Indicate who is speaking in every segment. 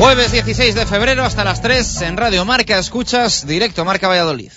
Speaker 1: Jueves 16 de febrero hasta las 3 en Radio Marca escuchas directo Marca Valladolid.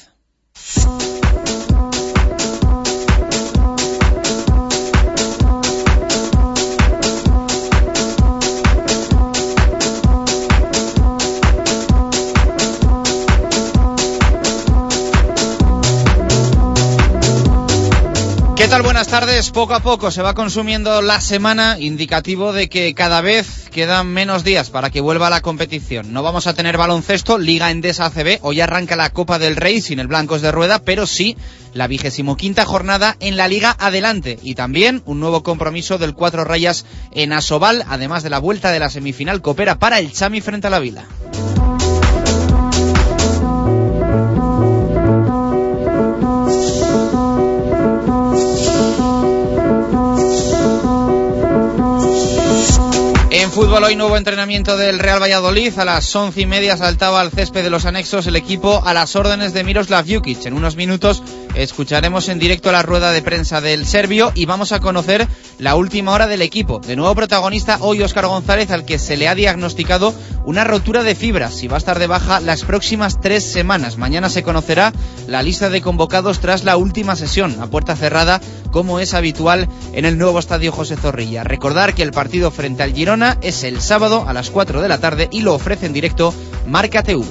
Speaker 1: ¿Qué tal? Buenas tardes. Poco a poco se va consumiendo la semana, indicativo de que cada vez quedan menos días para que vuelva la competición. No vamos a tener baloncesto, Liga Endesa ACB, hoy arranca la Copa del Rey sin el Blancos de Rueda, pero sí la vigésimo quinta jornada en la Liga Adelante y también un nuevo compromiso del Cuatro Rayas en Asobal, además de la vuelta de la semifinal Coopera para el Chami frente a la Vila. Fútbol hoy nuevo entrenamiento del Real Valladolid. A las once y media saltaba al césped de los anexos el equipo a las órdenes de Miroslav Jukic. En unos minutos escucharemos en directo la rueda de prensa del serbio y vamos a conocer la última hora del equipo. De nuevo protagonista hoy Óscar González al que se le ha diagnosticado una rotura de fibras y va a estar de baja las próximas tres semanas. Mañana se conocerá la lista de convocados tras la última sesión a puerta cerrada como es habitual en el nuevo estadio José Zorrilla. Recordar que el partido frente al Girona es el sábado a las 4 de la tarde y lo ofrece en directo Marca TV.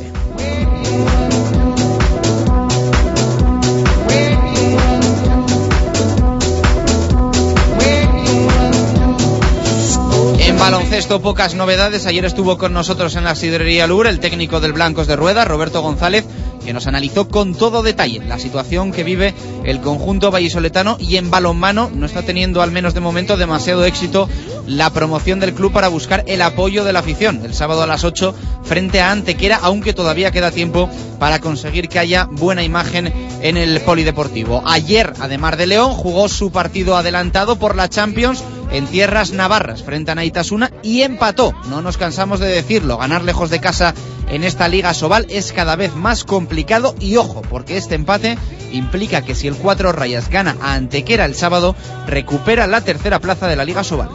Speaker 1: En baloncesto pocas novedades. Ayer estuvo con nosotros en la sidrería Lur el técnico del Blancos de Rueda, Roberto González, que nos analizó con todo detalle la situación que vive el conjunto vallisoletano y en balonmano no está teniendo al menos de momento demasiado éxito la promoción del club para buscar el apoyo de la afición el sábado a las 8 frente a Antequera, aunque todavía queda tiempo para conseguir que haya buena imagen en el polideportivo. Ayer, además de León, jugó su partido adelantado por la Champions en tierras navarras frente a Naitasuna y empató. No nos cansamos de decirlo, ganar lejos de casa en esta Liga Sobal es cada vez más complicado y ojo, porque este empate implica que si el Cuatro Rayas gana a Antequera el sábado, recupera la tercera plaza de la Liga Sobal.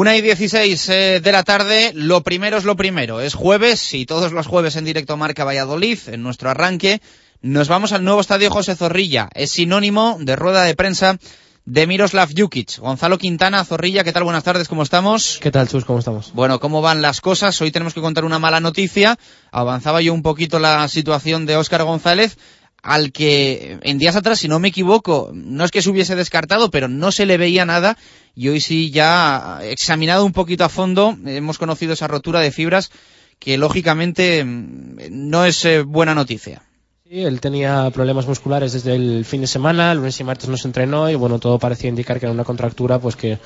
Speaker 1: Una y dieciséis eh, de la tarde, lo primero es lo primero. Es jueves y todos los jueves en directo Marca Valladolid, en nuestro arranque. Nos vamos al nuevo estadio José Zorrilla. Es sinónimo de rueda de prensa de Miroslav Jukic. Gonzalo Quintana, Zorrilla, ¿qué tal? Buenas tardes, ¿cómo estamos?
Speaker 2: ¿Qué tal, Chus? ¿Cómo estamos?
Speaker 1: Bueno, ¿cómo van las cosas? Hoy tenemos que contar una mala noticia. Avanzaba yo un poquito la situación de Óscar González al que en días atrás, si no me equivoco, no es que se hubiese descartado, pero no se le veía nada y hoy sí ya examinado un poquito a fondo, hemos conocido esa rotura de fibras que lógicamente no es eh, buena noticia.
Speaker 2: Sí, él tenía problemas musculares desde el fin de semana, lunes y martes no se entrenó y bueno, todo parecía indicar que era una contractura pues que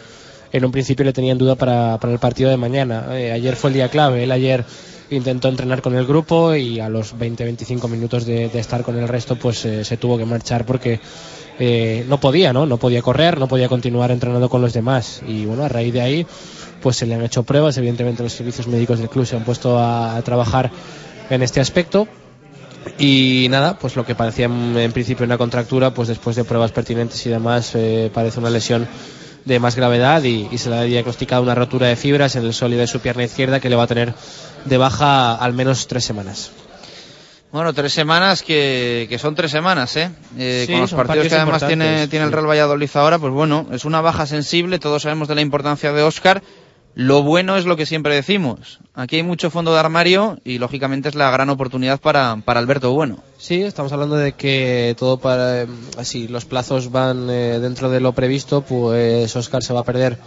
Speaker 2: en un principio le tenía en duda para, para el partido de mañana. Eh, ayer fue el día clave, él ayer intentó entrenar con el grupo y a los 20-25 minutos de, estar con el resto pues eh, se tuvo que marchar porque eh, no podía, ¿no? No podía correr, no podía continuar entrenando con los demás. Y bueno, a raíz de ahí pues se le han hecho pruebas, evidentemente los servicios médicos del club se han puesto a, a trabajar en este aspecto. Y nada, pues lo que parecía en, en, principio una contractura, pues después de pruebas pertinentes y demás eh, parece una lesión de más gravedad y, y, se le ha diagnosticado una rotura de fibras en el sólido de su pierna izquierda que le va a tener de baja al menos tres semanas.
Speaker 1: Bueno, tres semanas que, que son tres semanas, ¿eh? eh
Speaker 2: sí,
Speaker 1: con los partidos, que además tiene, tiene el Real Valladolid ahora, pues bueno, es una baja sensible, todos sabemos de la importancia de Oscar. Lo bueno es lo que siempre decimos. Aquí hay mucho fondo de armario y lógicamente es la gran oportunidad para, Alberto Bueno.
Speaker 2: Sí, estamos hablando de que todo para así los plazos van eh, dentro de lo previsto, pues Oscar se va a perder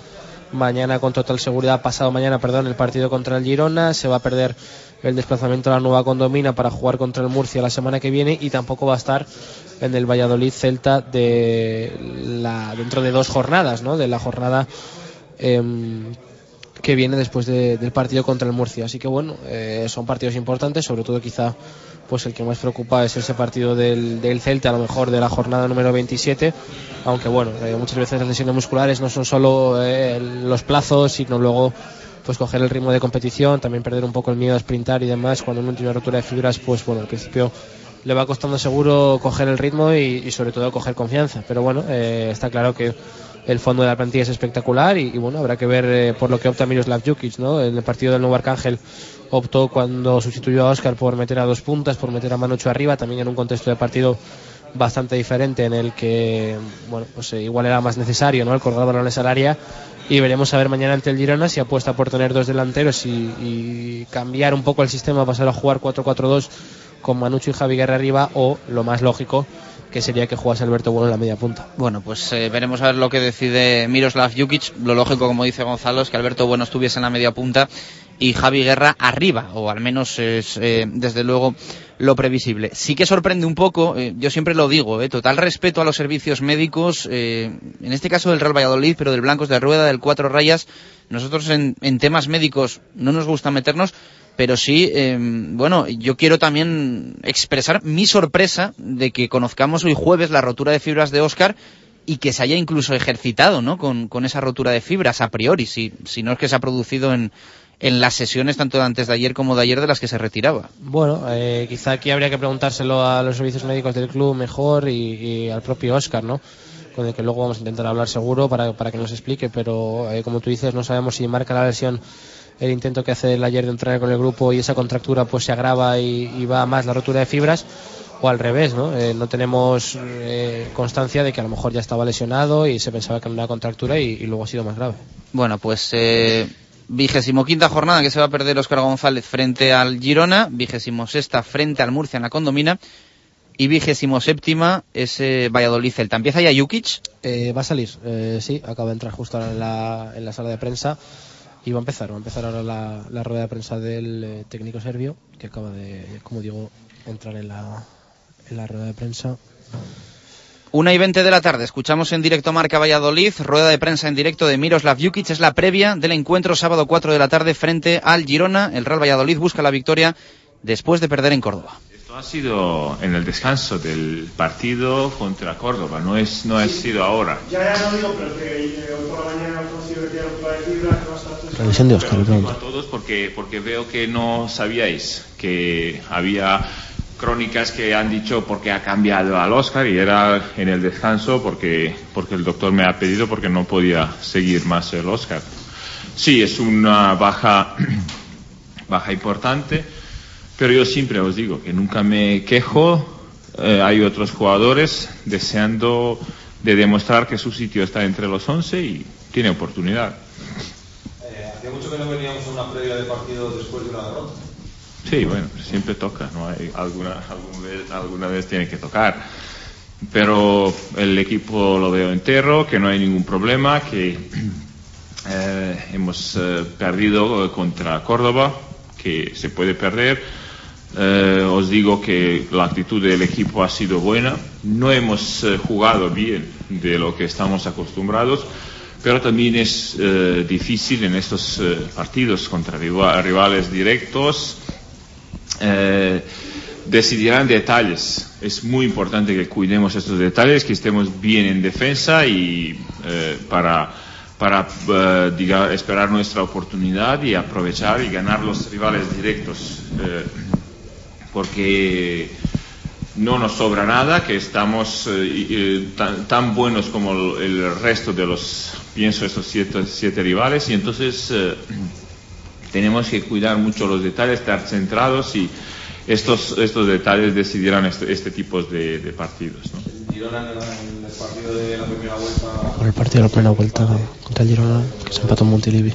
Speaker 2: mañana con total seguridad, pasado mañana, perdón, el partido contra el Girona, se va a perder el desplazamiento a la nueva condomina para jugar contra el Murcia la semana que viene y tampoco va a estar en el Valladolid Celta de la dentro de dos jornadas, ¿no? De la jornada eh, que viene después del partido contra el Murcia. Así que bueno, eh, son partidos importantes, sobre todo quizá pues el que más preocupa es ese partido del, del Celta, a lo mejor de la jornada número 27, aunque bueno, eh, muchas veces las lesiones musculares no son solo eh, los plazos, sino luego pues coger el ritmo de competición, también perder un poco el miedo a sprintar y demás, cuando uno tiene una rotura de fibras, pues bueno, al principio le va costando seguro coger el ritmo y, sobre todo coger confianza, pero bueno, está claro que el fondo de la plantilla es espectacular y, bueno, habrá que ver eh, por lo que opta Miroslav Jukic, ¿no? En el partido del Nuevo Arcángel optó cuando sustituyó a Oscar por meter a dos puntas, por meter a Manucho arriba, también en un contexto de partido bastante diferente en el que, bueno, pues eh, igual era más necesario, ¿no? El colgar balones al área y veremos a ver mañana ante el Girona si apuesta por tener dos delanteros y, y cambiar un poco el sistema, pasar a jugar 4-4-2 con Manucho y Javi Guerra arriba o, lo más lógico, que sería que jugase Alberto Bueno en la media punta.
Speaker 1: Bueno, pues eh, veremos a ver lo que decide Miroslav Jukic. Lo lógico, como dice Gonzalo, es que Alberto Bueno estuviese en la media punta y Javi Guerra arriba, o al menos es eh, desde luego lo previsible. Sí que sorprende un poco, eh, yo siempre lo digo, total respeto a los servicios médicos, en este caso del Real Valladolid, pero del Blancos de Rueda, del Cuatro Rayas. Nosotros en temas médicos no nos gusta meternos, pero sí, em, bueno, yo quiero también expresar mi sorpresa de que conozcamos hoy jueves la rotura de fibras de Oscar y que se haya incluso ejercitado, ¿no? Con, esa rotura de fibras a priori, si, si no es que se ha producido en, en las sesiones tanto de antes de ayer como de ayer de las que se retiraba.
Speaker 2: Bueno, eh, quizá aquí habría que preguntárselo a los servicios médicos del club mejor y, al propio Oscar, ¿no? Con el que luego vamos a intentar hablar seguro para, para que nos explique, pero eh, como tú dices, no sabemos si marca la lesión el intento que hace el ayer de entrenar con el grupo y esa contractura pues se agrava y, va más la rotura de fibras o al revés, ¿no? Eh, no tenemos eh, constancia de que a lo mejor ya estaba lesionado y se pensaba que era una contractura y, luego ha sido más grave.
Speaker 1: Bueno, pues eh, vigésimo quinta jornada que se va a perder Oscar González frente al Girona, vigésimo sexta frente al Murcia en la Condomina y vigésimo séptima ese Valladolid Celta. ¿Empieza ya Jukic?
Speaker 2: va a salir, sí, acaba de entrar justo en la, en la sala de prensa y va a empezar, va a empezar ahora la, rueda de prensa del eh, técnico serbio, que acaba de, como digo, entrar en la, en la rueda de prensa.
Speaker 1: Una y veinte de la tarde, escuchamos en directo Marca Valladolid, rueda de prensa en directo de Miroslav Jukic, es la previa del encuentro sábado 4 de la tarde frente al Girona. El Real Valladolid busca la victoria después de perder en Córdoba.
Speaker 3: Esto ha sido en el descanso del partido contra Córdoba, no es no ha sido ahora. Ya, ya no digo, pero que eh, por la mañana
Speaker 2: Revisión de Oscar,
Speaker 3: a todos porque, porque veo que no sabíais que había crónicas que han dicho porque ha cambiado al Oscar y era en el descanso porque, porque el doctor me ha pedido porque no podía seguir más el Oscar. Sí, es una baja, baja importante, pero yo siempre os digo que nunca me quejo. Eh, hay otros jugadores deseando de demostrar que su sitio está entre los 11 y tiene oportunidad
Speaker 4: mucho que no veníamos a una previa de partido después de una derrota.
Speaker 3: Sí, bueno, siempre toca, ¿no? Hay alguna, vez, alguna vez tiene que tocar. Pero el equipo lo veo entero, que no hay ningún problema, que eh, hemos eh, perdido contra Córdoba, que se puede perder. Eh, os digo que la actitud del equipo ha sido buena. No hemos jugado bien de lo que estamos acostumbrados pero también es eh, difícil en estos eh, partidos contra rivales directos. Eh, decidirán detalles. Es muy importante que cuidemos estos detalles, que estemos bien en defensa y para, para esperar nuestra oportunidad y aprovechar y ganar los rivales directos. porque no nos sobra nada, que estamos tan, buenos como el resto de los pienso estos siete, siete rivales y entonces eh, tenemos que cuidar mucho los detalles, estar centrados y estos, estos detalles decidirán este, este tipo de, partidos. ¿no?
Speaker 4: Girona en el partido de la primera vuelta.
Speaker 2: Por el partido de la primera vuelta contra el Girona, que se empató en Montilivi.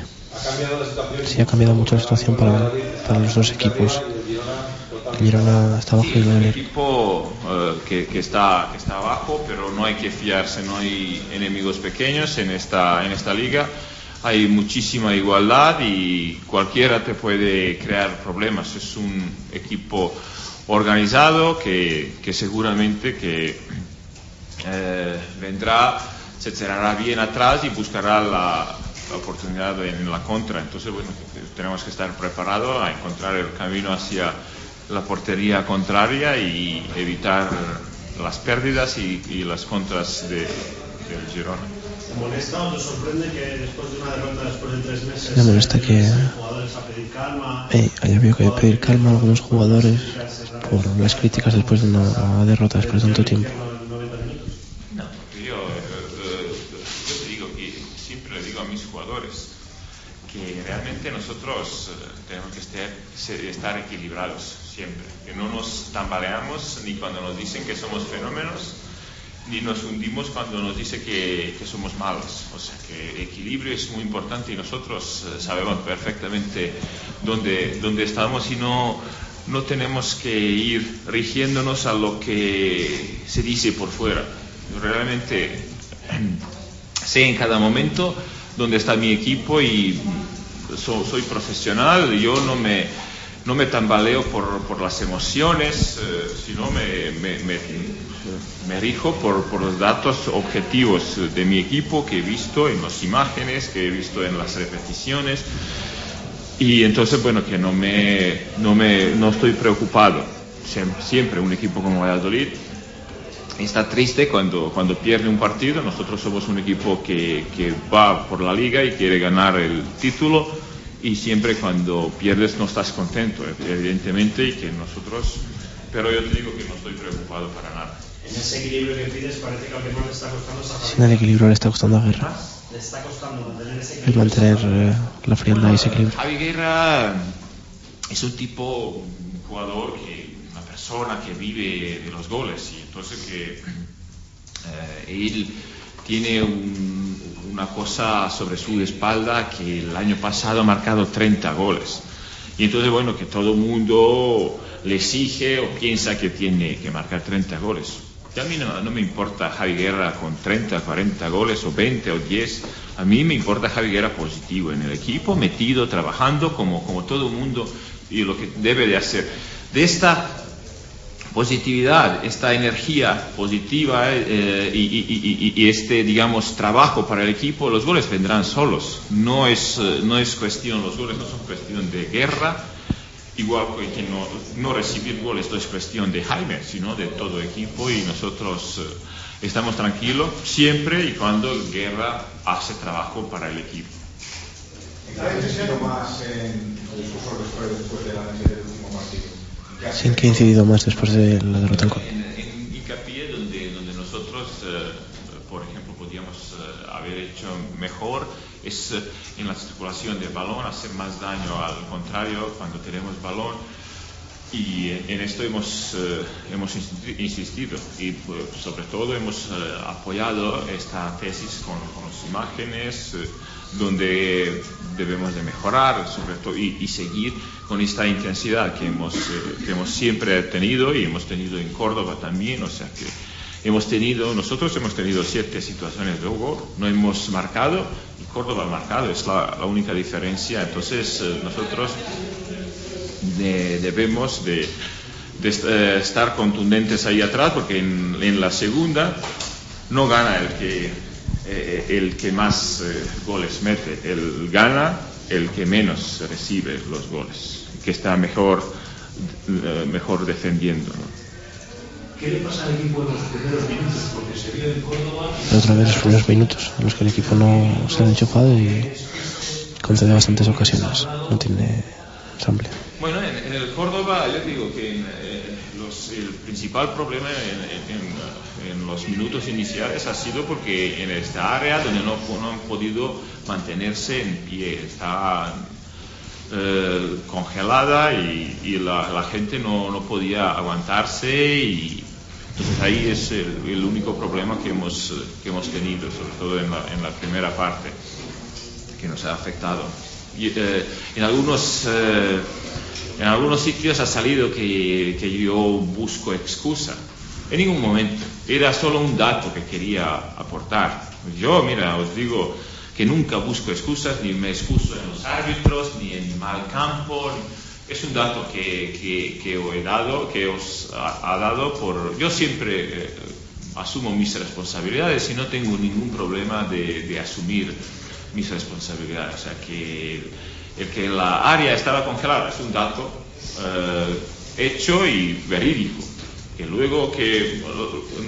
Speaker 2: Sí, ha cambiado mucho la situación para, para los dos equipos. Girona está abajo
Speaker 3: y un equipo eh, que, que, está, que está abajo, pero no hay que fiarse, no hay enemigos pequeños en esta, en esta liga. Hay muchísima igualdad y cualquiera te puede crear problemas. Es un equipo organizado que, que seguramente que eh, vendrá, se cerrará bien atrás y buscará la, la oportunidad en la contra. Entonces, bueno, tenemos que estar preparados a encontrar el camino hacia la portería contraria y evitar las pérdidas y, y las contras de, del Girona.
Speaker 5: ¿Te molesta o te sorprende que después de una derrota después de tres meses
Speaker 2: Me molesta que-
Speaker 5: los jugadores a pedir calma?
Speaker 2: Eh, haya habido que pedir calma a algunos jugadores por las críticas después de una derrota después de tanto tiempo.
Speaker 5: en 90 minutos?
Speaker 3: No, porque yo, eh, eh, yo te digo que siempre le digo a mis jugadores que realmente nosotros eh, tenemos que estar equilibrados siempre, que no nos tambaleamos ni cuando nos dicen que somos fenómenos, ni nos hundimos cuando nos dice que, que somos malos. O sea que equilibrio es muy importante y nosotros eh, sabemos perfectamente dónde, dónde estamos y no, no tenemos que ir rigiéndonos a lo que se dice por fuera. Realmente sé en cada momento dónde está mi equipo y so- soy profesional, yo no me, no me tambaleo por, por las emociones, eh, sino me, me, rijo por, por los datos objetivos de mi equipo que he visto en las imágenes, que he visto en las repeticiones. Y entonces, bueno, que no me, no me, no estoy preocupado. Siempre, siempre un equipo como Valladolid está triste cuando, cuando pierde un partido. Nosotros somos un equipo que, que va por la liga y quiere ganar el título. Y siempre cuando pierdes no estás contento, evidentemente, y que nosotros, pero yo te digo que no estoy preocupado para nada.
Speaker 5: En ese equilibrio que pides parece que al Alemán le está costando esa
Speaker 2: Sin el equilibrio le está costando a Guerra
Speaker 5: Le está costando mantener ese
Speaker 2: el
Speaker 5: equilibrio.
Speaker 2: mantener eh, la frialdad y ese equilibrio.
Speaker 3: Javi Guerra es un tipo, un jugador que, una persona que vive de los goles y entonces que eh, él tiene un- una cosa sobre su espalda que el año pasado ha marcado 30 goles. Y entonces, bueno, que todo el mundo le exige o piensa que tiene que marcar 30 goles. Y a mí no, no me importa Javi Guerra con 30, 40 goles o 20 o 10. A mí me importa Javi Guerra positivo en el equipo, metido, trabajando como, como todo el mundo y lo que debe de hacer. De esta positividad, esta energía positiva eh, y, y- este, digamos, trabajo para el equipo, los goles vendrán solos. No es, eh, no es cuestión, los goles no son cuestión de guerra, igual que no, no recibir goles no es cuestión de Jaime, sino de todo equipo y nosotros eh, estamos tranquilos siempre y cuando Guerra hace trabajo para el equipo.
Speaker 6: ¿En qué más en el discurso después, del último partido? ¿Qué ha
Speaker 2: Sin que ha incidido más después de la derrota en Copa.
Speaker 3: En, en donde, nosotros, eh, por ejemplo, podíamos eh, haber hecho mejor es eh, en la circulación del balón, hacer más daño al contrario cuando tenemos balón. Y en esto hemos, hemos insisti- insistido y pues, sobre todo hemos apoyado esta tesis con, con las imágenes donde debemos de mejorar sobre todo y, seguir con esta intensidad que hemos, eh, que hemos siempre tenido y hemos tenido en Córdoba también, o sea que hemos tenido, nosotros hemos tenido siete situaciones de gol, no hemos marcado y Córdoba ha marcado, es la, única diferencia, entonces eh, nosotros de- debemos de, eh, estar contundentes ahí atrás porque en, en la segunda no gana el que, eh, el que más eh, goles mete, el gana el que menos recibe los goles, que está mejor, eh, mejor defendiendo. ¿no?
Speaker 5: ¿Qué le pasa al equipo en los primeros minutos? Porque se vio en Córdoba
Speaker 2: otra vez los primeros minutos en los que el equipo no se ha enchufado y concede bastantes ocasiones. No tiene asamblea.
Speaker 3: Bueno, en, en el Córdoba yo digo que en, eh, los- el principal problema en, en- en- los minutos iniciales ha sido porque en esta área donde no, no han podido mantenerse en pie, está eh, congelada y, y la, la gente no, no podía aguantarse y entonces ahí es el, el único problema que hemos, que hemos tenido, sobre todo en la, en la primera parte que nos ha afectado. Y, eh, en, algunos, eh, en algunos sitios ha salido que, que yo busco excusa. En ningún momento. Era solo un dato que quería aportar. Yo, mira, os digo que nunca busco excusas, ni me excuso en los árbitros, ni en mal campo. Es un dato que, que, os he dado, que os ha, dado por... Yo siempre eh, asumo mis responsabilidades y no tengo ningún problema de, de asumir mis responsabilidades. O sea, que el que la área estaba congelada es un dato eh, hecho y verídico. Que luego que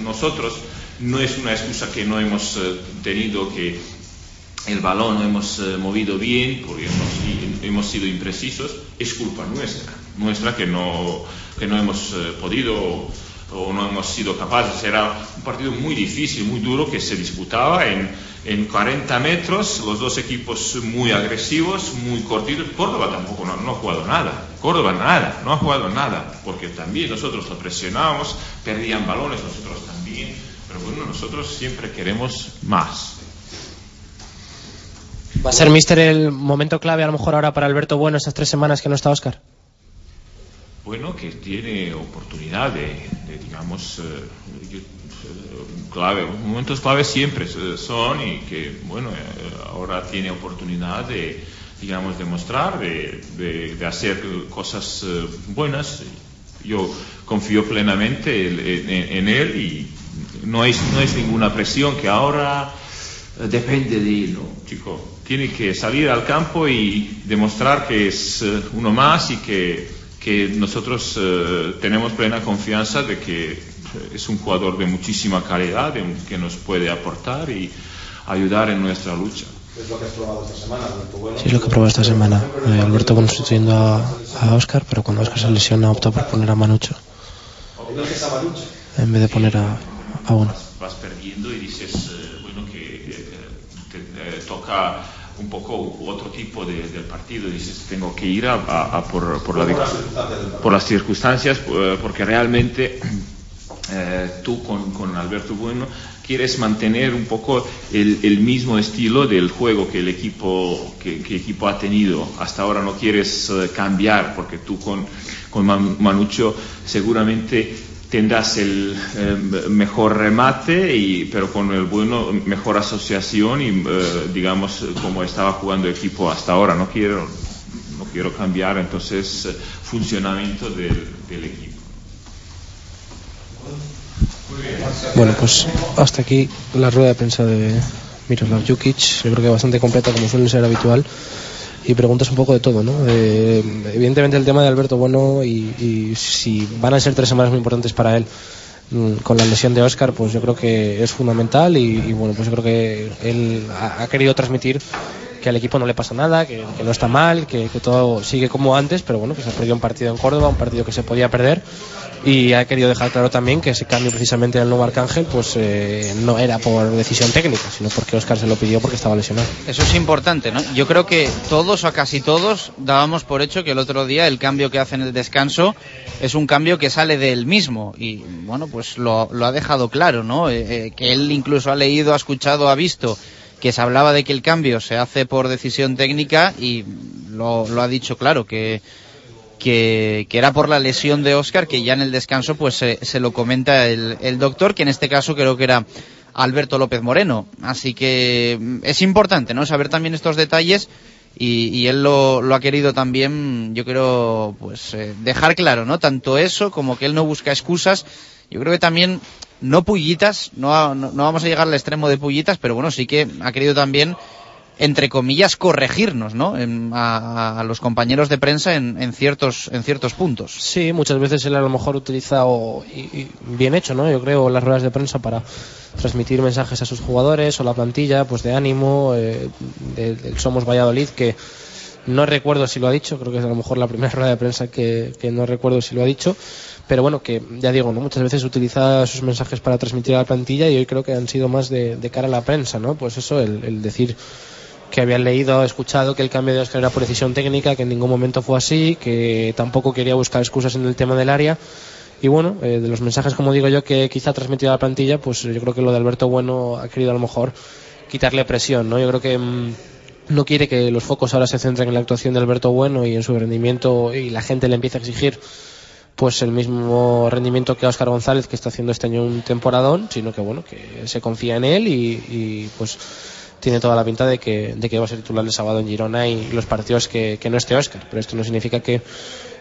Speaker 3: nosotros no es una excusa que no hemos eh, tenido que el balón no hemos eh, movido bien porque hemos, hemos, sido imprecisos, es culpa nuestra, nuestra que no, que no hemos eh, podido o no hemos sido capaces. Era un partido muy difícil, muy duro, que se disputaba en, en 40 metros, los dos equipos muy agresivos, muy cortitos. Córdoba tampoco no, no, ha jugado nada, Córdoba nada, no ha jugado nada, porque también nosotros lo presionábamos, perdían balones, nosotros también, pero bueno, nosotros siempre queremos más.
Speaker 7: ¿Va a ser, mister, el momento clave a lo mejor ahora para Alberto Bueno esas tres semanas que no está Oscar?
Speaker 3: Bueno, que tiene oportunidad de, de digamos, eh, clave, momentos claves siempre son y que, bueno, eh, ahora tiene oportunidad de, digamos, demostrar, de, hacer cosas eh, buenas. Yo confío plenamente en, él y no es, no es ninguna presión que ahora depende de él, ¿no, chico? Tiene que salir al campo y demostrar que es uno más y que, que nosotros tenemos plena confianza de que es un jugador de muchísima calidad, de, que nos puede aportar y ayudar en nuestra lucha.
Speaker 6: ¿Es lo que has probado esta semana, Alberto Bueno?
Speaker 2: Sí, es lo que he probado esta semana. Eh, Alberto Bueno sustituyendo a, a Oscar, pero cuando Oscar se lesiona optó por poner a Manucho. En vez de poner a, a Bueno.
Speaker 3: Vas perdiendo y dices, eh, bueno, que eh, te, te, toca un poco otro tipo de, del partido. Dices, tengo que ir a, a, a por, por, la, por, las circunstancias, porque realmente eh, tú con, con, Alberto Bueno quieres mantener un poco el, mismo estilo del juego que el equipo, que, equipo ha tenido. Hasta ahora no quieres uh, cambiar, porque tú con, con Manucho seguramente tendrás el eh, mejor remate, y, pero con el bueno mejor asociación y eh, digamos como estaba jugando el equipo hasta ahora. No quiero, no quiero cambiar entonces eh, funcionamiento del, del, equipo.
Speaker 2: Bueno, pues hasta aquí la rueda de prensa de Miroslav Jukic. Yo creo que bastante completa como suele ser habitual y preguntas un poco de todo, ¿no? Evidentemente el tema de Alberto Bueno y, si van a ser tres semanas muy importantes para él mm, con la lesión de Oscar, pues yo creo que es fundamental y, bueno, pues yo creo que él ha, querido transmitir que al equipo no le pasa nada, que, no está mal, que, que, todo sigue como antes, pero bueno, que se ha perdido un partido en Córdoba, un partido que se podía perder y ha querido dejar claro también que ese cambio precisamente del nuevo Arcángel pues eh, no era por decisión técnica, sino porque Oscar se lo pidió porque estaba lesionado.
Speaker 1: Eso es importante, ¿no? Yo creo que todos o casi todos dábamos por hecho que el otro día el cambio que hace en el descanso es un cambio que sale de él mismo y bueno, pues lo, lo ha dejado claro, ¿no? Eh, eh, que él incluso ha leído, ha escuchado, ha visto que se hablaba de que el cambio se hace por decisión técnica y lo, lo ha dicho claro, que que, que, era por la lesión de Oscar, que ya en el descanso pues se, se lo comenta el, el, doctor, que en este caso creo que era Alberto López Moreno. Así que es importante, ¿no? Saber también estos detalles y, y él lo, lo, ha querido también, yo creo, pues eh, dejar claro, ¿no? Tanto eso como que él no busca excusas. Yo creo que también no pullitas, no, no, no vamos a llegar al extremo de pullitas, pero bueno, sí que ha querido también entre comillas, corregirnos, ¿no? En, a, los compañeros de prensa en, en, ciertos, en ciertos puntos.
Speaker 7: Sí, muchas veces él a lo mejor utiliza, o, y, bien hecho, ¿no? Yo creo, las ruedas de prensa para transmitir mensajes a sus jugadores o la plantilla, pues de ánimo, eh, de Somos Valladolid, que no recuerdo si lo ha dicho, creo que es a lo mejor la primera rueda de prensa que, no recuerdo si lo ha dicho, pero bueno, que ya digo, ¿no? muchas veces utiliza sus mensajes para transmitir a la plantilla y hoy creo que han sido más de, cara a la prensa, ¿no? Pues eso, el decir que habían leído, escuchado que el cambio de Oscar era por decisión técnica, que en ningún momento fue así, que tampoco quería buscar excusas en el tema del área. Y bueno, eh, de los mensajes, como digo yo, que quizá ha transmitido a la plantilla, pues yo creo que lo de Alberto Bueno ha querido a lo mejor quitarle presión, ¿no? Yo creo que mmm, no quiere que los focos ahora se centren en la actuación de Alberto Bueno y en su rendimiento y la gente le empiece a exigir pues el mismo rendimiento que a Oscar González que está haciendo este año un temporadón, sino que bueno, que se confía en él y, y pues tiene toda la pinta de que, de que va a ser titular el sábado en Girona y los partidos que, que no esté Oscar. Pero esto no significa que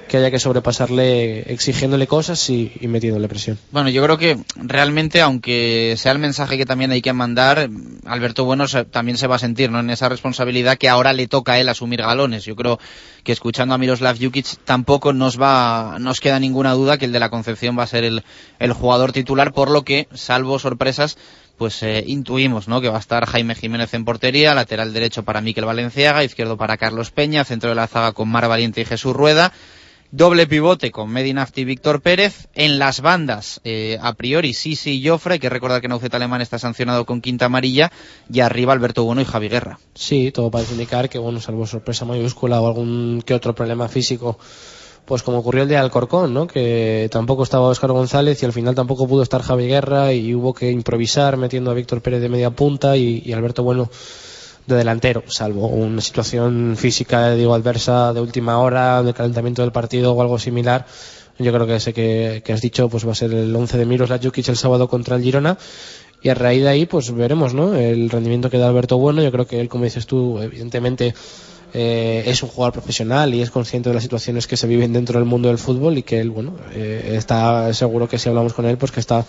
Speaker 2: que haya que sobrepasarle exigiéndole cosas y, y metiéndole presión.
Speaker 1: Bueno, yo creo que realmente, aunque sea el mensaje que también hay que mandar, Alberto Bueno se- también se va a sentir ¿no? en esa responsabilidad que ahora le toca a él asumir galones. Yo creo que escuchando a Miroslav Jukic tampoco nos va, nos queda ninguna duda que el de la Concepción va a ser el, el jugador titular, por lo que, salvo sorpresas, pues eh, intuimos ¿no? que va a estar Jaime Jiménez en portería, lateral derecho para Miquel Valenciaga, izquierdo para Carlos Peña, centro de la zaga con Mar Valiente y Jesús Rueda, doble pivote con Medinafti y Víctor Pérez, en las bandas eh, a priori Sisi y Jofre, que recordar que Naucet Alemán está sancionado con quinta amarilla, y arriba Alberto Bueno y Javi Guerra.
Speaker 2: Sí, todo parece indicar que, bueno, salvo sorpresa mayúscula o algún que otro problema físico, pues como ocurrió el día del Corcón, ¿no? Que tampoco estaba Óscar González y al final tampoco pudo estar Javi Guerra y hubo que improvisar metiendo a Víctor Pérez de media punta y, Alberto Bueno de delantero, salvo una situación física, digo, adversa de última hora, de calentamiento del partido o algo similar. Yo creo que ese que, que has dicho pues va a ser el 11 de Miros Lajukic el sábado contra el Girona. Y a raíz de ahí, pues veremos, ¿no? El rendimiento que da Alberto Bueno. Yo creo que él, como dices tú, evidentemente eh, es un jugador profesional y es consciente de las situaciones que se viven dentro del mundo del fútbol y que él, bueno, eh, está seguro que si hablamos con él, pues que está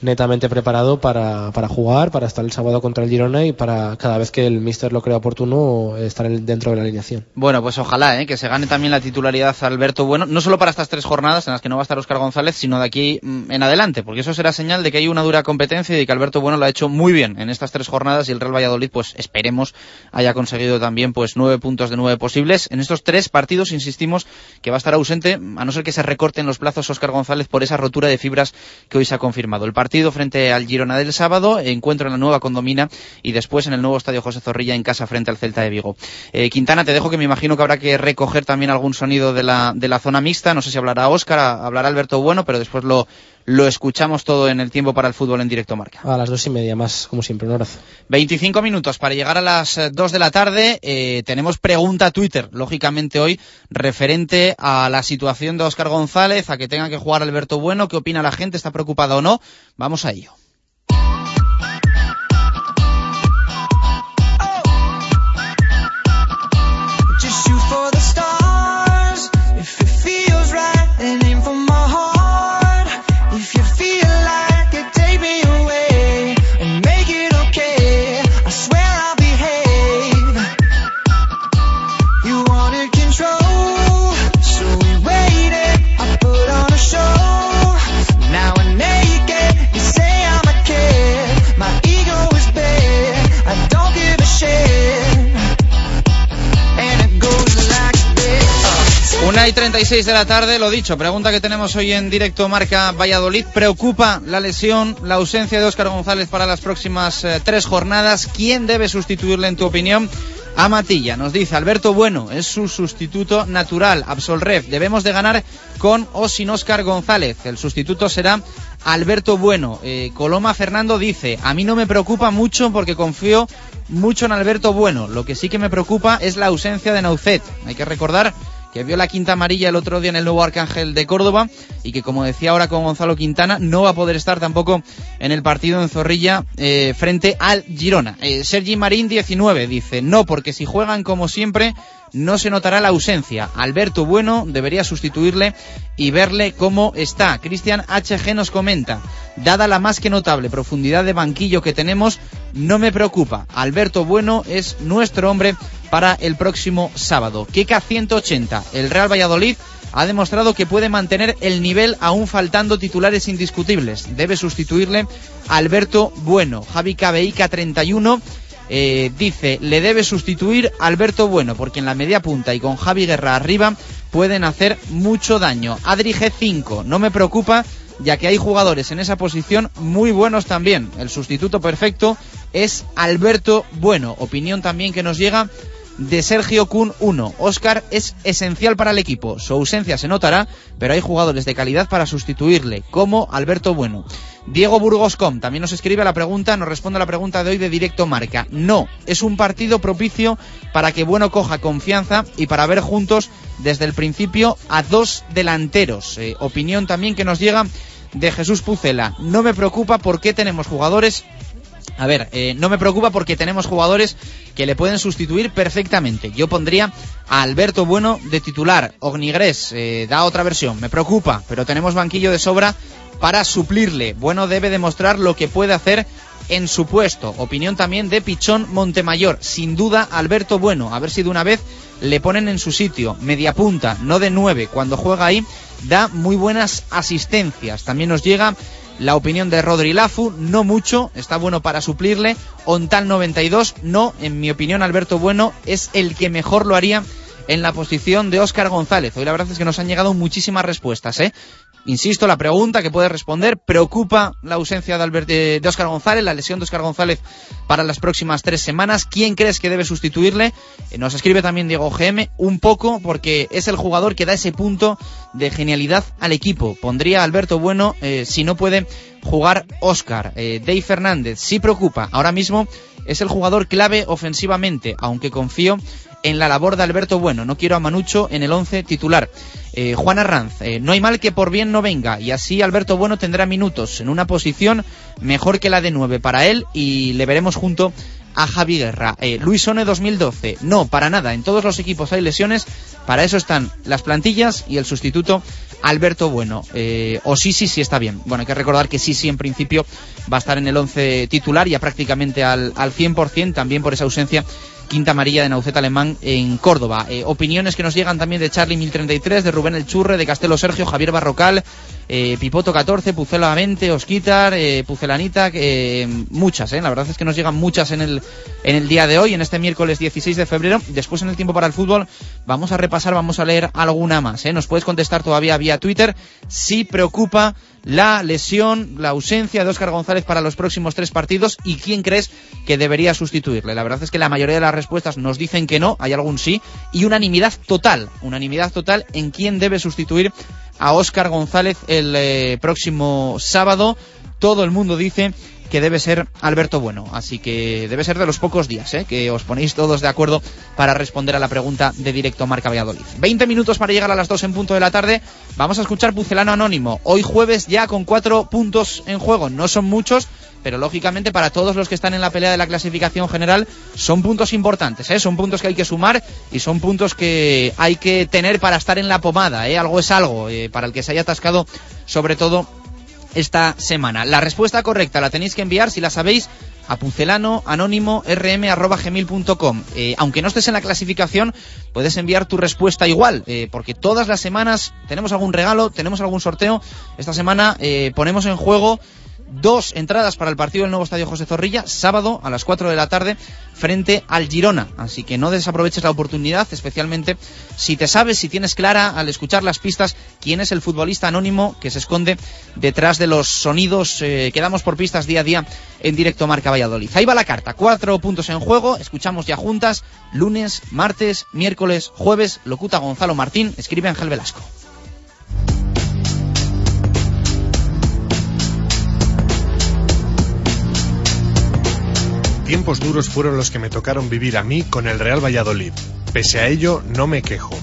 Speaker 2: netamente preparado para, para jugar, para estar el sábado contra el Girona y para cada vez que el míster lo crea oportuno estar en- dentro de la alineación.
Speaker 1: Bueno, pues ojalá ¿eh? que se gane también la titularidad Alberto Bueno, no solo para estas tres jornadas en las que no va a estar Oscar González, sino de aquí mm, en adelante, porque eso será señal de que hay una dura competencia y de que Alberto Bueno lo ha hecho muy bien en estas tres jornadas y el Real Valladolid, pues esperemos, haya conseguido también pues nueve puntos de nueve posibles. En estos tres partidos, insistimos, que va a estar ausente, a no ser que se recorten los plazos Oscar González por esa rotura de fibras que hoy se ha confirmado. El partido frente al Girona del sábado, encuentro en la nueva condomina y después en el nuevo estadio José Zorrilla en casa frente al Celta de Vigo. Eh, Quintana, te dejo que me imagino que habrá que recoger también algún sonido de la, de la zona mixta. No sé si hablará Óscar, hablará Alberto Bueno, pero después lo, lo escuchamos todo en el tiempo para el fútbol en directo marca.
Speaker 2: A las dos y media más, como siempre, un abrazo.
Speaker 1: 25 minutos para llegar a las eh, 2 de la tarde. Eh, tenemos pregunta a Twitter, lógicamente hoy, referente a la situación de Óscar González, a que tenga que jugar Alberto Bueno. ¿Qué opina la gente? ¿Está preocupada o no? Vamos a ello. Una y 36 de la tarde, lo dicho, pregunta que tenemos hoy en directo marca Valladolid. ¿Preocupa la lesión, la ausencia de Óscar González para las próximas eh, tres jornadas? ¿Quién debe sustituirle en tu opinión? A Matilla nos dice Alberto Bueno es su sustituto natural, Absolref. Debemos de ganar con o sin Óscar González. El sustituto será Alberto Bueno. Eh, Coloma Fernando dice a mí no me preocupa mucho porque confío mucho en Alberto Bueno. Lo que sí que me preocupa es la ausencia de Naucet. Hay que recordar que vio la quinta amarilla el otro día en el nuevo Arcángel de Córdoba y que como decía ahora con Gonzalo Quintana no va a poder estar tampoco en el partido en Zorrilla eh, frente al Girona. Eh, Sergi Marín 19 dice no porque si juegan como siempre no se notará la ausencia. Alberto Bueno debería sustituirle y verle cómo está. Cristian HG nos comenta, dada la más que notable profundidad de banquillo que tenemos, no me preocupa. Alberto Bueno es nuestro hombre para el próximo sábado. Keka 180, el Real Valladolid ha demostrado que puede mantener el nivel aún faltando titulares indiscutibles. Debe sustituirle Alberto Bueno. Javi Cabeica 31 eh, dice, le debe sustituir Alberto Bueno, porque en la media punta y con Javi Guerra arriba pueden hacer mucho daño. Adri G5, no me preocupa, ya que hay jugadores en esa posición muy buenos también. El sustituto perfecto es Alberto Bueno. Opinión también que nos llega de Sergio Kun 1. Oscar es esencial para el equipo. Su ausencia se notará, pero hay jugadores de calidad para sustituirle, como Alberto Bueno. Diego Burgoscom también nos escribe la pregunta, nos responde a la pregunta de hoy de directo marca. No, es un partido propicio para que Bueno coja confianza y para ver juntos desde el principio a dos delanteros. Eh, opinión también que nos llega de Jesús Pucela. No me preocupa porque tenemos jugadores A ver, eh, no me preocupa porque tenemos jugadores que le pueden sustituir perfectamente. Yo pondría a Alberto Bueno de titular. Ognigres eh, da otra versión. Me preocupa, pero tenemos banquillo de sobra para suplirle. Bueno debe demostrar lo que puede hacer en su puesto. Opinión también de Pichón Montemayor. Sin duda, Alberto Bueno. A ver si de una vez le ponen en su sitio. Media punta, no de nueve. Cuando juega ahí, da muy buenas asistencias. También nos llega la opinión de Rodri Lafu, no mucho, está bueno para suplirle. Ontal 92, no, en mi opinión Alberto Bueno es el que mejor lo haría en la posición de Óscar González. Hoy la verdad es que nos han llegado muchísimas respuestas, ¿eh? Insisto, la pregunta que puede responder, ¿preocupa la ausencia de, Albert, de, de Óscar González, la lesión de Óscar González para las próximas tres semanas? ¿Quién crees que debe sustituirle? Eh, nos escribe también Diego GM, un poco, porque es el jugador que da ese punto de genialidad al equipo. Pondría Alberto Bueno eh, si no puede jugar Óscar. Eh, Dave Fernández sí preocupa. Ahora mismo es el jugador clave ofensivamente, aunque confío en la labor de Alberto Bueno. No quiero a Manucho en el 11 titular. Eh, Juan Arranz, eh, no hay mal que por bien no venga, y así Alberto Bueno tendrá minutos en una posición mejor que la de 9 para él y le veremos junto a Javi Guerra. Eh, Luis One 2012, no, para nada, en todos los equipos hay lesiones, para eso están las plantillas y el sustituto Alberto Bueno. O Sisi sí está bien. Bueno, hay que recordar que Sisi en principio va a estar en el 11 titular ya prácticamente al, al 100%, también por esa ausencia quinta amarilla de Nauceta Alemán en Córdoba. Eh, opiniones que nos llegan también de Charlie 1033, de Rubén El Churre, de Castelo Sergio, Javier Barrocal, eh, Pipoto 14, Pucela 20, Osquitar, eh, Pucelanita, eh, muchas, la verdad es que nos llegan muchas en el, en el día de hoy, en este miércoles 16 de febrero. Después en el tiempo para el fútbol vamos a repasar, vamos a leer alguna más. Nos puedes contestar todavía vía Twitter si preocupa la lesión, la ausencia de Óscar González para los próximos tres partidos y quién crees que debería sustituirle. La verdad es que la mayoría de las respuestas nos dicen que no, hay algún sí, y unanimidad total, unanimidad total en quién debe sustituir a Óscar González el eh, próximo sábado. Todo el mundo dice que debe ser Alberto Bueno, así que debe ser de los pocos días ¿eh? que os ponéis todos de acuerdo para responder a la pregunta de directo Marca Valladolid. 20 minutos para llegar a las 2 en punto de la tarde. Vamos a escuchar Pucelano Anónimo. Hoy jueves ya con cuatro puntos en juego. No son muchos, pero lógicamente para todos los que están en la pelea de la clasificación general son puntos importantes, ¿eh? son puntos que hay que sumar y son puntos que hay que tener para estar en la pomada, ¿eh? algo es algo, eh, para el que se haya atascado sobre todo esta semana. La respuesta correcta la tenéis que enviar, si la sabéis, a pucelano anónimo rm eh, aunque no estés en la clasificación puedes enviar tu respuesta igual eh, porque todas las semanas tenemos algún regalo tenemos algún sorteo esta semana eh, ponemos en juego dos entradas para el partido del nuevo estadio José Zorrilla, sábado a las 4 de la tarde, frente al Girona. Así que no desaproveches la oportunidad, especialmente si te sabes, si tienes clara al escuchar las pistas quién es el futbolista anónimo que se esconde detrás de los sonidos eh, que damos por pistas día a día en directo Marca Valladolid. Ahí va la carta, cuatro puntos en juego, escuchamos ya juntas, lunes, martes, miércoles, jueves, locuta Gonzalo Martín, escribe Ángel Velasco.
Speaker 8: Tiempos duros fueron los que me tocaron vivir a mí con el Real Valladolid. Pese a ello, no me quejo.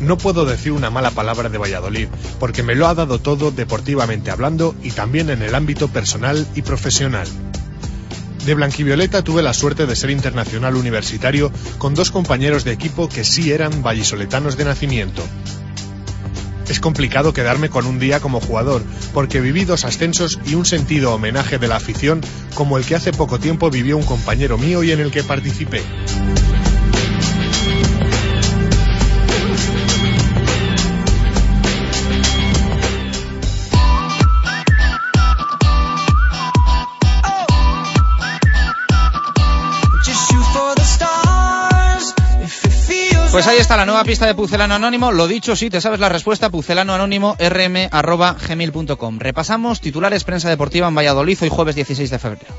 Speaker 8: No puedo decir una mala palabra de Valladolid, porque me lo ha dado todo deportivamente hablando y también en el ámbito personal y profesional. De Blanquivioleta tuve la suerte de ser internacional universitario con dos compañeros de equipo que sí eran vallisoletanos de nacimiento. Es complicado quedarme con un día como jugador, porque viví dos ascensos y un sentido homenaje de la afición como el que hace poco tiempo vivió un compañero mío y en el que participé.
Speaker 1: Pues ahí está la nueva pista de Pucelano Anónimo. Lo dicho, sí, te sabes la respuesta, pucelano anónimo rm.gmail.com. Repasamos titulares prensa deportiva en Valladolid hoy jueves 16 de febrero.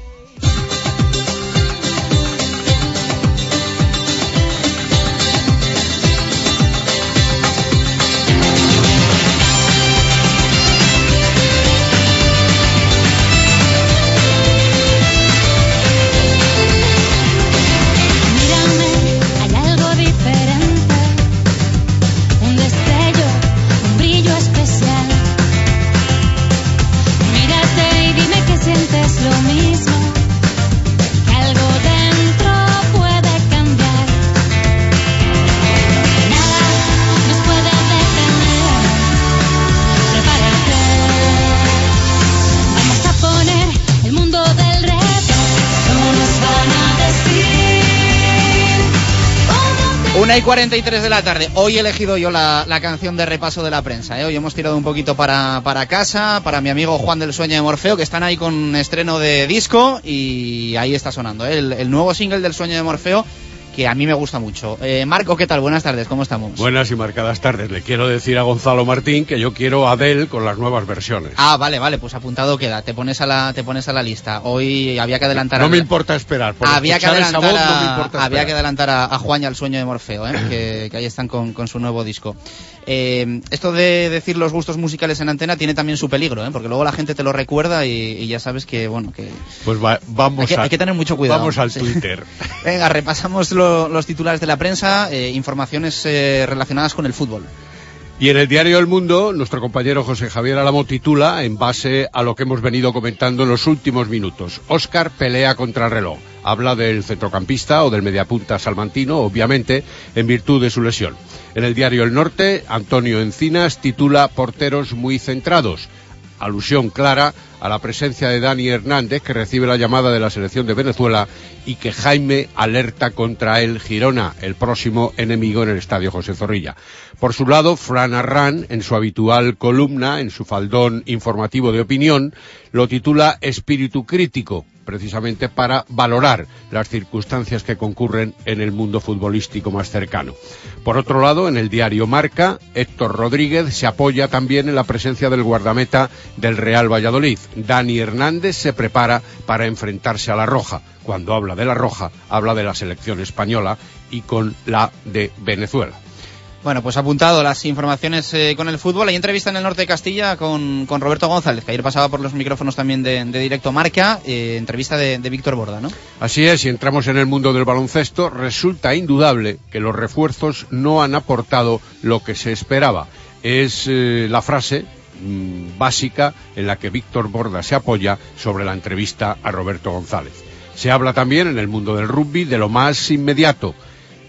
Speaker 1: 43 de la tarde. Hoy he elegido yo la, la canción de repaso de la prensa. ¿eh? Hoy hemos tirado un poquito para, para casa, para mi amigo Juan del Sueño de Morfeo, que están ahí con estreno de disco y ahí está sonando ¿eh? el, el nuevo single del Sueño de Morfeo, que a mí me gusta mucho. Eh, Marco, ¿qué tal? Buenas tardes, ¿cómo estamos?
Speaker 9: Buenas y marcadas tardes. Le quiero decir a Gonzalo Martín que yo quiero a Adele con las nuevas versiones.
Speaker 1: Ah, vale, vale, pues apuntado queda. Te pones a la, te pones a la lista. Hoy había que adelantar.
Speaker 9: no
Speaker 1: a-
Speaker 9: me importa esperar. Por
Speaker 1: había que adelantar,
Speaker 9: voz no me
Speaker 1: a, había que adelantar a, a Juan y al sueño de Morfeo, ¿eh? que, que ahí están con, con su nuevo disco. Eh, esto de decir los gustos musicales en antena tiene también su peligro, ¿eh? porque luego la gente te lo recuerda y, y ya sabes que, bueno, que
Speaker 9: Pues va- vamos
Speaker 1: hay que,
Speaker 9: a-
Speaker 1: hay que tener mucho cuidado.
Speaker 9: Vamos al
Speaker 1: Sí.
Speaker 9: Twitter.
Speaker 1: Venga, repasamos lo- los titulares de la prensa, eh, informaciones eh, relacionadas con el fútbol.
Speaker 9: Y en el diario El Mundo, nuestro compañero José Javier Alamo titula, en base a lo que hemos venido comentando en los últimos minutos, Óscar pelea contra el reloj. Habla del centrocampista o del mediapunta salmantino, obviamente, en virtud de su lesión. En el diario El Norte, Antonio Encinas titula Porteros muy centrados. Alusión clara a la presencia de Dani Hernández, que recibe la llamada de la selección de Venezuela, y que Jaime alerta contra el Girona, el próximo enemigo en el estadio José Zorrilla. Por su lado, Fran Arran, en su habitual columna, en su faldón informativo de opinión, lo titula Espíritu crítico, precisamente para valorar las circunstancias que concurren en el mundo futbolístico más cercano. Por otro lado, en el diario Marca, Héctor Rodríguez se apoya también en la presencia del guardameta del Real Valladolid. Dani Hernández se prepara para enfrentarse a la Roja. Cuando habla de la Roja, habla de la selección española y con la de Venezuela.
Speaker 1: Bueno, pues apuntado las informaciones eh, con el fútbol. Hay entrevista en el norte de Castilla con, con Roberto González, que ayer pasaba por los micrófonos también de, Directo Marca. eh, entrevista de, de Víctor Borda, ¿no?
Speaker 9: Así es, si entramos en el mundo del baloncesto, resulta indudable que los refuerzos no han aportado lo que se esperaba. Es eh, la frase mm, básica en la que Víctor Borda se apoya sobre la entrevista a Roberto González. Se habla también en el mundo del rugby de lo más inmediato.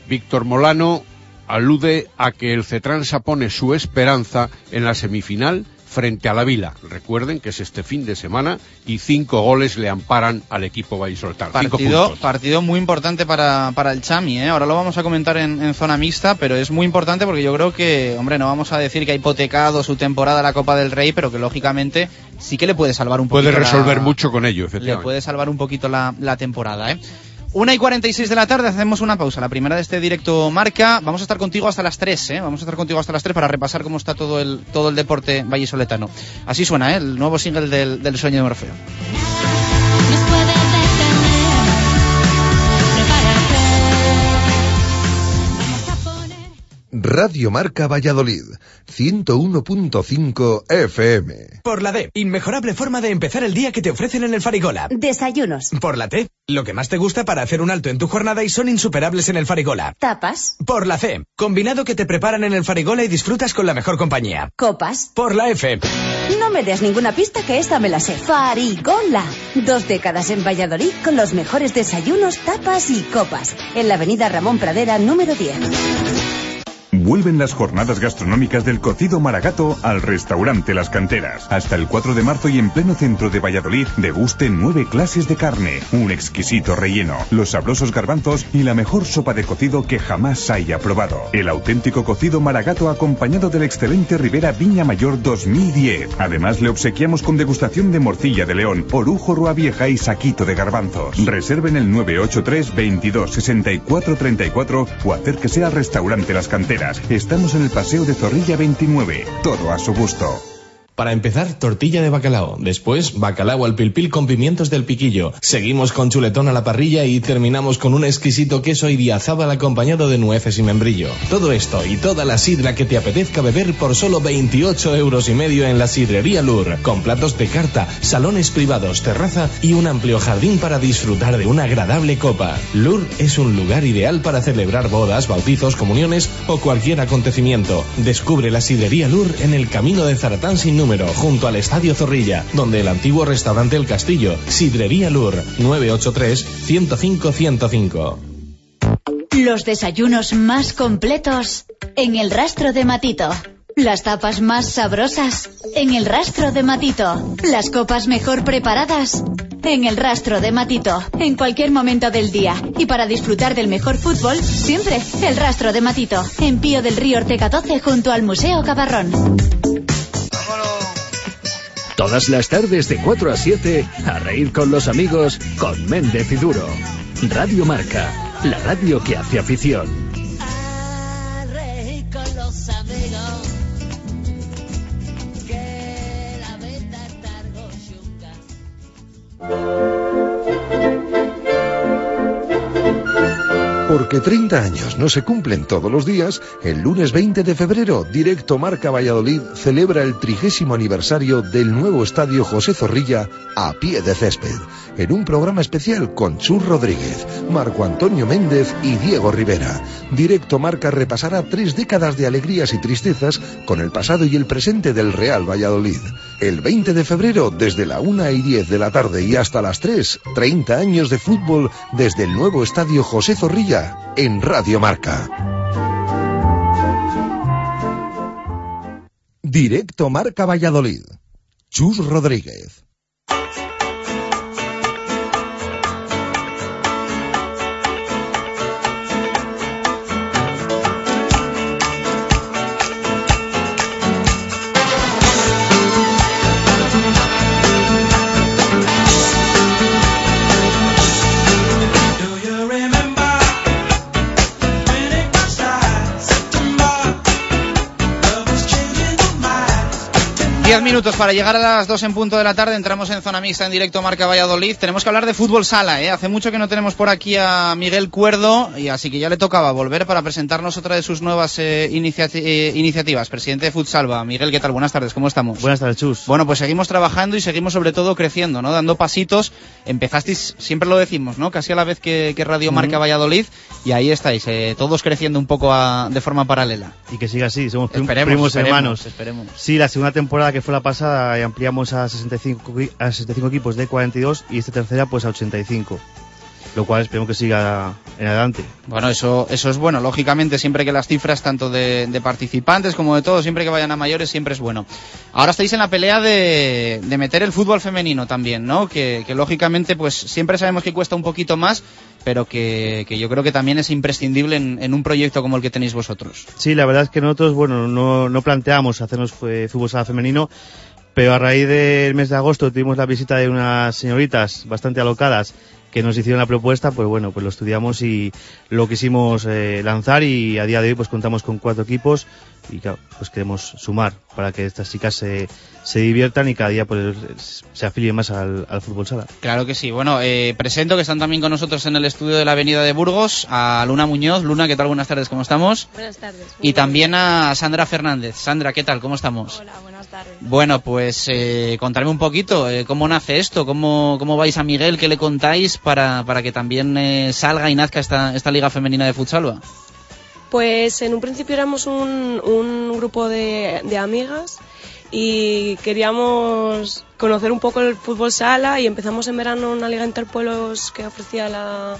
Speaker 9: Víctor Molano alude a que el Cetransa pone su esperanza en la semifinal frente a la Vila. Recuerden que es este fin de semana y cinco goles le amparan al equipo vallisoletano. Cinco
Speaker 1: Partido, partido muy importante para, para el Chami, ¿eh? Ahora lo vamos a comentar en, en zona mixta, pero es muy importante porque yo creo que, hombre, no vamos a decir que ha hipotecado su temporada la Copa del Rey, pero que lógicamente sí que le puede salvar un poquito
Speaker 9: Puede resolver
Speaker 1: la-
Speaker 9: mucho con ello,
Speaker 1: le
Speaker 9: efectivamente.
Speaker 1: puede salvar un poquito la, la temporada, ¿eh? Una y 46 de la tarde, hacemos una pausa. La primera de este directo marca. Vamos a estar contigo hasta las 3, ¿eh? Vamos a estar contigo hasta las 3 para repasar cómo está todo el, todo el deporte vallisoletano. Así suena, ¿eh? El nuevo single del, del sueño de Morfeo.
Speaker 10: Radio Marca Valladolid, 101.5 FM.
Speaker 11: Por la D, inmejorable forma de empezar el día que te ofrecen en el Farigola.
Speaker 12: Desayunos.
Speaker 11: Por la T, lo que más te gusta para hacer un alto en tu jornada y son insuperables en el Farigola.
Speaker 12: Tapas.
Speaker 11: Por la C, combinado que te preparan en el Farigola y disfrutas con la mejor compañía.
Speaker 12: Copas.
Speaker 11: Por la F,
Speaker 12: No me des ninguna pista que esta me la sé. Farigola. Dos décadas en Valladolid con los mejores desayunos, tapas y copas. En la avenida Ramón Pradera, número 10.
Speaker 13: Vuelven las jornadas gastronómicas del cocido maragato al restaurante Las Canteras. Hasta el 4 de marzo y en pleno centro de Valladolid, deguste nueve clases de carne, un exquisito relleno, los sabrosos garbanzos y la mejor sopa de cocido que jamás haya probado. El auténtico cocido maragato acompañado del excelente Rivera Viña Mayor 2010. Además le obsequiamos con degustación de morcilla de león, orujo rua vieja y saquito de garbanzos. Reserven el 983 22 64 34 o acérquese al restaurante Las Canteras. Estamos en el Paseo de Zorrilla 29. Todo a su gusto.
Speaker 14: Para empezar, tortilla de bacalao. Después, bacalao al pilpil con pimientos del piquillo. Seguimos con chuletón a la parrilla y terminamos con un exquisito queso idiazábal acompañado de nueces y membrillo. Todo esto y toda la sidra que te apetezca beber por solo 28 euros y medio en la sidrería Lur. Con platos de carta, salones privados, terraza y un amplio jardín para disfrutar de una agradable copa. Lur es un lugar ideal para celebrar bodas, bautizos, comuniones o cualquier acontecimiento. Descubre la sidrería Lur en el camino de Zaratán sin número, junto al Estadio Zorrilla, donde el antiguo restaurante El Castillo, Sidrería Lur, 983-105-105.
Speaker 15: Los desayunos más completos en el rastro de Matito. Las tapas más sabrosas en el rastro de Matito. Las copas mejor preparadas en el rastro de Matito, en cualquier momento del día. Y para disfrutar del mejor fútbol, siempre el rastro de Matito, en Pío del Río Ortega 12 junto al Museo Cabarrón.
Speaker 16: Todas las tardes de 4 a 7, a reír con los amigos con Méndez y Duro. Radio Marca, la radio que hace afición.
Speaker 10: Porque 30 años no se cumplen todos los días, el lunes 20 de febrero, Directo Marca Valladolid celebra el trigésimo aniversario del nuevo estadio José Zorrilla a pie de césped, en un programa especial con Chus Rodríguez, Marco Antonio Méndez y Diego Rivera. Directo Marca repasará tres décadas de alegrías y tristezas con el pasado y el presente del Real Valladolid. El 20 de febrero, desde la 1 y 10 de la tarde y hasta las 3, 30 años de fútbol desde el nuevo estadio José Zorrilla en Radio Marca. Directo Marca Valladolid. Chus Rodríguez.
Speaker 1: Diez minutos para llegar a las dos en punto de la tarde. Entramos en zona mixta en directo Marca Valladolid. Tenemos que hablar de fútbol sala. ¿eh? Hace mucho que no tenemos por aquí a Miguel Cuerdo y así que ya le tocaba volver para presentarnos otra de sus nuevas eh, eh, iniciativas. Presidente de Futsalva. Miguel, ¿qué tal? Buenas tardes. ¿Cómo estamos?
Speaker 17: Buenas tardes, Chus.
Speaker 1: Bueno, pues seguimos trabajando y seguimos sobre todo creciendo, ¿no? Dando pasitos. Empezasteis, siempre lo decimos, ¿no? Casi a la vez que, que Radio Marca. Valladolid y ahí estáis, eh, todos creciendo un poco a- de forma paralela.
Speaker 17: Y que siga así, somos
Speaker 1: Esperemos,
Speaker 17: primos
Speaker 1: esperemos,
Speaker 17: hermanos.
Speaker 1: esperemos.
Speaker 17: Sí, la segunda temporada que fue la pasada eh, ampliamos a 65, equi- a 65 equipos de 42 y esta tercera pues a 85. Lo cual esperemos que siga en adelante.
Speaker 1: Bueno, eso, eso es bueno. Lógicamente, siempre que las cifras, tanto de, participantes como de todos, siempre que vayan a mayores, siempre es bueno. Ahora estáis en la pelea de, de meter el fútbol femenino también, ¿no? Que, que lógicamente, pues siempre sabemos que cuesta un poquito más, pero que, que yo creo que también es imprescindible en, en un proyecto como el que tenéis vosotros.
Speaker 17: Sí, la verdad es que nosotros, bueno, no, no planteamos hacernos eh, fútbol sala femenino, pero a raíz del mes de agosto tuvimos la visita de unas señoritas bastante alocadas que nos hicieron la propuesta, pues bueno, pues lo estudiamos y lo quisimos eh, lanzar y a día de hoy pues contamos con cuatro equipos y claro, pues queremos sumar para que estas chicas se, se diviertan y cada día pues se afilien más al, al fútbol sala.
Speaker 1: Claro que sí. Bueno, eh, presento que están también con nosotros en el estudio de la Avenida de Burgos a Luna Muñoz. Luna, ¿qué tal? Buenas tardes, ¿cómo estamos?
Speaker 18: Buenas tardes.
Speaker 1: Y también a Sandra Fernández. Sandra, ¿qué tal? ¿Cómo estamos?
Speaker 18: Hola, buenas tardes.
Speaker 1: Bueno, pues eh, contarme un poquito eh, cómo nace esto, cómo, cómo vais a Miguel, qué le contáis para, para que también eh, salga y nazca esta, esta Liga Femenina de Futsalva.
Speaker 18: Pues en un principio éramos un, un grupo de, de amigas y queríamos conocer un poco el fútbol sala y empezamos en verano una liga interpueblos que ofrecía la,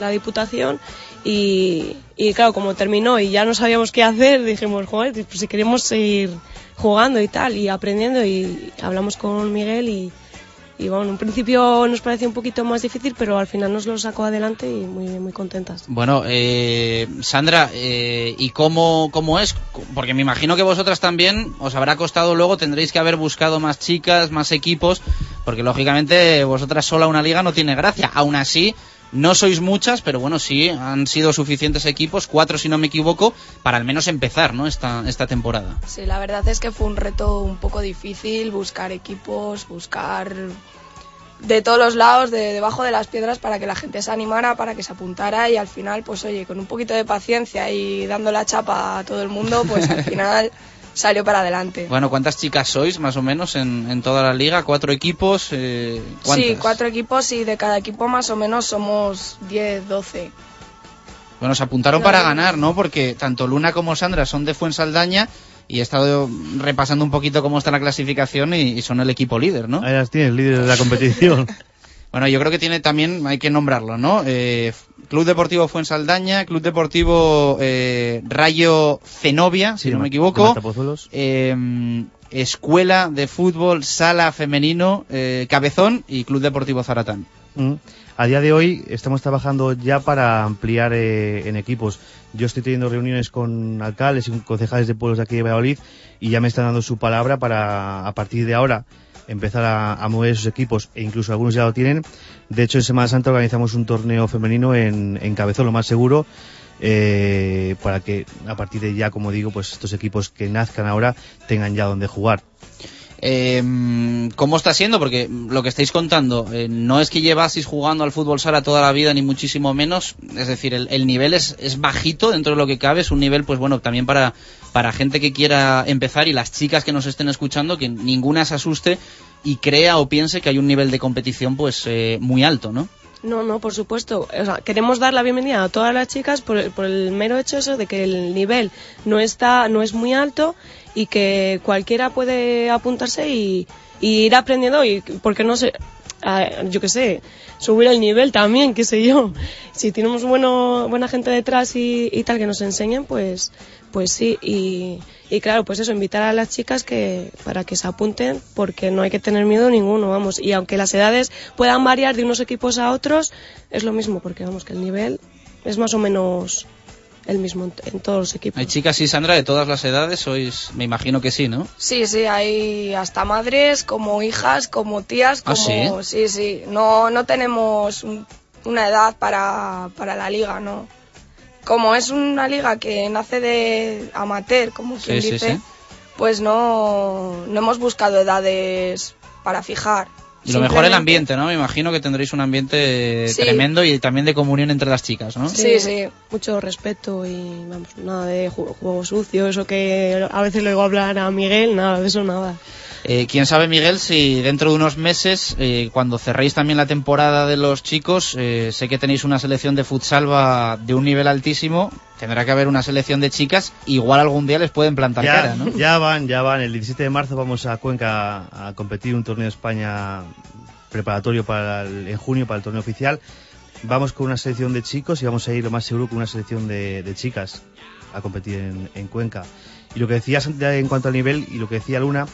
Speaker 18: la Diputación y, y claro, como terminó y ya no sabíamos qué hacer, dijimos, joder, pues si queremos seguir jugando y tal y aprendiendo y hablamos con Miguel y, y bueno, en un principio nos pareció un poquito más difícil, pero al final nos lo sacó adelante y muy, muy contentas.
Speaker 1: Bueno, eh, Sandra, eh, ¿y cómo, cómo es? Porque me imagino que vosotras también os habrá costado luego, tendréis que haber buscado más chicas, más equipos, porque lógicamente vosotras sola una liga no tiene gracia. Aún así, no sois muchas, pero bueno, sí, han sido suficientes equipos, cuatro si no me equivoco, para al menos empezar ¿no? esta, esta temporada.
Speaker 19: Sí, la verdad es que fue un reto un poco difícil buscar equipos, buscar de todos los lados, de debajo de las piedras, para que la gente se animara, para que se apuntara y al final, pues oye, con un poquito de paciencia y dando la chapa a todo el mundo, pues al final salió para adelante.
Speaker 1: Bueno, ¿cuántas chicas sois más o menos en, en toda la liga? ¿Cuatro equipos? Eh.
Speaker 19: Sí, cuatro equipos y de cada equipo más o menos somos 10, 12.
Speaker 1: Bueno, se apuntaron para ganar, ¿no? Porque tanto Luna como Sandra son de Fuensaldaña y he estado repasando un poquito cómo está la clasificación y, y son el equipo líder, ¿no?
Speaker 17: Ahí las tienes, líderes de la competición.
Speaker 1: Bueno, yo creo que tiene también, hay que nombrarlo, ¿no? Eh, Club Deportivo Fuensaldaña, Club Deportivo eh, Rayo Cenobia, si no me equivoco. Eh, Escuela de Fútbol Sala Femenino eh, Cabezón y Club Deportivo Zaratán.
Speaker 17: Mm. A día de hoy estamos trabajando ya para ampliar eh, en equipos. Yo estoy teniendo reuniones con alcaldes y con concejales de pueblos de aquí de Valladolid y ya me están dando su palabra para a partir de ahora empezar a, mover esos equipos e incluso algunos ya lo tienen. De hecho, en Semana Santa organizamos un torneo femenino en, en Cabezón, lo más seguro, eh, para que a partir de ya, como digo, pues estos equipos que nazcan ahora tengan ya donde jugar.
Speaker 1: Eh, ¿Cómo está siendo? Porque lo que estáis contando eh, no es que llevaseis jugando al fútbol sala toda la vida, ni muchísimo menos. Es decir, el, el nivel es, es bajito dentro de lo que cabe. Es un nivel, pues bueno, también para, para gente que quiera empezar y las chicas que nos estén escuchando, que ninguna se asuste y crea o piense que hay un nivel de competición pues eh, muy alto, ¿no?
Speaker 18: No, no, por supuesto. O sea, queremos dar la bienvenida a todas las chicas por el, por el mero hecho eso de que el nivel no está, no es muy alto y que cualquiera puede apuntarse y, y ir aprendiendo y porque no sé, ah, yo qué sé, subir el nivel también, qué sé yo. Si tenemos bueno, buena gente detrás y, y tal que nos enseñen, pues, pues sí. Y, y claro, pues eso, invitar a las chicas que para que se apunten porque no hay que tener miedo ninguno, vamos. Y aunque las edades puedan variar de unos equipos a otros, es lo mismo porque vamos que el nivel es más o menos el mismo en, en todos los equipos.
Speaker 1: Hay chicas y Sandra de todas las edades, sois, me imagino que sí, ¿no?
Speaker 19: Sí, sí, hay hasta madres, como hijas, como tías,
Speaker 1: ¿Ah,
Speaker 19: como... sí, sí. No, no tenemos un- una edad para, para la liga, ¿no? Como es una liga que nace de amateur, como quien
Speaker 1: Sí, sí,
Speaker 19: dice,
Speaker 1: sí.
Speaker 19: pues no, no hemos buscado edades para fijar.
Speaker 1: Y lo mejor el ambiente, ¿no? Me imagino que tendréis un ambiente
Speaker 19: Sí.
Speaker 1: tremendo y también de comunión entre las chicas, ¿no?
Speaker 19: Sí, sí.
Speaker 18: Mucho respeto y vamos, nada de ju- juego sucio, eso que a veces le oigo hablar a Miguel, nada de eso, nada.
Speaker 1: Eh, Quién sabe, Miguel, si dentro de unos meses, eh, cuando cerréis también la temporada de los chicos, eh, sé que tenéis una selección de futsalva de un nivel altísimo, tendrá que haber una selección de chicas, igual algún día les pueden plantar
Speaker 17: ya,
Speaker 1: cara, ¿no?
Speaker 17: ya van, ya van. El 17 de marzo vamos a Cuenca a competir un torneo de España preparatorio para el- en junio para el torneo oficial. Vamos con una selección de chicos y vamos a ir lo más seguro con una selección de, de chicas a competir en, en Cuenca. Y lo que decías de- en cuanto al nivel y lo que decía Luna,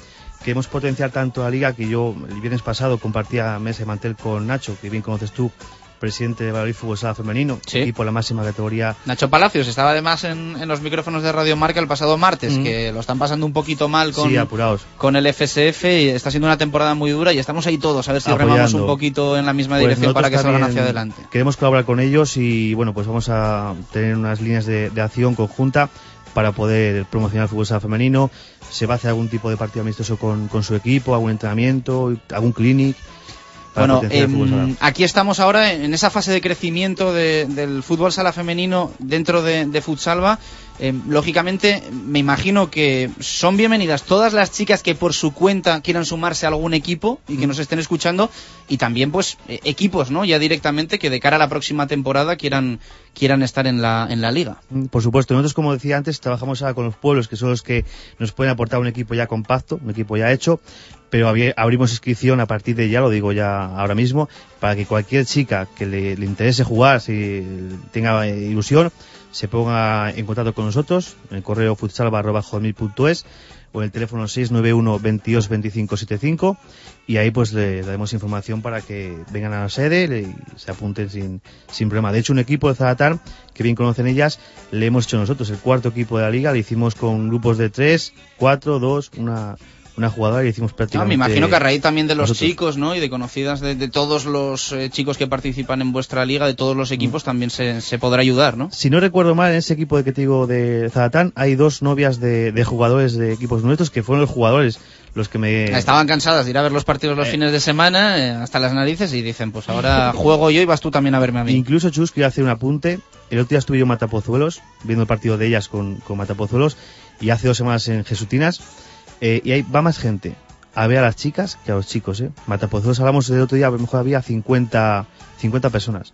Speaker 17: queremos potenciar tanto la liga que yo el viernes pasado compartía mesa de mantel con Nacho, que bien conoces tú, presidente de Valladolid Fútbol Sala Femenino, y por la máxima categoría
Speaker 1: Nacho Palacios estaba además en, en los micrófonos de Radio Marca el pasado martes,
Speaker 17: Mm.
Speaker 1: que lo están pasando un poquito mal con,
Speaker 17: Sí, apurados.
Speaker 1: con el FSF y está siendo una temporada muy dura y estamos ahí todos a ver si remamos
Speaker 17: Apoyando.
Speaker 1: un poquito en la misma
Speaker 17: Pues
Speaker 1: dirección para que salgan hacia adelante.
Speaker 17: Queremos colaborar con ellos y bueno, pues vamos a tener unas líneas de, de acción conjunta para poder promocionar el fútbol sala femenino. Se va a hacer algún tipo de partido amistoso con, con su equipo, algún entrenamiento, algún clinic. para
Speaker 1: Bueno, em, aquí estamos ahora en esa fase de crecimiento de- del fútbol sala femenino dentro de, de Futsalva. Em, lógicamente, me imagino que son bienvenidas todas las chicas que por su cuenta quieran sumarse a algún equipo y que nos estén escuchando y también pues eh, equipos, ¿no? Ya directamente que de cara a la próxima temporada quieran quieran estar en la en la liga.
Speaker 17: Mm, Por supuesto, nosotros como decía antes trabajamos ahora con los pueblos que son los que nos pueden aportar un equipo ya compacto, un equipo ya hecho, pero abri- abrimos inscripción a partir de ya, lo digo ya ahora mismo, para que cualquier chica que le, le interese jugar, si tenga eh, ilusión, se ponga en contacto con nosotros en el correo futsalva.es o en el teléfono 691 22 25 75 y ahí pues le daremos información para que vengan a la sede y se apunten sin, sin problema. De hecho, un equipo de Zaratán, que bien conocen ellas, le hemos hecho nosotros, el cuarto equipo de la liga, le hicimos con grupos de tres, cuatro, dos, una, una jugadora y le hicimos
Speaker 1: Ah,
Speaker 17: prácticamente...
Speaker 1: me imagino que a raíz también de los
Speaker 17: nosotros.
Speaker 1: chicos, ¿no? Y de conocidas de, de todos los eh, chicos que participan en vuestra liga, de todos los
Speaker 17: Mm.
Speaker 1: equipos, también se, se podrá ayudar, ¿no?
Speaker 17: Si no recuerdo mal, en ese equipo de que te digo de Zaratán hay dos novias de, de jugadores de equipos nuestros que fueron los jugadores los que me...
Speaker 1: Estaban cansadas de ir a ver los partidos los fines de semana eh, hasta las narices y dicen, pues ahora juego yo y vas tú también a verme a mí.
Speaker 17: Incluso, Chus, quería hacer un apunte. El otro día estuve yo en Matapozuelos, viendo el partido de ellas con, con Matapozuelos, y hace dos semanas en Jesutinas, eh, y ahí va más gente a ver a las chicas que a los chicos, ¿eh? Matapozuelos hablamos el otro día, a lo mejor había 50, 50 personas.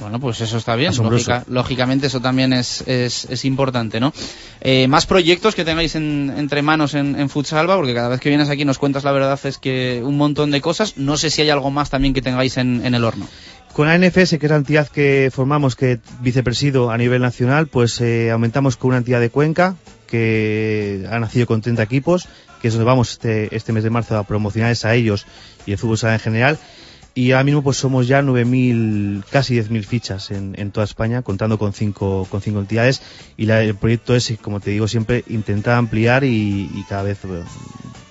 Speaker 1: Bueno, pues eso está bien. Lógica- lógicamente eso también es, es, es importante, ¿no? Eh, más proyectos que tengáis en- entre manos en, en Futsalva, porque cada vez que vienes aquí nos cuentas la verdad es que un montón de cosas. No sé si hay algo más también que tengáis en, en el horno.
Speaker 17: Con la NFS, que es la entidad que formamos, que vicepresido a nivel nacional, pues eh, aumentamos con una entidad de Cuenca, que ha nacido con 30 equipos, que es donde vamos este, este mes de marzo a promocionarles a ellos y el fútbol sala en general. Y ahora mismo pues somos ya 9.000, casi 10.000 fichas en, en toda España, contando con cinco, con cinco entidades. Y la- el proyecto es, como te digo siempre, intentar ampliar y, y cada vez eh,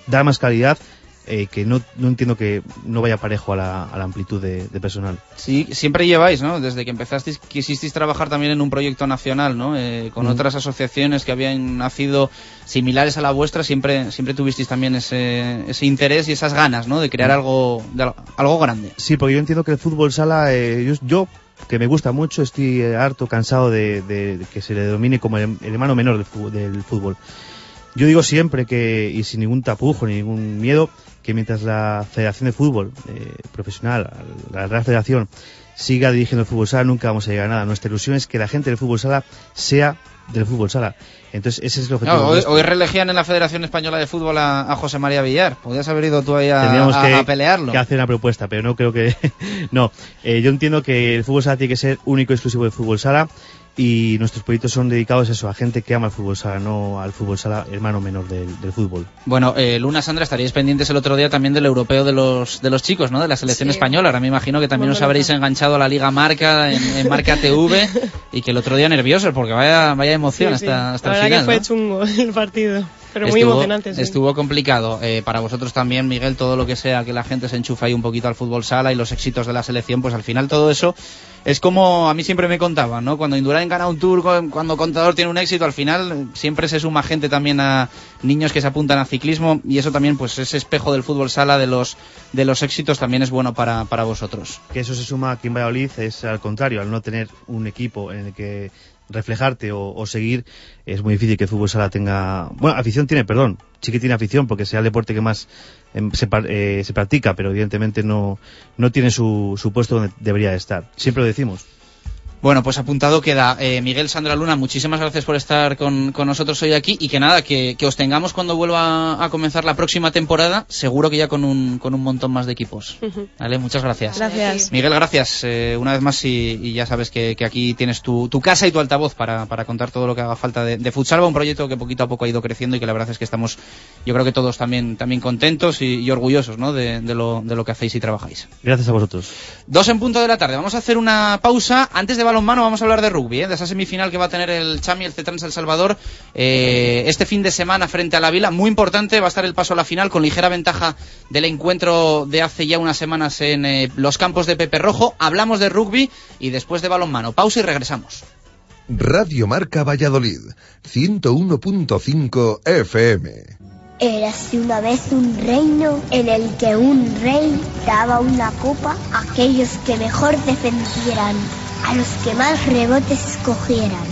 Speaker 17: dar más calidad, eh, que no, no entiendo que no vaya parejo a la, a la amplitud de, de personal.
Speaker 1: Sí, siempre lleváis, ¿no? Desde que empezasteis, quisisteis trabajar también en un proyecto nacional, ¿no? Eh, con
Speaker 17: Mm.
Speaker 1: otras asociaciones que habían nacido similares a la vuestra, siempre, siempre tuvisteis también ese, ese interés y esas ganas, ¿no? De crear
Speaker 17: Mm.
Speaker 1: algo, de al- algo grande.
Speaker 17: Sí, porque yo entiendo que el fútbol sala, eh, yo, yo, que me gusta mucho, estoy harto, cansado de, de- de que se le denomine como el, el hermano menor del del fútbol. Yo digo siempre que, y sin ningún tapujo ni ningún miedo, que mientras la Federación de Fútbol eh, Profesional, la Real Federación, siga dirigiendo el fútbol sala, nunca vamos a llegar a nada. Nuestra ilusión es que la gente del fútbol sala sea del fútbol sala. Entonces, ese es el objetivo.
Speaker 1: Hoy, hoy reelegían en la Federación Española de Fútbol a, a José María Villar. Podrías haber ido tú ahí a,
Speaker 17: Tendríamos
Speaker 1: a-
Speaker 17: que,
Speaker 1: a pelearlo.
Speaker 17: que hacer una propuesta, pero no creo que... no, Eh, yo entiendo que el fútbol sala tiene que ser único y exclusivo del fútbol sala y nuestros proyectos son dedicados a eso, a gente que ama el fútbol sala, no al fútbol sala hermano menor del, del fútbol.
Speaker 1: Bueno, eh, Luna, Sandra, estaríais pendientes el otro día también del europeo de los, de los chicos, ¿no? De la selección
Speaker 18: Sí.
Speaker 1: española. Ahora me imagino que también
Speaker 18: Muy
Speaker 1: os habréis enganchado a la Liga Marca, en, en Marca TV, y que el otro día nerviosos, porque vaya, vaya emoción
Speaker 18: Sí, sí.
Speaker 1: hasta, hasta
Speaker 18: la
Speaker 1: el
Speaker 18: verdad
Speaker 1: final.
Speaker 18: que fue
Speaker 1: ¿no?
Speaker 18: chungo el partido, pero muy
Speaker 1: Estuvo-
Speaker 18: emocionante. Sí.
Speaker 1: Estuvo complicado. Eh, para vosotros también, Miguel, todo lo que sea que la gente se enchufa ahí un poquito al fútbol sala y los éxitos de la selección, pues al final todo eso es como a mí siempre me contaban, ¿no? Cuando Indurain gana un tour, cu- cuando Contador tiene un éxito, al final siempre se suma gente también a niños que se apuntan al ciclismo y eso también, pues ese espejo del fútbol sala de los, de los éxitos también es bueno para, para vosotros.
Speaker 17: Que eso se suma aquí en Valladolid es al contrario, al no tener un equipo en el que reflejarte o, o seguir, es muy difícil que el fútbol sala tenga... Bueno, afición tiene, perdón, sí que tiene afición porque sea el deporte que más em, se, eh, se practica, pero evidentemente no, no tiene su, su puesto donde debería estar. Siempre lo decimos.
Speaker 1: Bueno, pues apuntado queda. Eh, Miguel Sandra Luna, muchísimas gracias por estar con, con nosotros hoy aquí y que nada, que, que os tengamos cuando vuelva a comenzar la próxima temporada, seguro que ya con un, con un montón más de equipos. Vale, muchas gracias.
Speaker 18: Gracias.
Speaker 1: Miguel, gracias eh, una vez más y, y ya sabes que, que aquí tienes tu, tu casa y tu altavoz para, para contar todo lo que haga falta de, de Futsalva, un proyecto que poquito a poco ha ido creciendo y que la verdad es que estamos, yo creo que todos también, también contentos y, y orgullosos ¿no? de, de lo, de lo que hacéis y trabajáis.
Speaker 17: Gracias a vosotros.
Speaker 1: Dos en punto de la tarde. Vamos a hacer una pausa. Antes de balonmano vamos a hablar de rugby, ¿eh? de esa semifinal que va a tener el Chami, el Cetrans El Salvador, eh, este fin de semana frente a la Vila. Muy importante, va a estar el paso a la final con ligera ventaja del encuentro de hace ya unas semanas en eh, los campos de Pepe Rojo. Hablamos de rugby y después de balonmano. Pausa y regresamos.
Speaker 10: Radio Marca Valladolid, 101.5 FM.
Speaker 20: Érase una vez un reino en el que un rey daba una copa a aquellos que mejor defendieran, a los que más rebotes escogieran,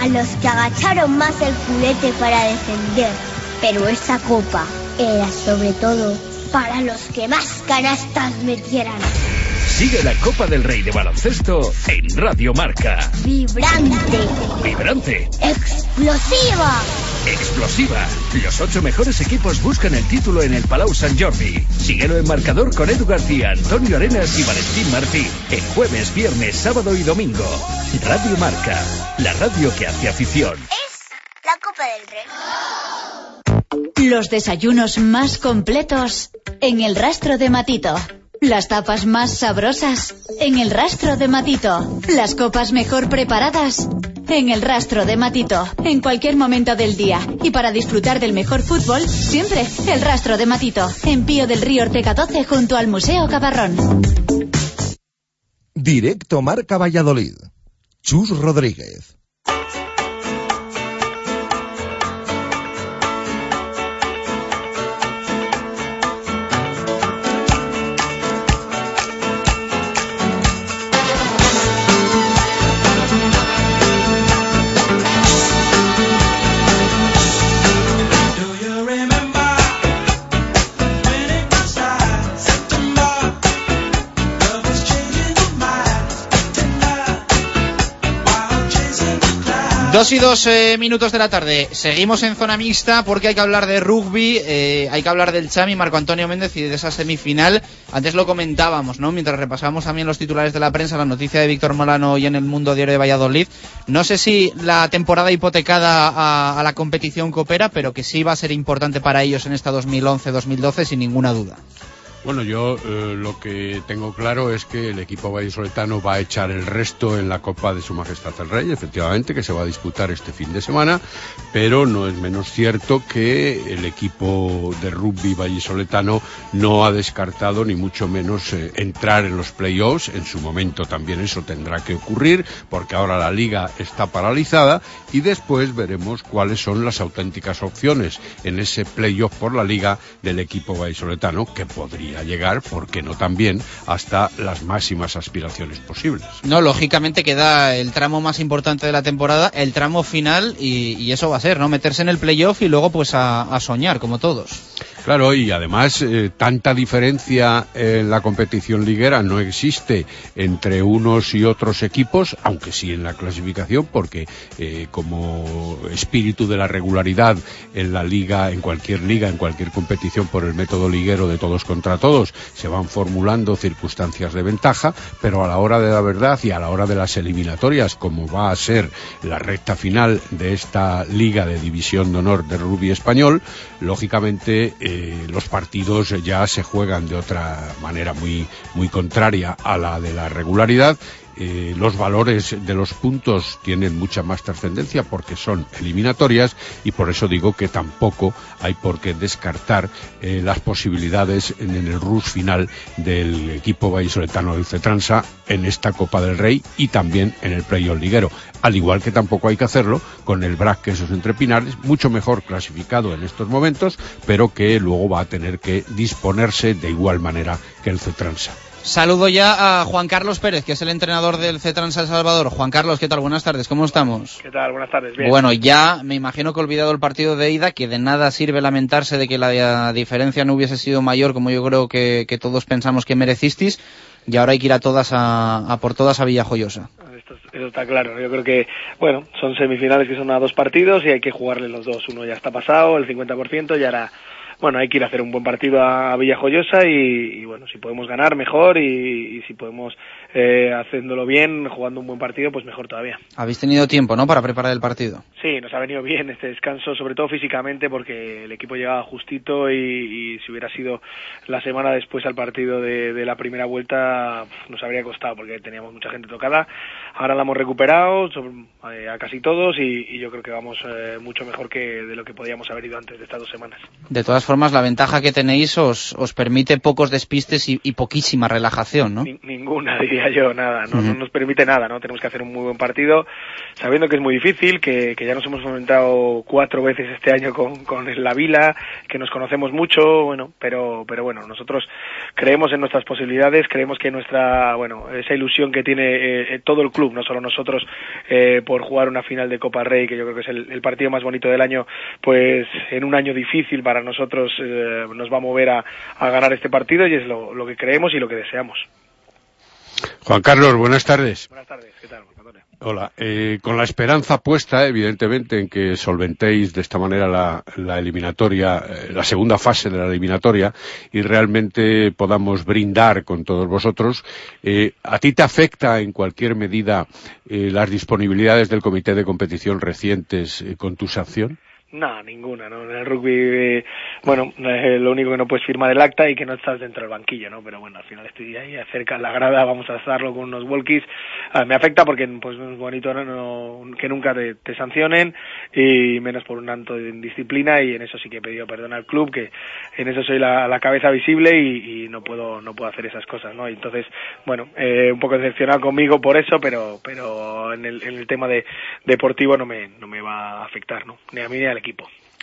Speaker 20: a los que agacharon más el culete para defender. Pero esa copa era sobre todo para los que más canastas metieran.
Speaker 16: Sigue la Copa del Rey de baloncesto en Radio Marca.
Speaker 20: Vibrante,
Speaker 16: Vibrante,
Speaker 20: explosiva.
Speaker 16: explosiva. Los ocho mejores equipos buscan el título en el Palau Sant Jordi. Síguelo en marcador con Edu García, Antonio Arenas y Valentín Martín. En jueves, viernes, sábado y domingo. Radio Marca, la radio que hace afición.
Speaker 20: La Copa del Rey.
Speaker 15: Los desayunos más completos en el rastro de Matito. Las tapas más sabrosas en el rastro de Matito. Las copas mejor preparadas en el rastro de Matito. En cualquier momento del día. Y para disfrutar del mejor fútbol, siempre el rastro de Matito. En Pío del Río Ortega 12 junto al Museo Cabarrón.
Speaker 10: Directo Marca Valladolid. Chus Rodríguez.
Speaker 1: Dos y dos eh, minutos de la tarde. Seguimos en zona mixta porque hay que hablar de rugby, eh, hay que hablar del Chami, Marco Antonio Méndez y de esa semifinal. Antes lo comentábamos, ¿no? Mientras repasábamos también los titulares de la prensa, la noticia de Víctor Molano y en el Mundo Diario de Valladolid. No sé si la temporada hipotecada a, a la competición coopera, pero que sí va a ser importante para ellos en esta 2011-2012 sin ninguna duda.
Speaker 9: Bueno, yo eh, lo que tengo claro es que el equipo vallisoletano va a echar el resto en la Copa de Su Majestad el Rey, efectivamente, que se va a disputar este fin de semana, pero no es menos cierto que el equipo de rugby vallisoletano no ha descartado ni mucho menos eh, entrar en los playoffs. En su momento también eso tendrá que ocurrir, porque ahora la liga está paralizada y después veremos cuáles son las auténticas opciones en ese playoff por la liga del equipo vallisoletano que podría a llegar, porque no también, hasta las máximas aspiraciones posibles.
Speaker 1: No, lógicamente queda el tramo más importante de la temporada, el tramo final, y, y eso va a ser, ¿no? Meterse en el playoff y luego pues a, a soñar, como todos.
Speaker 9: Claro, y además eh, tanta diferencia en la competición liguera no existe entre unos y otros equipos, aunque sí en la clasificación, porque eh, como espíritu de la regularidad en la liga, en cualquier liga, en cualquier competición por el método liguero de todos contra todos, se van formulando circunstancias de ventaja, pero a la hora de la verdad y a la hora de las eliminatorias, como va a ser la recta final de esta liga de división de honor de rugby español, lógicamente eh, los partidos ya se juegan de otra manera muy, muy contraria a la de la regularidad. Eh, los valores de los puntos tienen mucha más trascendencia porque son eliminatorias y por eso digo que tampoco hay por qué descartar eh, las posibilidades en, el rush final del equipo vallisoletano del Cetransa en esta Copa del Rey y también en el playoff liguero. Al igual que tampoco hay que hacerlo con el Brac Quesos Entre Pinares, mucho mejor clasificado en estos momentos, pero que luego va a tener que disponerse de igual manera que el Cetransa.
Speaker 1: Saludo ya a Juan Carlos Pérez, que es el entrenador del CETRANS El Salvador. Juan Carlos, ¿qué tal? Buenas tardes, ¿cómo estamos?
Speaker 21: ¿Qué tal? Buenas tardes, bien.
Speaker 1: Bueno, ya me imagino que he olvidado el partido de ida, que de nada sirve lamentarse de que la diferencia no hubiese sido mayor, como yo creo que, que todos pensamos que merecisteis, y ahora hay que ir a todas a, a por todas a Villajoyosa.
Speaker 21: Esto, eso está claro. Yo creo que, bueno, son semifinales que son a dos partidos y hay que jugarle los dos. Uno ya está pasado, el 50%, y ahora bueno, hay que ir a hacer un buen partido a Villajoyosa y, y bueno, si podemos ganar, mejor y, y si podemos eh, haciéndolo bien, jugando un buen partido, pues mejor todavía.
Speaker 1: Habéis tenido tiempo, ¿no?, para preparar el partido.
Speaker 21: Sí, nos ha venido bien este descanso, sobre todo físicamente, porque el equipo llegaba justito y, y si hubiera sido la semana después al partido de, de la primera vuelta, nos habría costado, porque teníamos mucha gente tocada. Ahora la hemos recuperado sobre, eh, a casi todos y, y, yo creo que vamos eh, mucho mejor que de lo que podíamos haber ido antes de estas dos semanas.
Speaker 1: De todas formas, la ventaja que tenéis os, os permite pocos despistes y, y poquísima relajación, ¿no?
Speaker 21: Ni, ninguna, diría yo, nada. No, uh -huh. no, nos permite nada, ¿no? Tenemos que hacer un muy buen partido, sabiendo que es muy difícil, que, que ya nos hemos enfrentado cuatro veces este año con, con la Vila, que nos conocemos mucho, bueno, pero, pero bueno, nosotros creemos en nuestras posibilidades, creemos que nuestra, bueno, esa ilusión que tiene eh, todo el club, no solo nosotros, eh, por jugar una final de Copa Rey, que yo creo que es el, el, partido más bonito del año, pues en un año difícil para nosotros eh, nos va a mover a, a, ganar este partido y es lo, lo que creemos y lo que deseamos.
Speaker 9: Juan Carlos, buenas tardes.
Speaker 21: Buenas tardes, ¿qué tal?
Speaker 9: Hola, eh, con la esperanza puesta, evidentemente, en que solventéis de esta manera la, la eliminatoria, eh, la segunda fase de la eliminatoria y realmente podamos brindar con todos vosotros, eh, ¿a ti te afecta en cualquier medida eh, las disponibilidades del comité de competición recientes eh, con tu sanción?
Speaker 21: No, ninguna, ¿no? En el rugby, eh, bueno, eh, lo único que no puedes firmar el acta y que no estás dentro del banquillo, ¿no? Pero bueno, al final estoy ahí acerca la grada, vamos a estarlo con unos walkies. Ah, me afecta porque, pues, es bonito ¿no? no que nunca te, sancionen y menos por un tanto de indisciplina y en eso sí que he pedido perdón al club, que en eso soy la, cabeza visible y, y, no puedo no puedo hacer esas cosas, ¿no? Y entonces, bueno, eh, un poco decepcionado conmigo por eso, pero pero en el, en el tema de deportivo no me, no me va a afectar, ¿no? Ni a mí ni al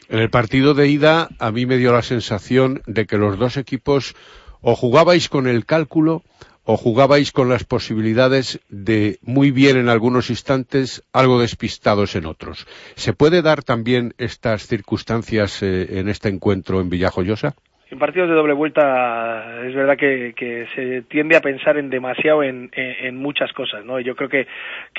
Speaker 9: En el partido de ida a mí me dio la sensación de que los dos equipos o jugabais con el cálculo o jugabais con las posibilidades de muy bien en algunos instantes, algo despistados en otros. ¿Se puede dar también estas circunstancias eh, en este encuentro en Villajoyosa?
Speaker 21: En partidos de doble vuelta es verdad que, que se tiende a pensar en demasiado en, muchas cosas, ¿no? Y Yo creo que,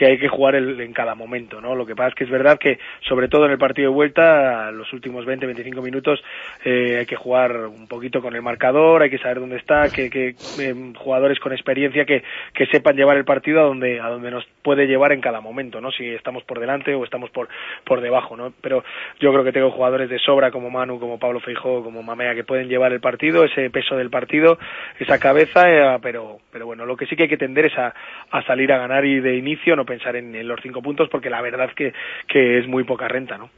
Speaker 21: hay que jugar el- en cada momento, ¿no? Lo que pasa es que es verdad que, sobre todo en el partido de vuelta, los últimos 20, 25 minutos, eh, hay que jugar un poquito con el marcador, hay que saber dónde está, que, que eh, jugadores con experiencia que, que sepan llevar el partido a donde, a donde nos puede llevar en cada momento, ¿no? Si estamos por delante o estamos por, por debajo, ¿no? Pero yo creo que tengo jugadores de sobra como Manu, como Pablo Feijó, como Mamea que pueden llevar el partido, ese peso del partido, esa cabeza, eh, pero, pero bueno, lo que sí que hay que tender es a, a salir a ganar y de inicio no pensar en, los cinco puntos porque la verdad que, que es muy poca renta, ¿no?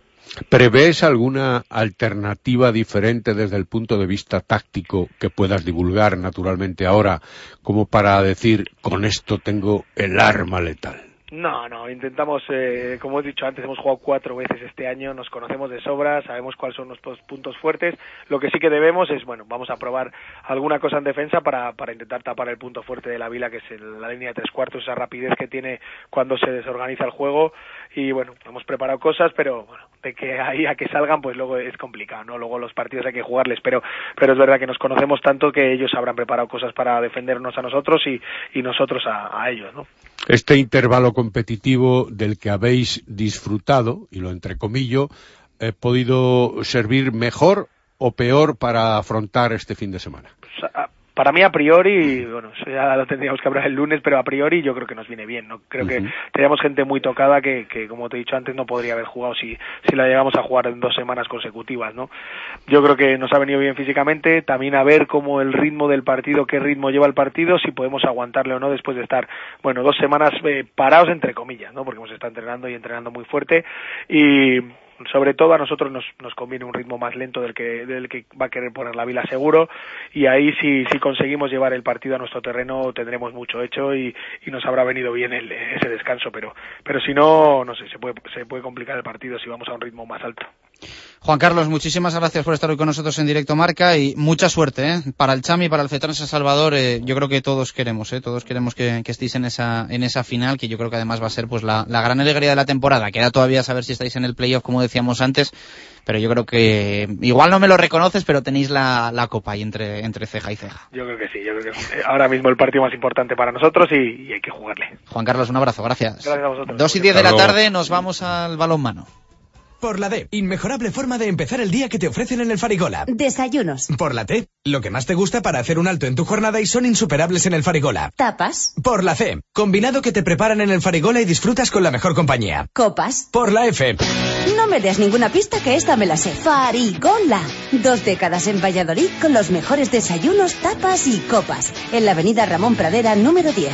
Speaker 9: ¿Prevés alguna alternativa diferente desde el punto de vista táctico que puedas divulgar naturalmente ahora, como para decir, con esto tengo el arma letal?
Speaker 21: No, no, intentamos, eh, como he dicho antes, hemos jugado cuatro veces este año, nos conocemos de sobra, sabemos cuáles son nuestros puntos fuertes. Lo que sí que debemos es, bueno, vamos a probar alguna cosa en defensa para, para intentar tapar el punto fuerte de la Vila, que es el- la línea de tres cuartos, esa rapidez que tiene cuando se desorganiza el juego. Y bueno, hemos preparado cosas, pero bueno, de que ahí a que salgan, pues luego es complicado, ¿no? Luego los partidos hay que jugarles, pero, pero es verdad que nos conocemos tanto que ellos habrán preparado cosas para defendernos a nosotros y, y nosotros a, a ellos, ¿no?
Speaker 9: Este intervalo competitivo del que habéis disfrutado, y lo entrecomillo, ¿ha podido servir mejor o peor para afrontar este fin de semana?
Speaker 21: Para mí a priori, bueno, eso ya lo tendríamos que hablar el lunes, pero a priori yo creo que nos viene bien, ¿no? Creo que teníamos gente muy tocada que, que, como te he dicho antes, no podría haber jugado si, si la llegamos a jugar en dos semanas consecutivas, ¿no? Yo creo que nos ha venido bien físicamente, también a ver cómo el ritmo del partido, qué ritmo lleva el partido, si podemos aguantarle o no después de estar, bueno, dos semanas eh, parados entre comillas, ¿no? Porque hemos estado entrenando y entrenando muy fuerte y sobre todo a nosotros nos, nos conviene un ritmo más lento del que, del que va a querer poner la Vila seguro y ahí si, si conseguimos llevar el partido a nuestro terreno tendremos mucho hecho y, nos habrá venido bien el- ese descanso pero pero si no no sé se puede se puede complicar el partido si vamos a un ritmo más alto
Speaker 1: Juan Carlos, muchísimas gracias por estar hoy con nosotros en Directo Marca y mucha suerte ¿eh? para el Chami, para el Cetrán San Salvador. eh, yo creo que todos queremos, ¿eh? todos queremos que, que estéis en esa, en esa final, que yo creo que además va a ser pues la, la gran alegría de la temporada. Queda todavía saber si estáis en el playoff, como decíamos antes, pero yo creo que igual no me lo reconoces, pero tenéis la, la copa ahí entre, entre ceja y ceja.
Speaker 21: yo creo que sí yo creo que es ahora mismo el partido más importante para nosotros y, y hay que jugarle
Speaker 1: Juan Carlos, un abrazo, gracias.
Speaker 21: gracias a vosotros
Speaker 1: Dos y diez de la tarde nos vamos al balonmano.
Speaker 11: Por la D, inmejorable forma de empezar el día que te ofrecen en el Farigola.
Speaker 12: Desayunos.
Speaker 11: Por la T, lo que más te gusta para hacer un alto en tu jornada y son insuperables en el Farigola.
Speaker 12: Tapas.
Speaker 11: Por la C, combinado que te preparan en el Farigola y disfrutas con la mejor compañía.
Speaker 12: Copas.
Speaker 11: Por la F,
Speaker 12: No me des ninguna pista que esta me la sé. Farigola. Dos décadas en Valladolid con los mejores desayunos, tapas y copas. En la avenida Ramón Pradera, número 10.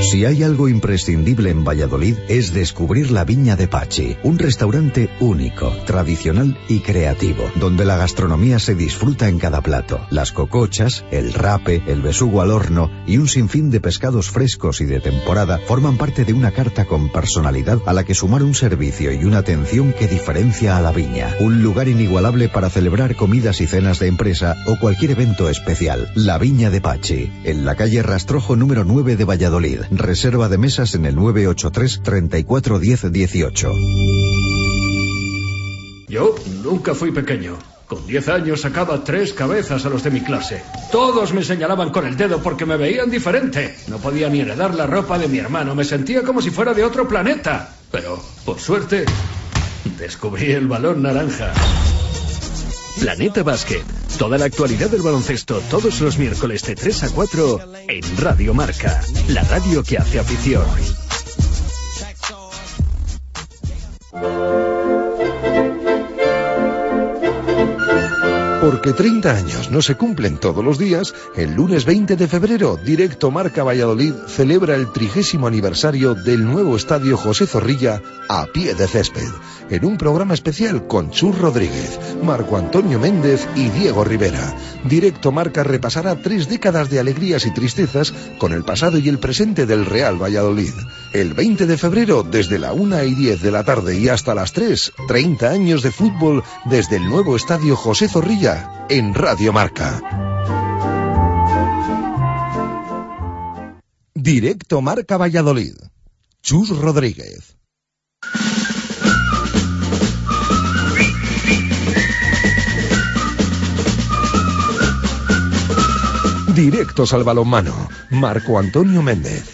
Speaker 22: Si hay algo imprescindible en Valladolid es descubrir la Viña de Pachi, un restaurante único, tradicional y creativo, donde la gastronomía se disfruta en cada plato. Las cocochas, el rape, el besugo al horno y un sinfín de pescados frescos y de temporada forman parte de una carta con personalidad a la que sumar un servicio y una atención que diferencia a la viña. Un lugar inigualable para celebrar comidas y cenas de empresa o cualquier evento especial. La Viña de Pachi, en la calle Rastrojo número 9 de Valladolid. Reserva de mesas en el 983 34 10 18.
Speaker 16: Yo nunca fui pequeño. Con 10 años sacaba tres cabezas a los de mi clase. Todos me señalaban con el dedo porque me veían diferente. No podía ni heredar la ropa de mi hermano. Me sentía como si fuera de otro planeta. Pero, por suerte, descubrí el balón naranja. Planeta Basket. Toda la actualidad del baloncesto todos los miércoles de 3 a 4 en Radio Marca. La radio que hace afición.
Speaker 10: Porque 30 años no se cumplen todos los días, el lunes 20 de febrero, Directo Marca Valladolid celebra el trigésimo aniversario del nuevo estadio José Zorrilla a pie de césped, en un programa especial con Chus Rodríguez, Marco Antonio Méndez y Diego Rivera. Directo Marca repasará tres décadas de alegrías y tristezas con el pasado y el presente del Real Valladolid. El 20 de febrero, desde la 1 y 10 de la tarde y hasta las 3, 30 años de fútbol desde el nuevo estadio José Zorrilla en Radio Marca. Directo Marca Valladolid. Chus Rodríguez. Directos al balonmano. Marco Antonio Méndez.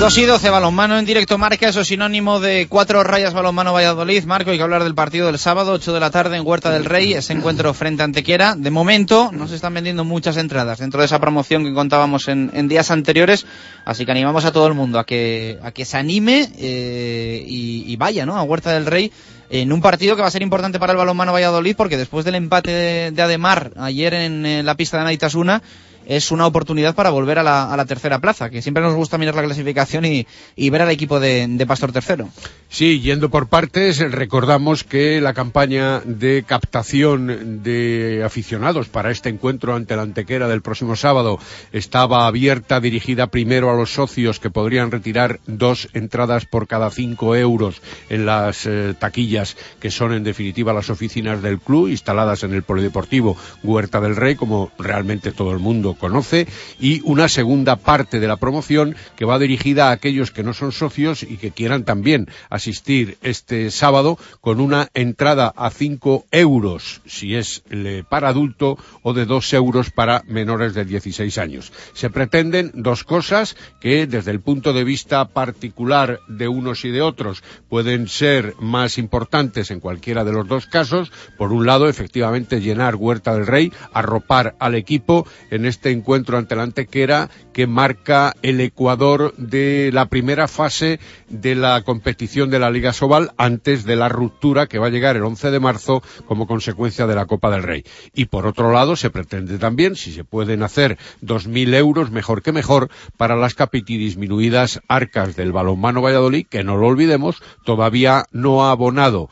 Speaker 1: Dos y 12 balonmano en directo marca, eso es sinónimo de cuatro rayas balonmano Valladolid. Marco, hay que hablar del partido del sábado, 8 de la tarde en Huerta del Rey, ese encuentro frente a Antequera. De momento no se están vendiendo muchas entradas dentro de esa promoción que contábamos en, en días anteriores, así que animamos a todo el mundo a que, a que se anime eh, y, y vaya ¿no? a Huerta del Rey en un partido que va a ser importante para el balonmano Valladolid porque después del empate de, de Ademar ayer en, eh, la pista de Naitasuna es una oportunidad para volver a la, tercera plaza, que siempre nos gusta mirar la clasificación y, ver al equipo de, de Pastor Tercero.
Speaker 9: Sí, yendo por partes, recordamos que la campaña de captación de aficionados para este encuentro ante la Antequera del próximo sábado estaba abierta, dirigida primero a los socios que podrían retirar dos entradas por cada cinco euros en las eh, taquillas que son en definitiva las oficinas del club instaladas en el Polideportivo Huerta del Rey, como realmente todo el mundo conoce, y una segunda parte de la promoción que va dirigida a aquellos que no son socios y que quieran también asistir este sábado con una entrada a 5 euros si es para adulto o de 2 euros para menores de 16 años. Se pretenden dos cosas que desde el punto de vista particular de unos y de otros pueden ser más importantes en cualquiera de los dos casos. Por un lado, efectivamente, llenar Huerta del Rey, arropar al equipo en este encuentro ante la Antequera que marca el Ecuador de la primera fase de la competición de la Liga Sobal antes de la ruptura que va a llegar el 11 de marzo como consecuencia de la Copa del Rey. Y por otro lado, se pretende también, si se pueden hacer 2.000 euros, mejor que mejor, para las capitidisminuidas arcas del balonmano Valladolid, que no lo olvidemos, todavía no ha abonado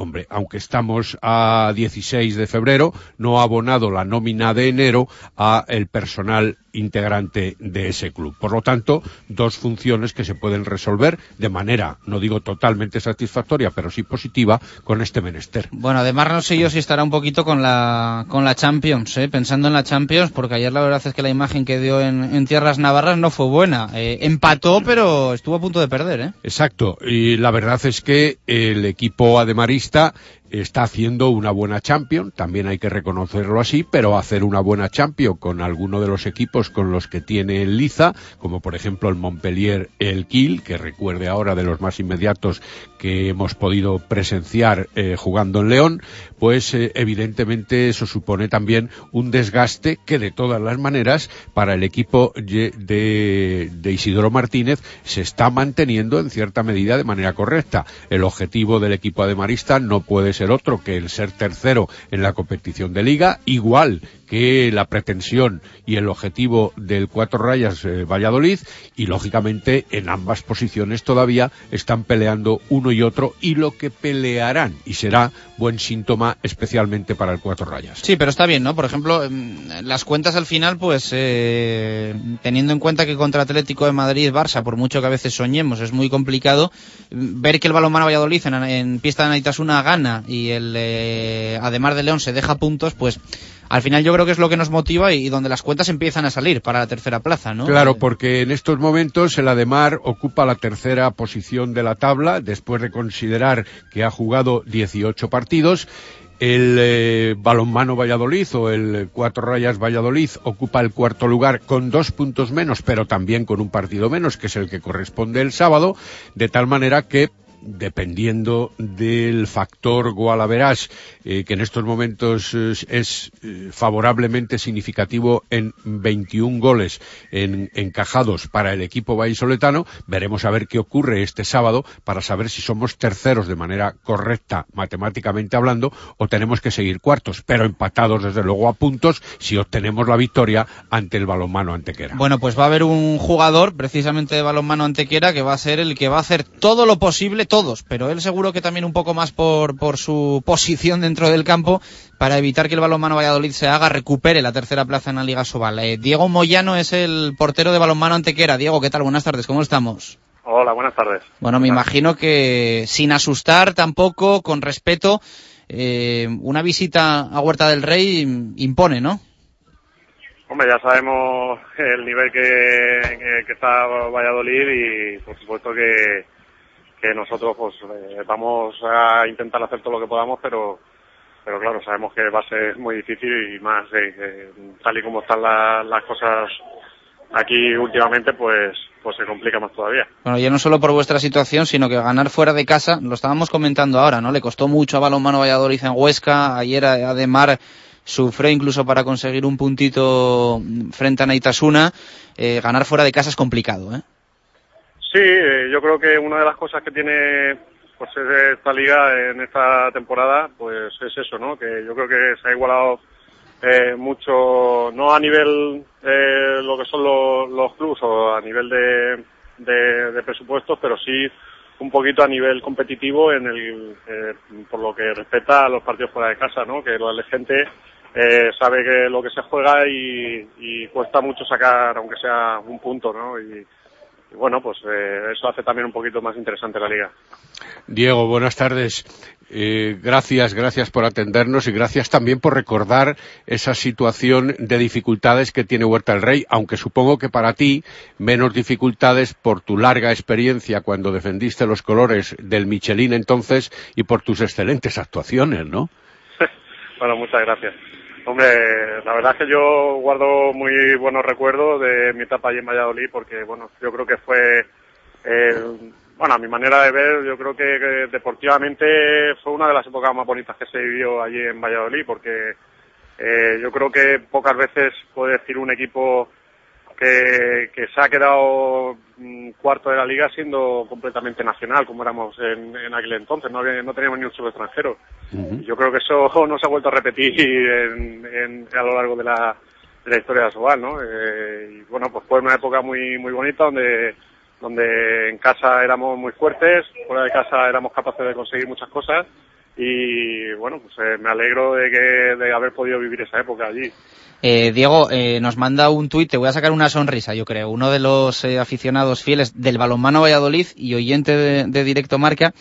Speaker 9: hombre, aunque estamos a 16 de febrero, no ha abonado la nómina de enero a el personal integrante de ese club. Por lo tanto, dos funciones que se pueden resolver de manera, no digo totalmente satisfactoria, pero sí positiva con este menester.
Speaker 1: Bueno, además no sé yo si estará un poquito con la, con la Champions, ¿eh? pensando en la Champions, porque ayer la verdad es que la imagen que dio en, en tierras navarras no fue buena. Eh, empató, pero estuvo a punto de perder. ¿eh?
Speaker 9: Exacto, y la verdad es que el equipo ademarista está haciendo una buena Champions, también hay que reconocerlo así, pero hacer una buena Champions con alguno de los equipos con los que tiene el Liza, como por ejemplo el Montpellier, el Kiel, que recuerde ahora de los más inmediatos que hemos podido presenciar eh, jugando en León, pues eh, evidentemente eso supone también un desgaste que de todas las maneras para el equipo de, de Isidoro Martínez se está manteniendo en cierta medida de manera correcta. El objetivo del equipo ademarista no puede ser otro que el ser tercero en la competición de liga, igual que la pretensión y el objetivo del cuatro rayas eh, Valladolid y lógicamente en ambas posiciones todavía están peleando uno y otro y lo que pelearán y será buen síntoma especialmente para el cuatro rayas.
Speaker 1: Sí, pero está bien, ¿no? Por ejemplo, mm, las cuentas al final, pues eh, teniendo en cuenta que contra Atlético de Madrid, Barça, por mucho que a veces soñemos, es muy complicado mm, ver que el balonmano Valladolid en, en pista de Naitasuna gana y el eh, además de León se deja puntos, pues al final yo creo que es lo que nos motiva y, donde las cuentas empiezan a salir para la tercera plaza, ¿no?
Speaker 9: Claro, porque en estos momentos el Ademar ocupa la tercera posición de la tabla, después de considerar que ha jugado 18 partidos. El eh, balonmano Valladolid o el Cuatro Rayas Valladolid ocupa el cuarto lugar con dos puntos menos, pero también con un partido menos, que es el que corresponde el sábado, de tal manera que dependiendo del factor Gualaverás, eh, que en estos momentos eh, es eh, favorablemente significativo en 21 goles en, encajados para el equipo vallisoletano, veremos a ver qué ocurre este sábado para saber si somos terceros de manera correcta, matemáticamente hablando, o tenemos que seguir cuartos, pero empatados desde luego a puntos si obtenemos la victoria ante el balonmano Antequera.
Speaker 1: Bueno, pues va a haber un jugador precisamente de balonmano Antequera que va a ser el que va a hacer todo lo posible todos, pero él seguro que también un poco más por, por su posición dentro del campo para evitar que el balonmano Valladolid se haga, recupere la tercera plaza en la Liga Sobal. Eh, Diego Moyano es el portero de balonmano Antequera. Diego, ¿qué tal? Buenas tardes, ¿cómo estamos?
Speaker 23: Hola, buenas tardes.
Speaker 1: Bueno, me imagino que sin asustar tampoco, con respeto, eh, una visita a Huerta del Rey impone, ¿no?
Speaker 23: Hombre, ya sabemos el nivel que, que, que está Valladolid y por supuesto que, que nosotros pues eh, vamos a intentar hacer todo lo que podamos, pero pero claro, sabemos que va a ser muy difícil y más eh, eh, tal y como están la- las cosas aquí últimamente, pues, pues se complica más todavía.
Speaker 1: Bueno, ya no solo por vuestra situación, sino que ganar fuera de casa, lo estábamos comentando ahora, ¿no? Le costó mucho a Balonmano Valladolid en Huesca, ayer Ademar sufrió incluso para conseguir un puntito frente a Naitasuna. Ganar fuera de casa es complicado, ¿eh?
Speaker 23: Sí, eh, yo creo que una de las cosas que tiene pues esta liga en esta temporada, pues es eso, ¿no? Que yo creo que se ha igualado eh, mucho, no a nivel eh, lo que son los, clubs o a nivel de, de, de presupuestos, pero sí un poquito a nivel competitivo en el, eh, por lo que respecta a los partidos fuera de casa, ¿no? Que la gente eh, sabe que lo que se juega y, y cuesta mucho sacar, aunque sea un punto, ¿no? Y, y bueno, pues eh, eso hace también un poquito más interesante la liga.
Speaker 9: Diego, buenas tardes. Eh, gracias, gracias por atendernos y gracias también por recordar esa situación de dificultades que tiene Huerta del Rey, aunque supongo que para ti menos dificultades por tu larga experiencia cuando defendiste los colores del Michelin entonces y por tus excelentes actuaciones, ¿no?
Speaker 23: Bueno, muchas gracias. Hombre, la verdad es que yo guardo muy buenos recuerdos de mi etapa allí en Valladolid porque, bueno, yo creo que fue, eh, bueno, a mi manera de ver, yo creo que, deportivamente fue una de las épocas más bonitas que se vivió allí en Valladolid porque eh, yo creo que pocas veces puede decir un equipo que, que se ha quedado mm, cuarto de la liga siendo completamente nacional, como éramos en, en aquel entonces, no, no teníamos ni un solo extranjero. Y Yo creo que eso no se ha vuelto a repetir en- en- a lo largo de la, de la historia de Asobal, ¿no? Eh, y bueno, pues fue una época muy muy bonita donde donde en casa éramos muy fuertes, fuera de casa éramos capaces de conseguir muchas cosas y bueno, pues eh, me alegro de que de haber podido vivir esa época allí.
Speaker 1: Eh, Diego, eh, nos manda un tuit, te voy a sacar una sonrisa, yo creo, uno de los eh, aficionados fieles del balonmano Valladolid y oyente de, de Directo Marca,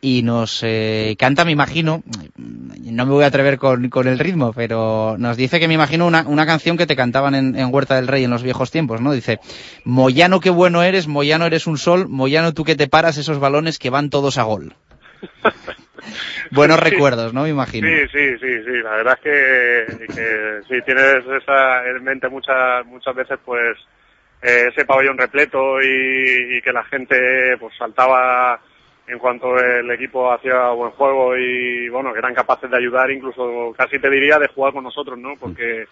Speaker 1: y nos eh, canta, me imagino, no me voy a atrever con, con el ritmo, pero nos dice que me imagino una, una canción que te cantaban en, en Huerta del Rey en los viejos tiempos, ¿no? Dice, Moyano qué bueno eres, Moyano eres un sol, Moyano tú que te paras esos balones que van todos a gol. Buenos
Speaker 23: Sí.
Speaker 1: recuerdos, ¿no? Me imagino.
Speaker 23: Sí, sí, sí, sí. La verdad es que, que sí, tienes esa en mente muchas muchas veces, pues, eh, ese pabellón repleto y, y que la gente, pues, saltaba en cuanto el equipo hacía buen juego y, bueno, que eran capaces de ayudar, incluso casi te diría de jugar con nosotros, ¿no? Porque,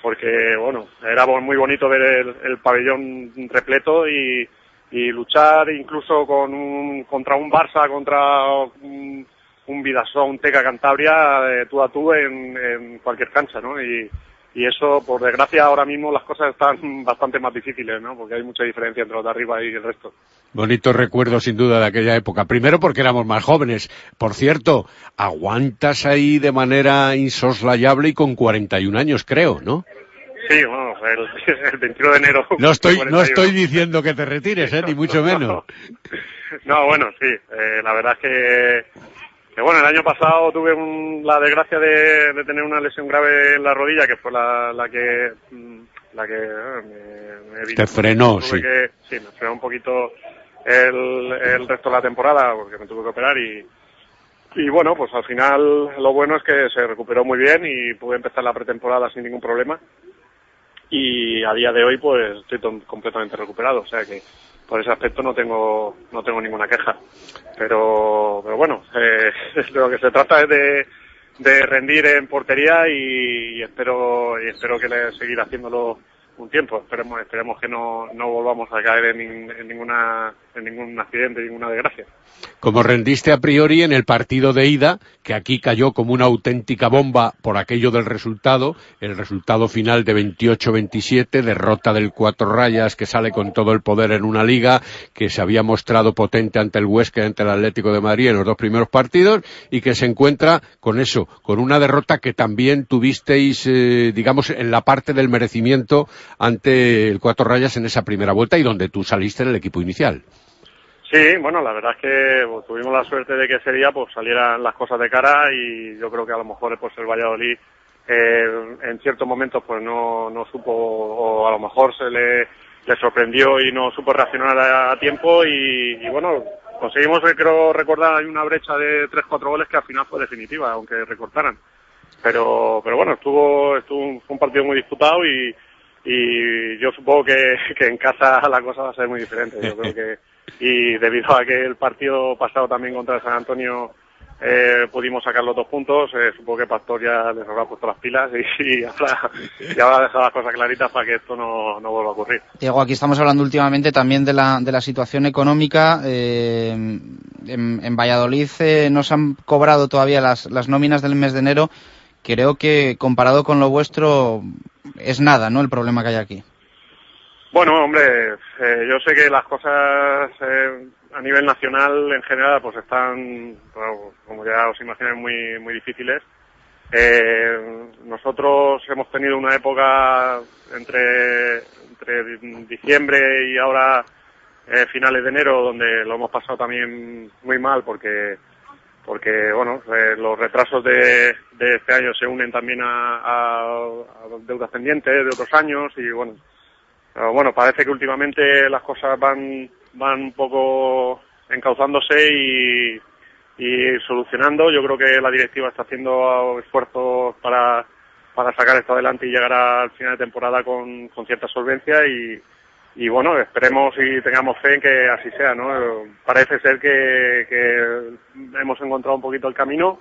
Speaker 23: porque bueno, era muy bonito ver el, el pabellón repleto y, y luchar incluso con un, contra un Barça, contra un, un Vidasoa, un Teca Cantabria, eh, tú a tú en, en cualquier cancha, ¿no? Y, y eso, por desgracia, ahora mismo las cosas están bastante más difíciles, ¿no? Porque hay mucha diferencia entre los de arriba y el resto.
Speaker 9: Bonitos recuerdos sin duda de aquella época. Primero porque éramos más jóvenes. Por cierto, aguantas ahí de manera insoslayable y con 41 años, creo, ¿no?
Speaker 23: Sí, bueno, el, el 21 de enero.
Speaker 9: No estoy, no
Speaker 23: 41.
Speaker 9: estoy diciendo que te retires, ¿eh? ni mucho menos.
Speaker 23: No, bueno, sí. eh, la verdad es que, que, bueno, el año pasado tuve un- la desgracia de, de tener una lesión grave en la rodilla, que fue la, la que mm, la que eh, me, me
Speaker 9: Te frenó,
Speaker 23: tuve
Speaker 9: sí.
Speaker 23: que- sí, me frenó un poquito el, el resto de la temporada porque me tuve que operar y y bueno, pues al final lo bueno es que se recuperó muy bien y pude empezar la pretemporada sin ningún problema y a día de hoy pues estoy completamente recuperado, o sea que por ese aspecto no tengo no tengo ninguna queja. Pero pero bueno, eh, lo que se trata es de, de rendir en portería y, y espero y espero que le seguir haciéndolo un tiempo. Esperemos esperemos que no, no volvamos a caer en, nin- en ninguna en ningún accidente, ninguna desgracia.
Speaker 9: Como rendiste a priori en el partido de ida, que aquí cayó como una auténtica bomba por aquello del resultado, el resultado final de 28-27, derrota del Cuatro Rayas que sale con todo el poder en una liga que se había mostrado potente ante el Huesca y ante el Atlético de Madrid en los dos primeros partidos y que se encuentra con eso, con una derrota que también tuvisteis, eh, digamos, en la parte del merecimiento ante el Cuatro Rayas en esa primera vuelta y donde tú saliste en el equipo inicial.
Speaker 23: Sí, bueno, la verdad es que pues, tuvimos la suerte de que ese día pues salieran las cosas de cara y yo creo que a lo mejor pues el Valladolid eh, en ciertos momentos pues no, no supo o a lo mejor se le, le sorprendió y no supo reaccionar a, tiempo y, y bueno, conseguimos eh, creo recordar hay una brecha de 3-4 goles que al final fue definitiva, aunque recortaran. pero pero bueno estuvo estuvo fue un partido muy disputado y y yo supongo que, que en casa la cosa va a ser muy diferente yo creo que y debido a que el partido pasado también contra San Antonio eh, pudimos sacar los dos puntos eh, supongo que Pastor ya les habrá puesto las pilas y, y habrá, ya habrá dejado las cosas claritas para que esto no, no vuelva a ocurrir
Speaker 1: Diego, aquí estamos hablando últimamente también de la, de la situación económica. eh, en, en Valladolid eh, no se han cobrado todavía las, las nóminas del mes de enero. Creo que comparado con lo vuestro es nada, ¿no? El problema que hay aquí.
Speaker 23: Bueno, hombre, eh, yo sé que las cosas eh, a nivel nacional en general pues están, como ya os imagináis, muy, muy difíciles. Eh, nosotros hemos tenido una época entre, entre diciembre y ahora eh, finales de enero donde lo hemos pasado también muy mal porque porque bueno los retrasos de, de este año se unen también a, a- a deudas pendientes de otros años y bueno bueno, parece que últimamente las cosas van, van un poco encauzándose y, y solucionando. Yo creo que la directiva está haciendo esfuerzos para, para sacar esto adelante y llegar al final de temporada con, con cierta solvencia y, y bueno, esperemos y tengamos fe en que así sea, ¿no? Parece ser que, que hemos encontrado un poquito el camino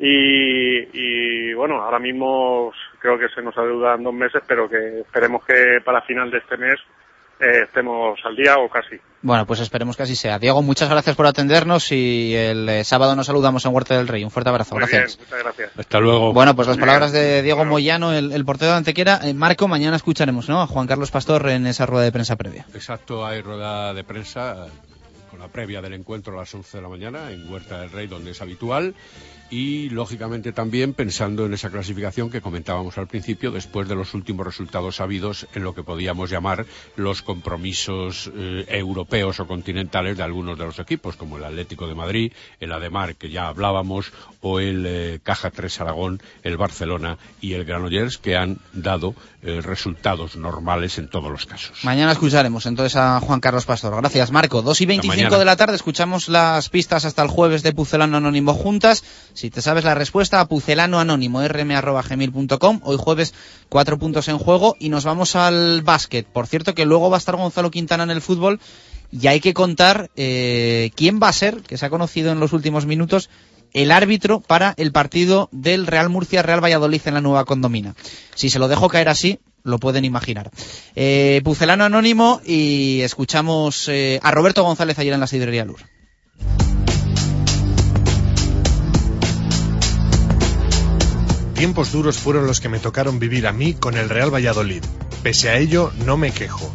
Speaker 23: y, y bueno, ahora mismo creo que se nos adeudan dos meses, pero que esperemos que para final de este mes eh, estemos al día o casi.
Speaker 1: Bueno, pues esperemos que así sea. Diego, muchas gracias por atendernos y el eh, sábado nos saludamos en Huerta del Rey. Un fuerte abrazo.
Speaker 23: Muy
Speaker 1: gracias.
Speaker 23: bien, muchas gracias.
Speaker 9: Hasta luego.
Speaker 1: Bueno, pues las palabras de Diego Moyano, el, el portero de Antequera. Eh, Marco, mañana escucharemos, ¿no? A Juan Carlos Pastor en esa rueda de prensa previa.
Speaker 9: Exacto, hay rueda de prensa con la previa del encuentro a las 11 de la mañana en Huerta del Rey, donde es habitual. Y, lógicamente, también pensando en esa clasificación que comentábamos al principio, después de los últimos resultados sabidos en lo que podíamos llamar los compromisos eh, europeos o continentales de algunos de los equipos, como el Atlético de Madrid, el Ademar, que ya hablábamos, o el eh, Caja 3 Aragón, el Barcelona y el Granollers, que han dado eh, resultados normales en todos los casos.
Speaker 1: Mañana escucharemos entonces a Juan Carlos Pastor. Gracias, Marco. 2 y 25
Speaker 9: mañana.
Speaker 1: de la tarde escuchamos las pistas hasta el jueves de Pucelano Anónimo juntas. Si te sabes la respuesta, a pucelano anónimo rm.gmail.com. Hoy jueves, cuatro puntos en juego y nos vamos al básquet. Por cierto, que luego va a estar Gonzalo Quintana en el fútbol y hay que contar eh, quién va a ser, que se ha conocido en los últimos minutos, el árbitro para el partido del Real Murcia Real Valladolid en la nueva condomina. Si se lo dejo caer así, lo pueden imaginar. Eh, Pucelano Anónimo y escuchamos eh, a Roberto González ayer en la sidrería Lur.
Speaker 8: Tiempos duros fueron los que me tocaron vivir a mí con el Real Valladolid. Pese a ello, no me quejo.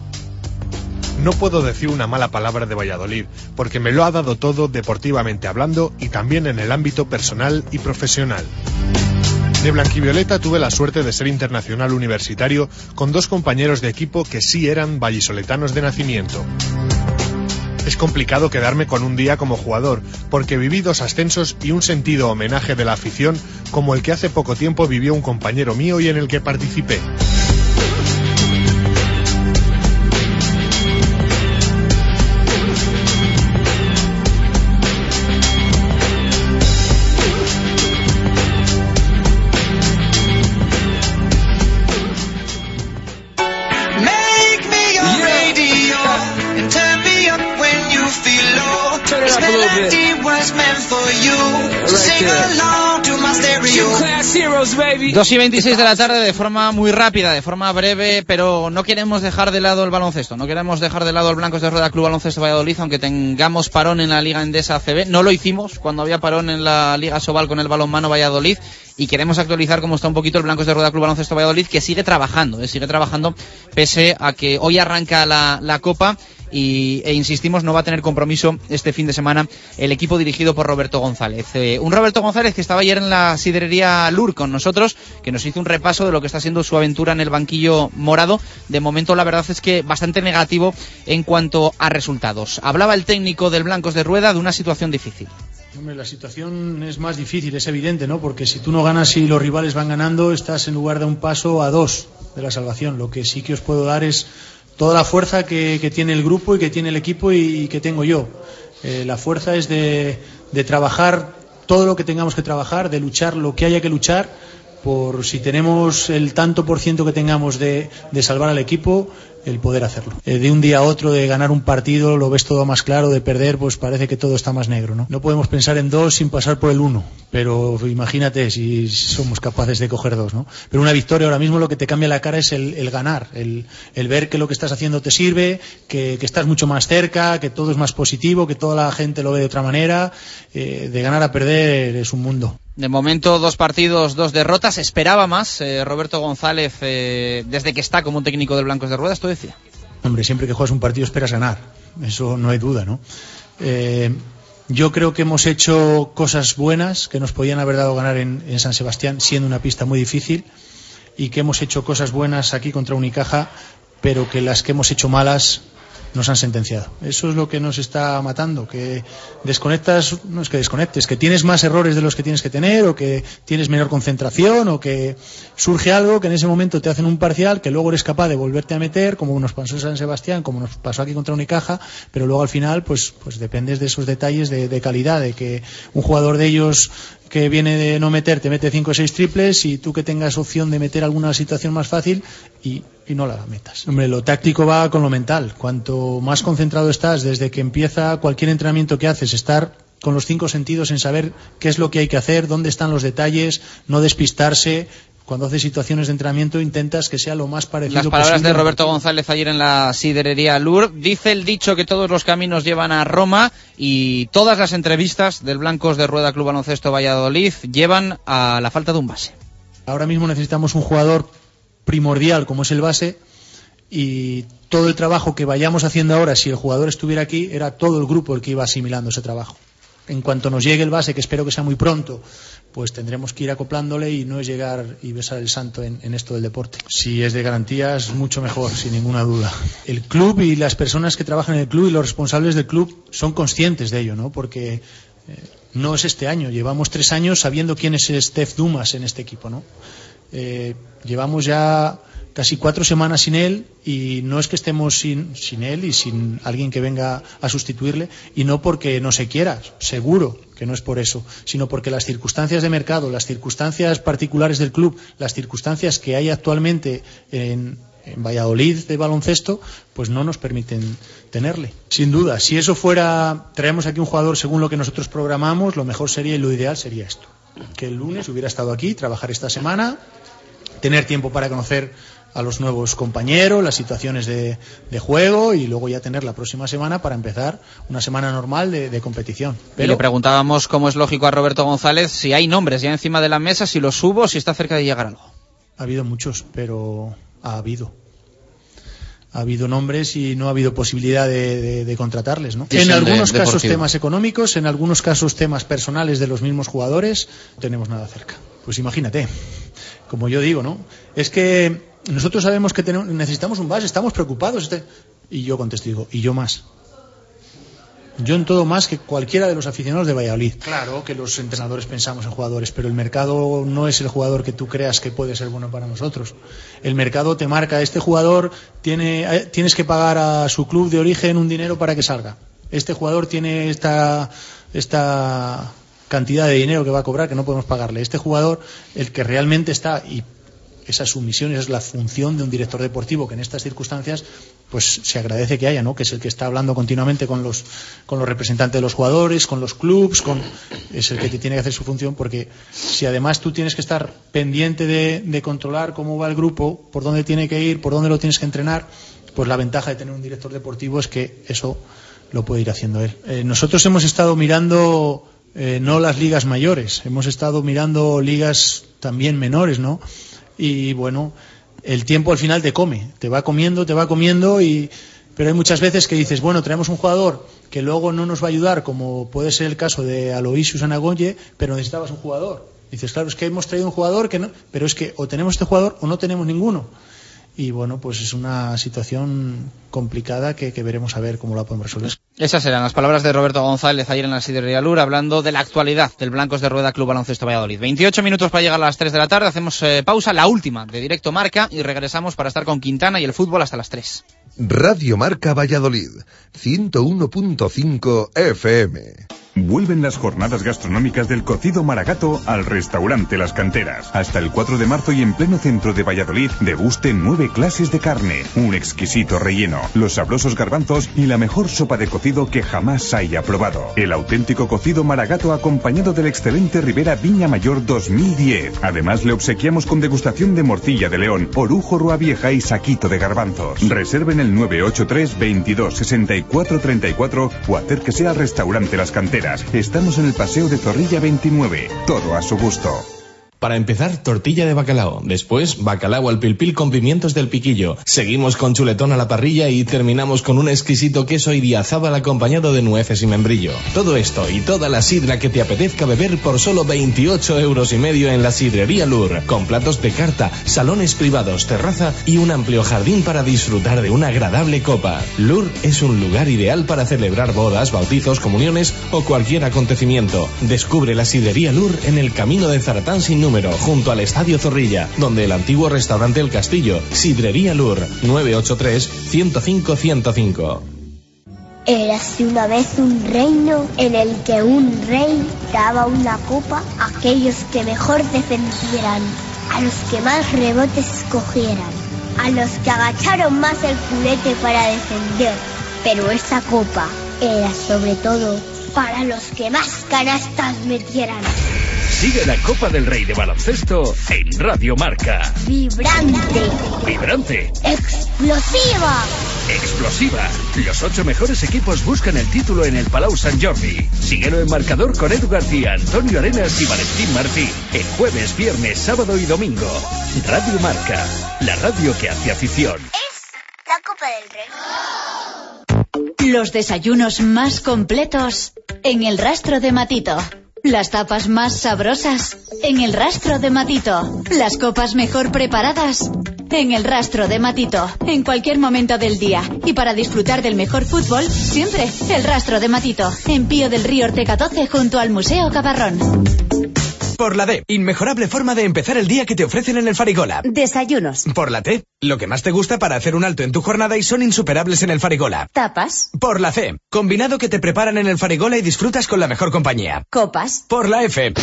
Speaker 8: No puedo decir una mala palabra de Valladolid, porque me lo ha dado todo deportivamente hablando y también en el ámbito personal y profesional. De Blanquivioleta tuve la suerte de ser internacional universitario con dos compañeros de equipo que sí eran vallisoletanos de nacimiento. Es complicado quedarme con un día como jugador, porque viví dos ascensos y un sentido homenaje de la afición como el que hace poco tiempo vivió un compañero mío y en el que participé.
Speaker 1: 2 y 26 de la tarde de forma muy rápida, de forma breve, pero no queremos dejar de lado el baloncesto, no queremos dejar de lado el Blancos de Rueda Club Baloncesto Valladolid, aunque tengamos parón en la Liga Endesa ACB. No lo hicimos cuando había parón en la Liga Sobal con el balonmano Valladolid y queremos actualizar cómo está un poquito el Blancos de Rueda Club Baloncesto Valladolid, que sigue trabajando, eh, sigue trabajando pese a que hoy arranca la, la Copa y, e insistimos, no va a tener compromiso este fin de semana el equipo dirigido por Roberto González. Eh, un Roberto González que estaba ayer en la sidrería Lur con nosotros, que nos hizo un repaso de lo que está siendo su aventura en el banquillo morado. De momento, la verdad es que bastante negativo en cuanto a resultados. Hablaba el técnico del Blancos de Rueda de una situación difícil.
Speaker 24: Hombre, la situación es más difícil, es evidente, ¿no? Porque si tú no ganas y los rivales van ganando, estás en lugar de un paso a dos de la salvación. Lo que sí que os puedo dar es toda la fuerza que, tiene el grupo y que tiene el equipo y, que tengo yo. Eh, la fuerza es de, trabajar todo lo que tengamos que trabajar, de luchar lo que haya que luchar, por si tenemos el tanto por ciento que tengamos de salvar al equipo, el poder hacerlo. Eh, de un día a otro, de ganar un partido, lo ves todo más claro, de perder, pues parece que todo está más negro, ¿no? No podemos pensar en dos sin pasar por el uno, pero imagínate si somos capaces de coger dos, ¿no? Pero una victoria ahora mismo lo que te cambia la cara es el, el ganar, el, el ver que lo que estás haciendo te sirve, que, estás mucho más cerca, que todo es más positivo, que toda la gente lo ve de otra manera. Eh, de ganar a perder es un mundo.
Speaker 1: De momento, dos partidos, dos derrotas. Esperaba más eh, Roberto González eh, desde que está como técnico del Blancos de Ruedas, tú decía.
Speaker 24: Hombre, siempre que juegas un partido esperas ganar. Eso no hay duda, ¿no? Eh, yo creo que hemos hecho cosas buenas que nos podían haber dado ganar en, en, San Sebastián, siendo una pista muy difícil, y que hemos hecho cosas buenas aquí contra Unicaja, pero que las que hemos hecho malas nos han sentenciado. Eso es lo que nos está matando, que desconectas, no es que desconectes, que tienes más errores de los que tienes que tener, o que tienes menor concentración, o que surge algo que en ese momento te hacen un parcial, que luego eres capaz de volverte a meter, como nos pasó en San Sebastián, como nos pasó aquí contra Unicaja, pero luego al final, pues, pues dependes de esos detalles de, de calidad, de que un jugador de ellos que viene de no meter te mete 5 o 6 triples y tú que tengas opción de meter alguna situación más fácil y, y, no la metas. Hombre, lo táctico va con lo mental. Cuanto más concentrado estás desde que empieza cualquier entrenamiento que haces, estar con los cinco sentidos en saber qué es lo que hay que hacer, dónde están los detalles, no despistarse, cuando haces situaciones de entrenamiento intentas que sea lo más parecido
Speaker 1: Las palabras
Speaker 24: posible.
Speaker 1: de Roberto González ayer en la siderería Lur. Dice el dicho que todos los caminos llevan a Roma y todas las entrevistas del Blancos de Rueda Club Baloncesto Valladolid llevan a la falta de un base.
Speaker 24: Ahora mismo necesitamos un jugador primordial como es el base y todo el trabajo que vayamos haciendo ahora, si el jugador estuviera aquí, era todo el grupo el que iba asimilando ese trabajo. En cuanto nos llegue el base, que espero que sea muy pronto, pues tendremos que ir acoplándole y no es llegar y besar el santo en, en, esto del deporte. Si es de garantías, mucho mejor, sin ninguna duda. El club y las personas que trabajan en el club y los responsables del club son conscientes de ello, ¿no? Porque eh, no es este año, llevamos tres años sabiendo quién es Steph Dumas en este equipo, ¿no? Eh, llevamos ya casi cuatro semanas sin él y no es que estemos sin, sin él y sin alguien que venga a sustituirle y no porque no se quiera, seguro que no es por eso, sino porque las circunstancias de mercado, las circunstancias particulares del club, las circunstancias que hay actualmente en, en Valladolid de baloncesto, pues no nos permiten tenerle. Sin duda, si eso fuera, traemos aquí un jugador según lo que nosotros programamos, lo mejor sería y lo ideal sería esto. Que el lunes hubiera estado aquí, trabajar esta semana, tener tiempo para conocer a los nuevos compañeros, las situaciones de, de, juego y luego ya tener la próxima semana para empezar una semana normal de, de competición.
Speaker 1: Pero... Y le preguntábamos, como es lógico, a Roberto González si hay nombres ya encima de la mesa, si los subo, si está cerca de llegar algo.
Speaker 24: Ha habido muchos, pero ha habido. Ha habido nombres y no ha habido posibilidad de, de contratarles. ¿no? En algunos casos temas económicos, en algunos casos temas personales de los mismos jugadores, no tenemos nada cerca. Pues imagínate, como yo digo, ¿no? Es que nosotros sabemos que tenemos, necesitamos un base, estamos preocupados. Este... Y yo contesto, digo, y yo más. Yo en todo más que cualquiera de los aficionados de Valladolid. Claro que los entrenadores pensamos en jugadores, pero el mercado no es el jugador que tú creas que puede ser bueno para nosotros. El mercado te marca, este jugador tiene, tienes que pagar a su club de origen un dinero para que salga. Este jugador tiene esta, esta cantidad de dinero que va a cobrar que no podemos pagarle. Este jugador, el que realmente está, y esa es esa es la función de un director deportivo que en estas circunstancias pues se agradece que haya, ¿no? Que es el que está hablando continuamente con los con los representantes de los jugadores, con los clubs, con es el que te tiene que hacer su función porque si además tú tienes que estar pendiente de, de controlar cómo va el grupo, por dónde tiene que ir, por dónde lo tienes que entrenar, pues la ventaja de tener un director deportivo es que eso lo puede ir haciendo él. Eh, nosotros hemos estado mirando eh, no las ligas mayores, hemos estado mirando ligas también menores, ¿no? y bueno, el tiempo al final te come, te va comiendo, te va comiendo y pero hay muchas veces que dices, bueno, traemos un jugador que luego no nos va a ayudar, como puede ser el caso de Aloysius Anagoye, pero necesitabas un jugador. Dices, claro, es que hemos traído un jugador que no, pero es que o tenemos este jugador o no tenemos ninguno. Y bueno, pues es una situación complicada que, que, veremos a ver cómo la podemos resolver.
Speaker 1: Esas eran las palabras de Roberto González ayer en la Sidería Lur hablando de la actualidad del Blancos de Rueda Club Baloncesto Valladolid. 28 minutos para llegar a las 3 de la tarde, hacemos eh, pausa, la última de directo marca y regresamos para estar con Quintana y el fútbol hasta las 3.
Speaker 10: Radio Marca Valladolid, 101.5 FM.
Speaker 25: Vuelven las jornadas gastronómicas del cocido maragato al restaurante Las Canteras. Hasta el 4 de marzo y en pleno centro de Valladolid, deguste nueve clases de carne, un exquisito relleno, los sabrosos garbanzos y la mejor sopa de cocido que jamás haya probado. El auténtico cocido maragato acompañado del excelente Rivera Viña Mayor 2010. Además, le obsequiamos con degustación de morcilla de león, orujo rua vieja y saquito de garbanzos. Reserven el 983 22 64 34 o acérquese al restaurante Las Canteras. Estamos en el Paseo de Zorrilla 29. Todo a su gusto.
Speaker 14: Para empezar, tortilla de bacalao. Después, bacalao al pilpil con pimientos del piquillo. Seguimos con chuletón a la parrilla y terminamos con un exquisito queso idiazábal acompañado de nueces y membrillo. Todo esto y toda la sidra que te apetezca beber por solo 28 euros y medio en la sidrería Lur. Con platos de carta, salones privados, terraza y un amplio jardín para disfrutar de una agradable copa. Lur es un lugar ideal para celebrar bodas, bautizos, comuniones o cualquier acontecimiento. Descubre la sidrería Lur en el camino de Zaratán sin número, junto al Estadio Zorrilla, donde el antiguo restaurante El Castillo, Sidrería Lur, 983-105-105.
Speaker 20: Érase una vez un reino en el que un rey daba una copa a aquellos que mejor defendieran, a los que más rebotes escogieran, a los que agacharon más el culete para defender. Pero esa copa era sobre todo para los que más canastas metieran.
Speaker 16: Sigue la Copa del Rey de baloncesto en Radio Marca.
Speaker 20: Vibrante,
Speaker 16: Vibrante,
Speaker 20: explosiva.
Speaker 16: explosiva. Los ocho mejores equipos buscan el título en el Palau Sant Jordi. Síguelo en marcador con Edu García, Antonio Arenas y Valentín Martín. En jueves, viernes, sábado y domingo. Radio Marca, la radio que hace afición.
Speaker 20: La Copa del Rey.
Speaker 15: Los desayunos más completos en el rastro de Matito. Las tapas más sabrosas en el rastro de Matito. Las copas mejor preparadas en el rastro de Matito. En cualquier momento del día. Y para disfrutar del mejor fútbol, siempre el rastro de Matito. En Pío del Río Ortega 12 junto al Museo Cabarrón.
Speaker 11: Por la D, inmejorable forma de empezar el día que te ofrecen en el Farigola.
Speaker 12: Desayunos.
Speaker 11: Por la T, lo que más te gusta para hacer un alto en tu jornada y son insuperables en el Farigola.
Speaker 12: Tapas.
Speaker 11: Por la C, combinado que te preparan en el Farigola y disfrutas con la mejor compañía.
Speaker 12: Copas.
Speaker 11: Por la F,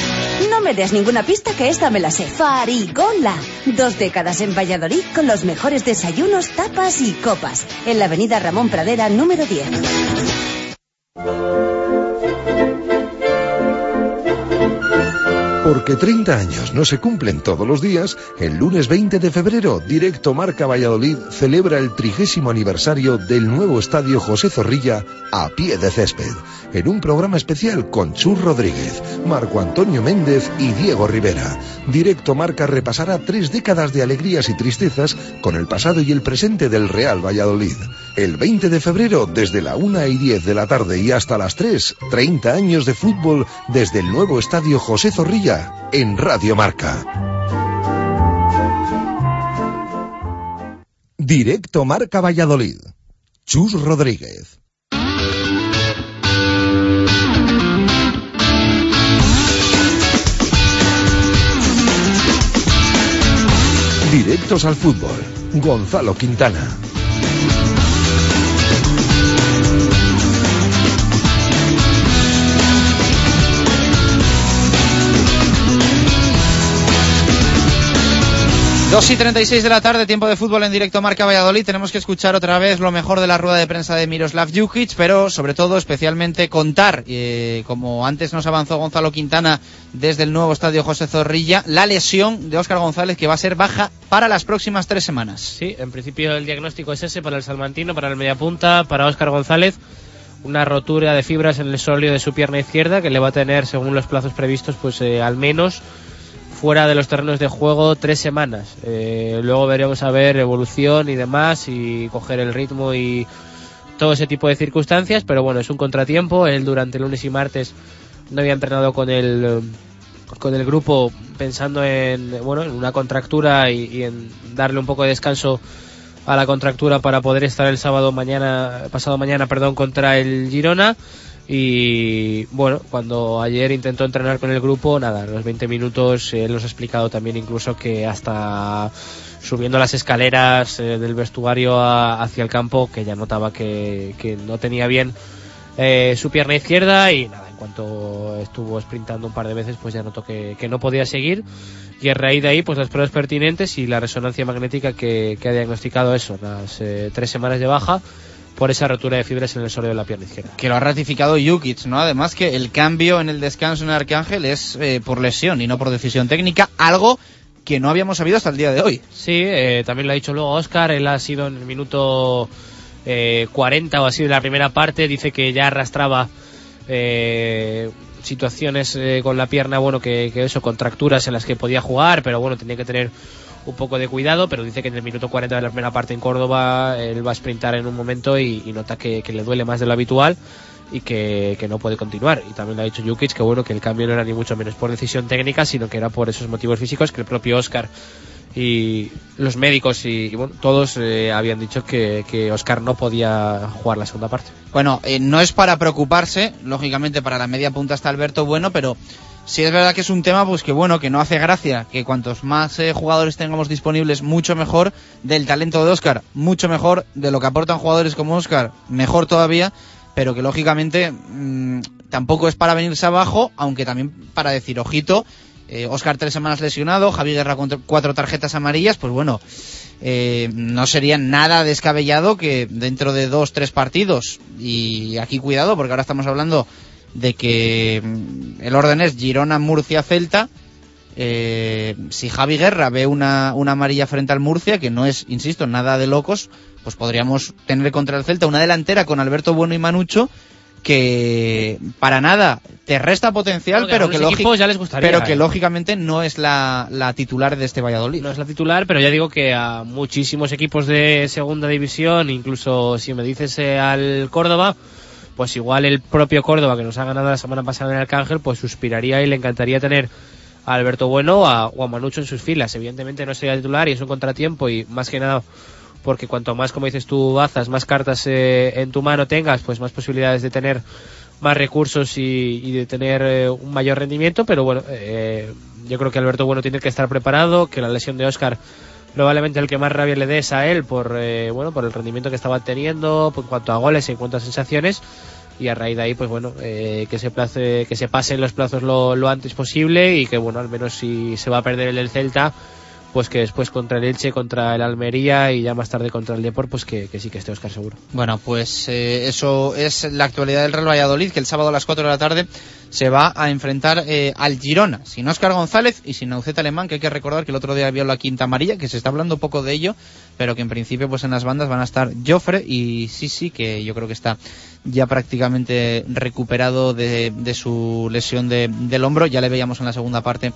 Speaker 12: No me des ninguna pista que esta me la sé. Farigola. Dos décadas en Valladolid con los mejores desayunos, tapas y copas. En la avenida Ramón Pradera, número 10.
Speaker 10: Porque 30 años no se cumplen todos los días, el lunes 20 de febrero, Directo Marca Valladolid celebra el trigésimo aniversario del nuevo estadio José Zorrilla a pie de césped, en un programa especial con Chus Rodríguez, Marco Antonio Méndez y Diego Rivera. Directo Marca repasará tres décadas de alegrías y tristezas con el pasado y el presente del Real Valladolid. El 20 de febrero, desde la 1 y 10 de la tarde y hasta las 3, 30 años de fútbol desde el nuevo estadio José Zorrilla en Radio Marca. Directo Marca Valladolid. Chus Rodríguez. Directos al fútbol. Gonzalo Quintana.
Speaker 1: Dos y 36 de la tarde, tiempo de fútbol en directo Marca Valladolid. Tenemos que escuchar otra vez lo mejor de la rueda de prensa de Miroslav Jukic, pero sobre todo especialmente contar, eh, como antes nos avanzó Gonzalo Quintana desde el nuevo estadio José Zorrilla, la lesión de Óscar González que va a ser baja para las próximas tres semanas.
Speaker 2: Sí, en principio el diagnóstico es ese para el salmantino, para el mediapunta, para Óscar González. Una rotura de fibras en el sóleo de su pierna izquierda que le va a tener, según los plazos previstos, pues eh, al menos fuera de los terrenos de juego tres semanas. Eh, luego veremos a ver evolución y demás y coger el ritmo y todo ese tipo de circunstancias, pero bueno, es un contratiempo. Él durante lunes y martes no había entrenado con el con el grupo pensando en bueno en una contractura y, y en darle un poco de descanso a la contractura para poder estar el sábado mañana pasado mañana perdón contra el Girona y bueno, cuando ayer intentó entrenar con el grupo, nada, en los 20 minutos él nos ha explicado también incluso que hasta subiendo las escaleras eh, del vestuario hacia el campo, que ya notaba que, no tenía bien eh, su pierna izquierda y nada, en cuanto estuvo sprintando un par de veces, pues ya notó que, no podía seguir. Y a raíz de ahí, pues las pruebas pertinentes y la resonancia magnética que, que ha diagnosticado eso, las eh, tres semanas de baja por esa rotura de fibras en el sólido de la pierna izquierda.
Speaker 1: Que lo ha ratificado Jukic, ¿no? Además que el cambio en el descanso en Arcángel es eh, por lesión y no por decisión técnica, algo que no habíamos sabido hasta el día de hoy.
Speaker 2: Sí, eh, también lo ha dicho luego Oscar, él ha sido en el minuto eh, 40 o así de la primera parte, dice que ya arrastraba eh, situaciones eh, con la pierna, bueno, que, que eso, contracturas en las que podía jugar, pero bueno, tenía que tener un poco de cuidado, pero dice que en el minuto 40 de la primera parte en Córdoba él va a sprintar en un momento y, nota que, le duele más de lo habitual y que, no puede continuar. Y también le ha dicho Jukic que bueno, que el cambio no era ni mucho menos por decisión técnica, sino que era por esos motivos físicos que el propio Oscar y los médicos y, todos eh, habían dicho que, que Oscar no podía jugar la segunda parte.
Speaker 1: Bueno, eh, no es para preocuparse, lógicamente para la media punta está Alberto Bueno, pero sí es verdad que es un tema pues que bueno, que no hace gracia, que cuantos más eh, jugadores tengamos disponibles, mucho mejor del talento de Oscar, mucho mejor de lo que aportan jugadores como Oscar, mejor todavía, pero que lógicamente mmm, tampoco es para venirse abajo, aunque también para decir, ojito, eh, Oscar tres semanas lesionado, Javi Guerra con cuatro tarjetas amarillas, pues bueno, eh, no sería nada descabellado que dentro de dos, tres partidos, y aquí cuidado, porque ahora estamos hablando de que mm, el orden es Girona, Murcia, Celta, eh, si Javi Guerra ve una, una amarilla frente al Murcia, que no es, insisto, nada de locos, pues podríamos tener contra el Celta una delantera con Alberto Bueno y Manucho que para nada te resta potencial,
Speaker 2: que
Speaker 1: pero, que,
Speaker 2: ya les gustaría,
Speaker 1: pero que
Speaker 2: eh.
Speaker 1: lógicamente no es la, la titular de este Valladolid.
Speaker 2: No es la titular, pero ya digo que a muchísimos equipos de segunda división, incluso si me dices eh, al Córdoba, pues igual el propio Córdoba que nos ha ganado la semana pasada en el Arcángel, pues suspiraría y le encantaría tener a Alberto Bueno o a, o a Manucho en sus filas. Evidentemente no sería titular y es un contratiempo y más que nada porque cuanto más, como dices tú, bazas, más cartas eh, en tu mano tengas, pues más posibilidades de tener más recursos y, de tener eh, un mayor rendimiento, pero bueno, eh, yo creo que Alberto Bueno tiene que estar preparado, que la lesión de Oscar probablemente el que más rabia le des a él por eh, bueno por el rendimiento que estaba teniendo en cuanto a goles y en cuanto a sensaciones. Y a raíz de ahí pues bueno eh, que se place, que se pasen los plazos lo, lo antes posible y que bueno al menos si se va a perder el del Celta pues que después contra el Elche contra el Almería y ya más tarde contra el Depor pues que, que sí que esté Oscar seguro.
Speaker 1: Bueno, pues eh, eso es la actualidad del Real Valladolid, que el sábado a las 4 de la tarde se va a enfrentar eh, al Girona, sin Óscar González y sin Nauceta Alemán, que hay que recordar que el otro día vio la quinta amarilla, que se está hablando poco de ello, pero que en principio pues en las bandas van a estar Joffre y Sisi, que yo creo que está ya prácticamente recuperado de, de su lesión de- del hombro, ya le veíamos en la segunda parte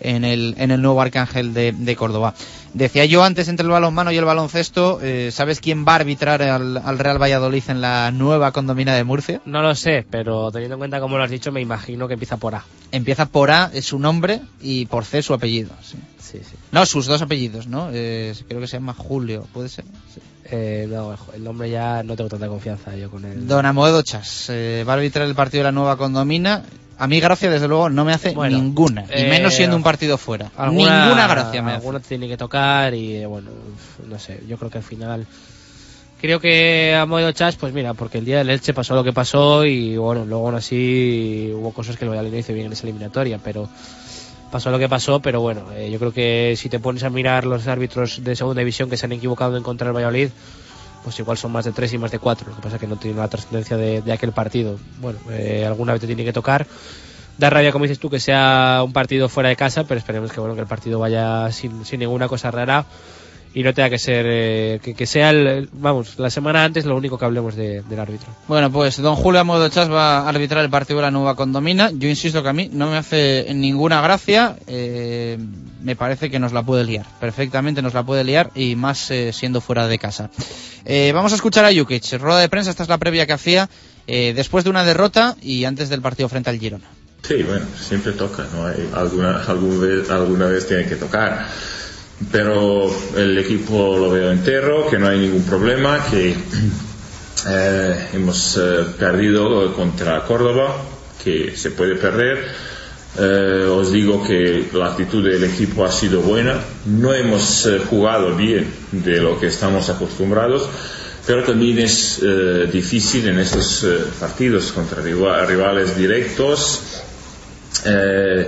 Speaker 1: en el, en el nuevo Arcángel de, de Córdoba. Decía yo antes entre el balonmano y el baloncesto, eh, ¿sabes quién va a arbitrar al, al Real Valladolid en la nueva condomina de Murcia?
Speaker 2: no lo sé pero teniendo en cuenta como lo has dicho me imagino que empieza por A
Speaker 1: Empieza por A, es su nombre, y por C su apellido. Sí.
Speaker 2: sí, sí.
Speaker 1: No, sus dos apellidos, ¿no? Eh, creo que se llama Julio, ¿puede ser? Sí.
Speaker 2: Eh, no, el nombre ya no tengo tanta confianza yo con él
Speaker 1: Don Amoedo Chas eh, va a arbitrar el partido de la nueva condomina. A mí gracia, desde luego, no me hace
Speaker 2: Bueno,
Speaker 1: ninguna, y
Speaker 2: eh,
Speaker 1: menos siendo un partido fuera.
Speaker 2: alguna,
Speaker 1: ninguna gracia me
Speaker 2: alguna tiene que tocar y eh, bueno no sé yo creo que al final creo que a Moedo Chas pues mira porque el día del Elche pasó lo que pasó y bueno luego aún así hubo cosas que el Valladolid hizo bien en esa eliminatoria pero pasó lo que pasó pero bueno eh, yo creo que si te pones a mirar los árbitros de segunda división que se han equivocado en contra del Valladolid pues igual son más de tres y más de cuatro. Lo que pasa es que no tiene la trascendencia de, de aquel partido. Bueno eh, alguna vez te tiene que tocar. Da rabia, como dices tú, que sea un partido fuera de casa, pero esperemos que bueno que el partido vaya sin, sin ninguna cosa rara y no tenga que ser eh, que, que sea el, vamos la semana antes lo único que hablemos de- del árbitro.
Speaker 1: Bueno, pues don Julio Amoedo Chas va a arbitrar el partido de la nueva condomina. Yo insisto que a mí no me hace ninguna gracia. eh, me parece que nos la puede liar. Perfectamente nos la puede liar y más eh, siendo fuera de casa. Eh, vamos a escuchar a Jukic. Rueda de prensa, esta es la previa que hacía eh, después de una derrota y antes del partido frente al Girona.
Speaker 26: Sí, bueno, siempre toca, ¿no? Hay alguna, alguna, vez, alguna vez tiene que tocar. Pero el equipo lo veo entero, que no hay ningún problema, que eh, hemos eh, perdido contra Córdoba, que se puede perder. Eh, os digo que la actitud del equipo ha sido buena. No hemos eh, jugado bien de lo que estamos acostumbrados,
Speaker 3: pero también es eh, difícil en estos partidos contra riva- rivales directos. Eh,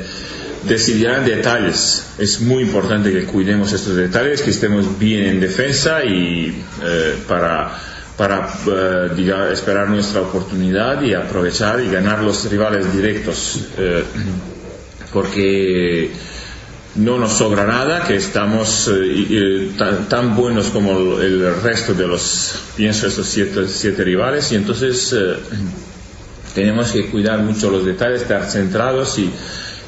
Speaker 3: decidirán detalles. Es muy importante que cuidemos estos detalles, que estemos bien en defensa y eh, para, para eh, diga- esperar nuestra oportunidad y aprovechar y ganar los rivales directos. Eh, porque no nos sobra nada, que estamos tan, buenos como el, resto de los, pienso, estos siete, rivales, y entonces tenemos que cuidar mucho los detalles, estar centrados y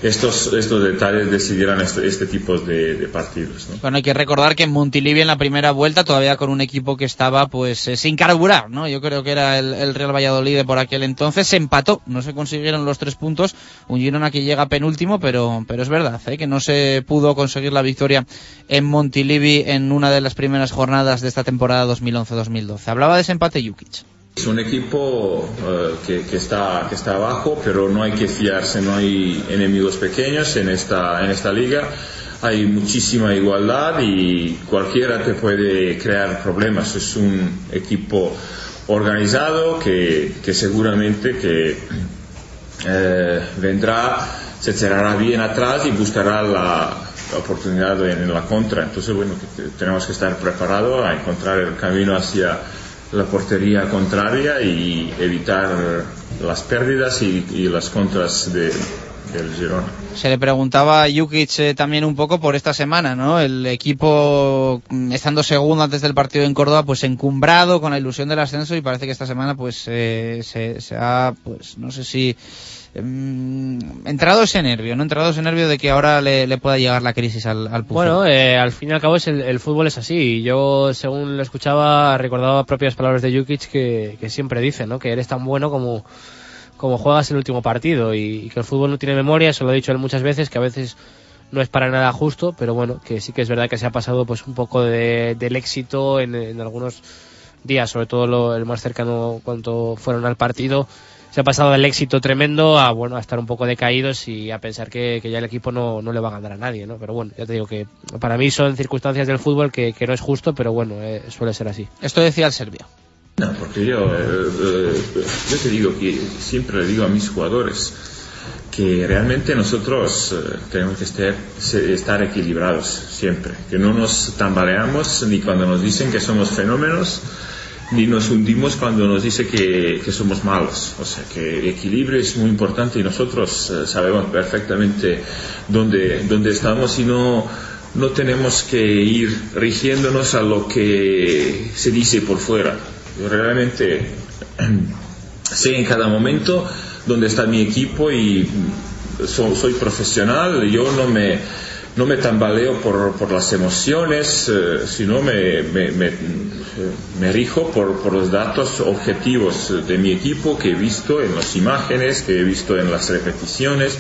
Speaker 3: estos, estos detalles decidirán este, este tipo de, partidos. ¿no?
Speaker 1: Bueno, hay que recordar que en Montilivi en la primera vuelta, todavía con un equipo que estaba pues eh, sin carburar, ¿no? Yo creo que era el, Real Valladolid por aquel entonces, se empató, no se consiguieron los tres puntos, un Girona que llega penúltimo, pero, pero es verdad, ¿eh? que no se pudo conseguir la victoria en Montilivi en una de las primeras jornadas de esta temporada 2011-2012. Hablaba de ese empate Jukic.
Speaker 3: Es un equipo eh, que, está, que está abajo, pero no hay que fiarse, no hay enemigos pequeños en esta, en esta liga. Hay muchísima igualdad y cualquiera te puede crear problemas. Es un equipo organizado que, que seguramente que eh, vendrá, se cerrará bien atrás y buscará la, oportunidad en, en la contra. Entonces, bueno, que te- tenemos que estar preparados a encontrar el camino hacia la portería contraria y evitar las pérdidas y, y las contras de, del Girona.
Speaker 1: Se le preguntaba a Jukic eh, también un poco por esta semana, ¿no? El equipo, mm, estando segundo antes del partido en Córdoba, pues encumbrado con la ilusión del ascenso y parece que esta semana, pues, eh, se, se ha, pues, no sé si, mm, entrado ese nervio, ¿no? Entrado ese nervio de que ahora le, pueda llegar la crisis al, al.
Speaker 2: Bueno, eh, al fin y al cabo es el, fútbol es así. Yo, según lo escuchaba, recordaba propias palabras de Jukic que, siempre dice, ¿no? Que eres tan bueno como, como juegas el último partido y, que el fútbol no tiene memoria, eso lo ha dicho él muchas veces, que a veces no es para nada justo, pero bueno, que sí que es verdad que se ha pasado pues un poco de- del éxito en, en algunos días, sobre todo lo- el más cercano cuando fueron al partido, se ha pasado del éxito tremendo a bueno a estar un poco decaídos y a pensar que, que ya el equipo no, no le va a ganar a nadie, ¿no? Pero bueno, ya te digo que para mí son circunstancias del fútbol que, que no es justo, pero bueno, eh, suele ser así.
Speaker 1: Esto decía el serbio.
Speaker 3: No, porque yo, eh, eh, yo te digo que siempre le digo a mis jugadores que realmente nosotros eh, tenemos que estar equilibrados siempre, que no nos tambaleamos ni cuando nos dicen que somos fenómenos, ni nos hundimos cuando nos dice que, que somos malos. O sea, que equilibrio es muy importante y nosotros eh, sabemos perfectamente dónde, dónde estamos y no, no tenemos que ir rigiéndonos a lo que se dice por fuera. Yo realmente sé en cada momento dónde está mi equipo y so- soy profesional, yo no me, no me tambaleo por, por las emociones, eh, sino me, me, rijo por, por los datos objetivos de mi equipo que he visto en las imágenes, que he visto en las repeticiones.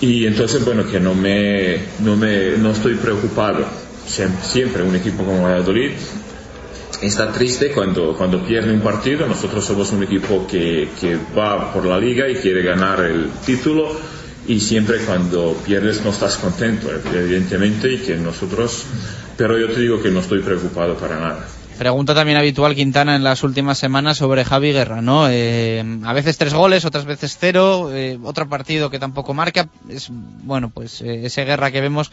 Speaker 3: Y entonces, bueno, que no me, no me, no estoy preocupado. Siempre, siempre un equipo como Valladolid está triste cuando, cuando pierde un partido. Nosotros somos un equipo que, que va por la liga y quiere ganar el título. Y siempre cuando pierdes no estás contento, evidentemente, y que nosotros, pero yo te digo que no estoy preocupado para nada.
Speaker 1: Pregunta también habitual Quintana en las últimas semanas sobre Javi Guerra, ¿no? Eh, a veces tres goles, otras veces cero, eh, otro partido que tampoco marca. Es, bueno, pues eh, ese Guerra que vemos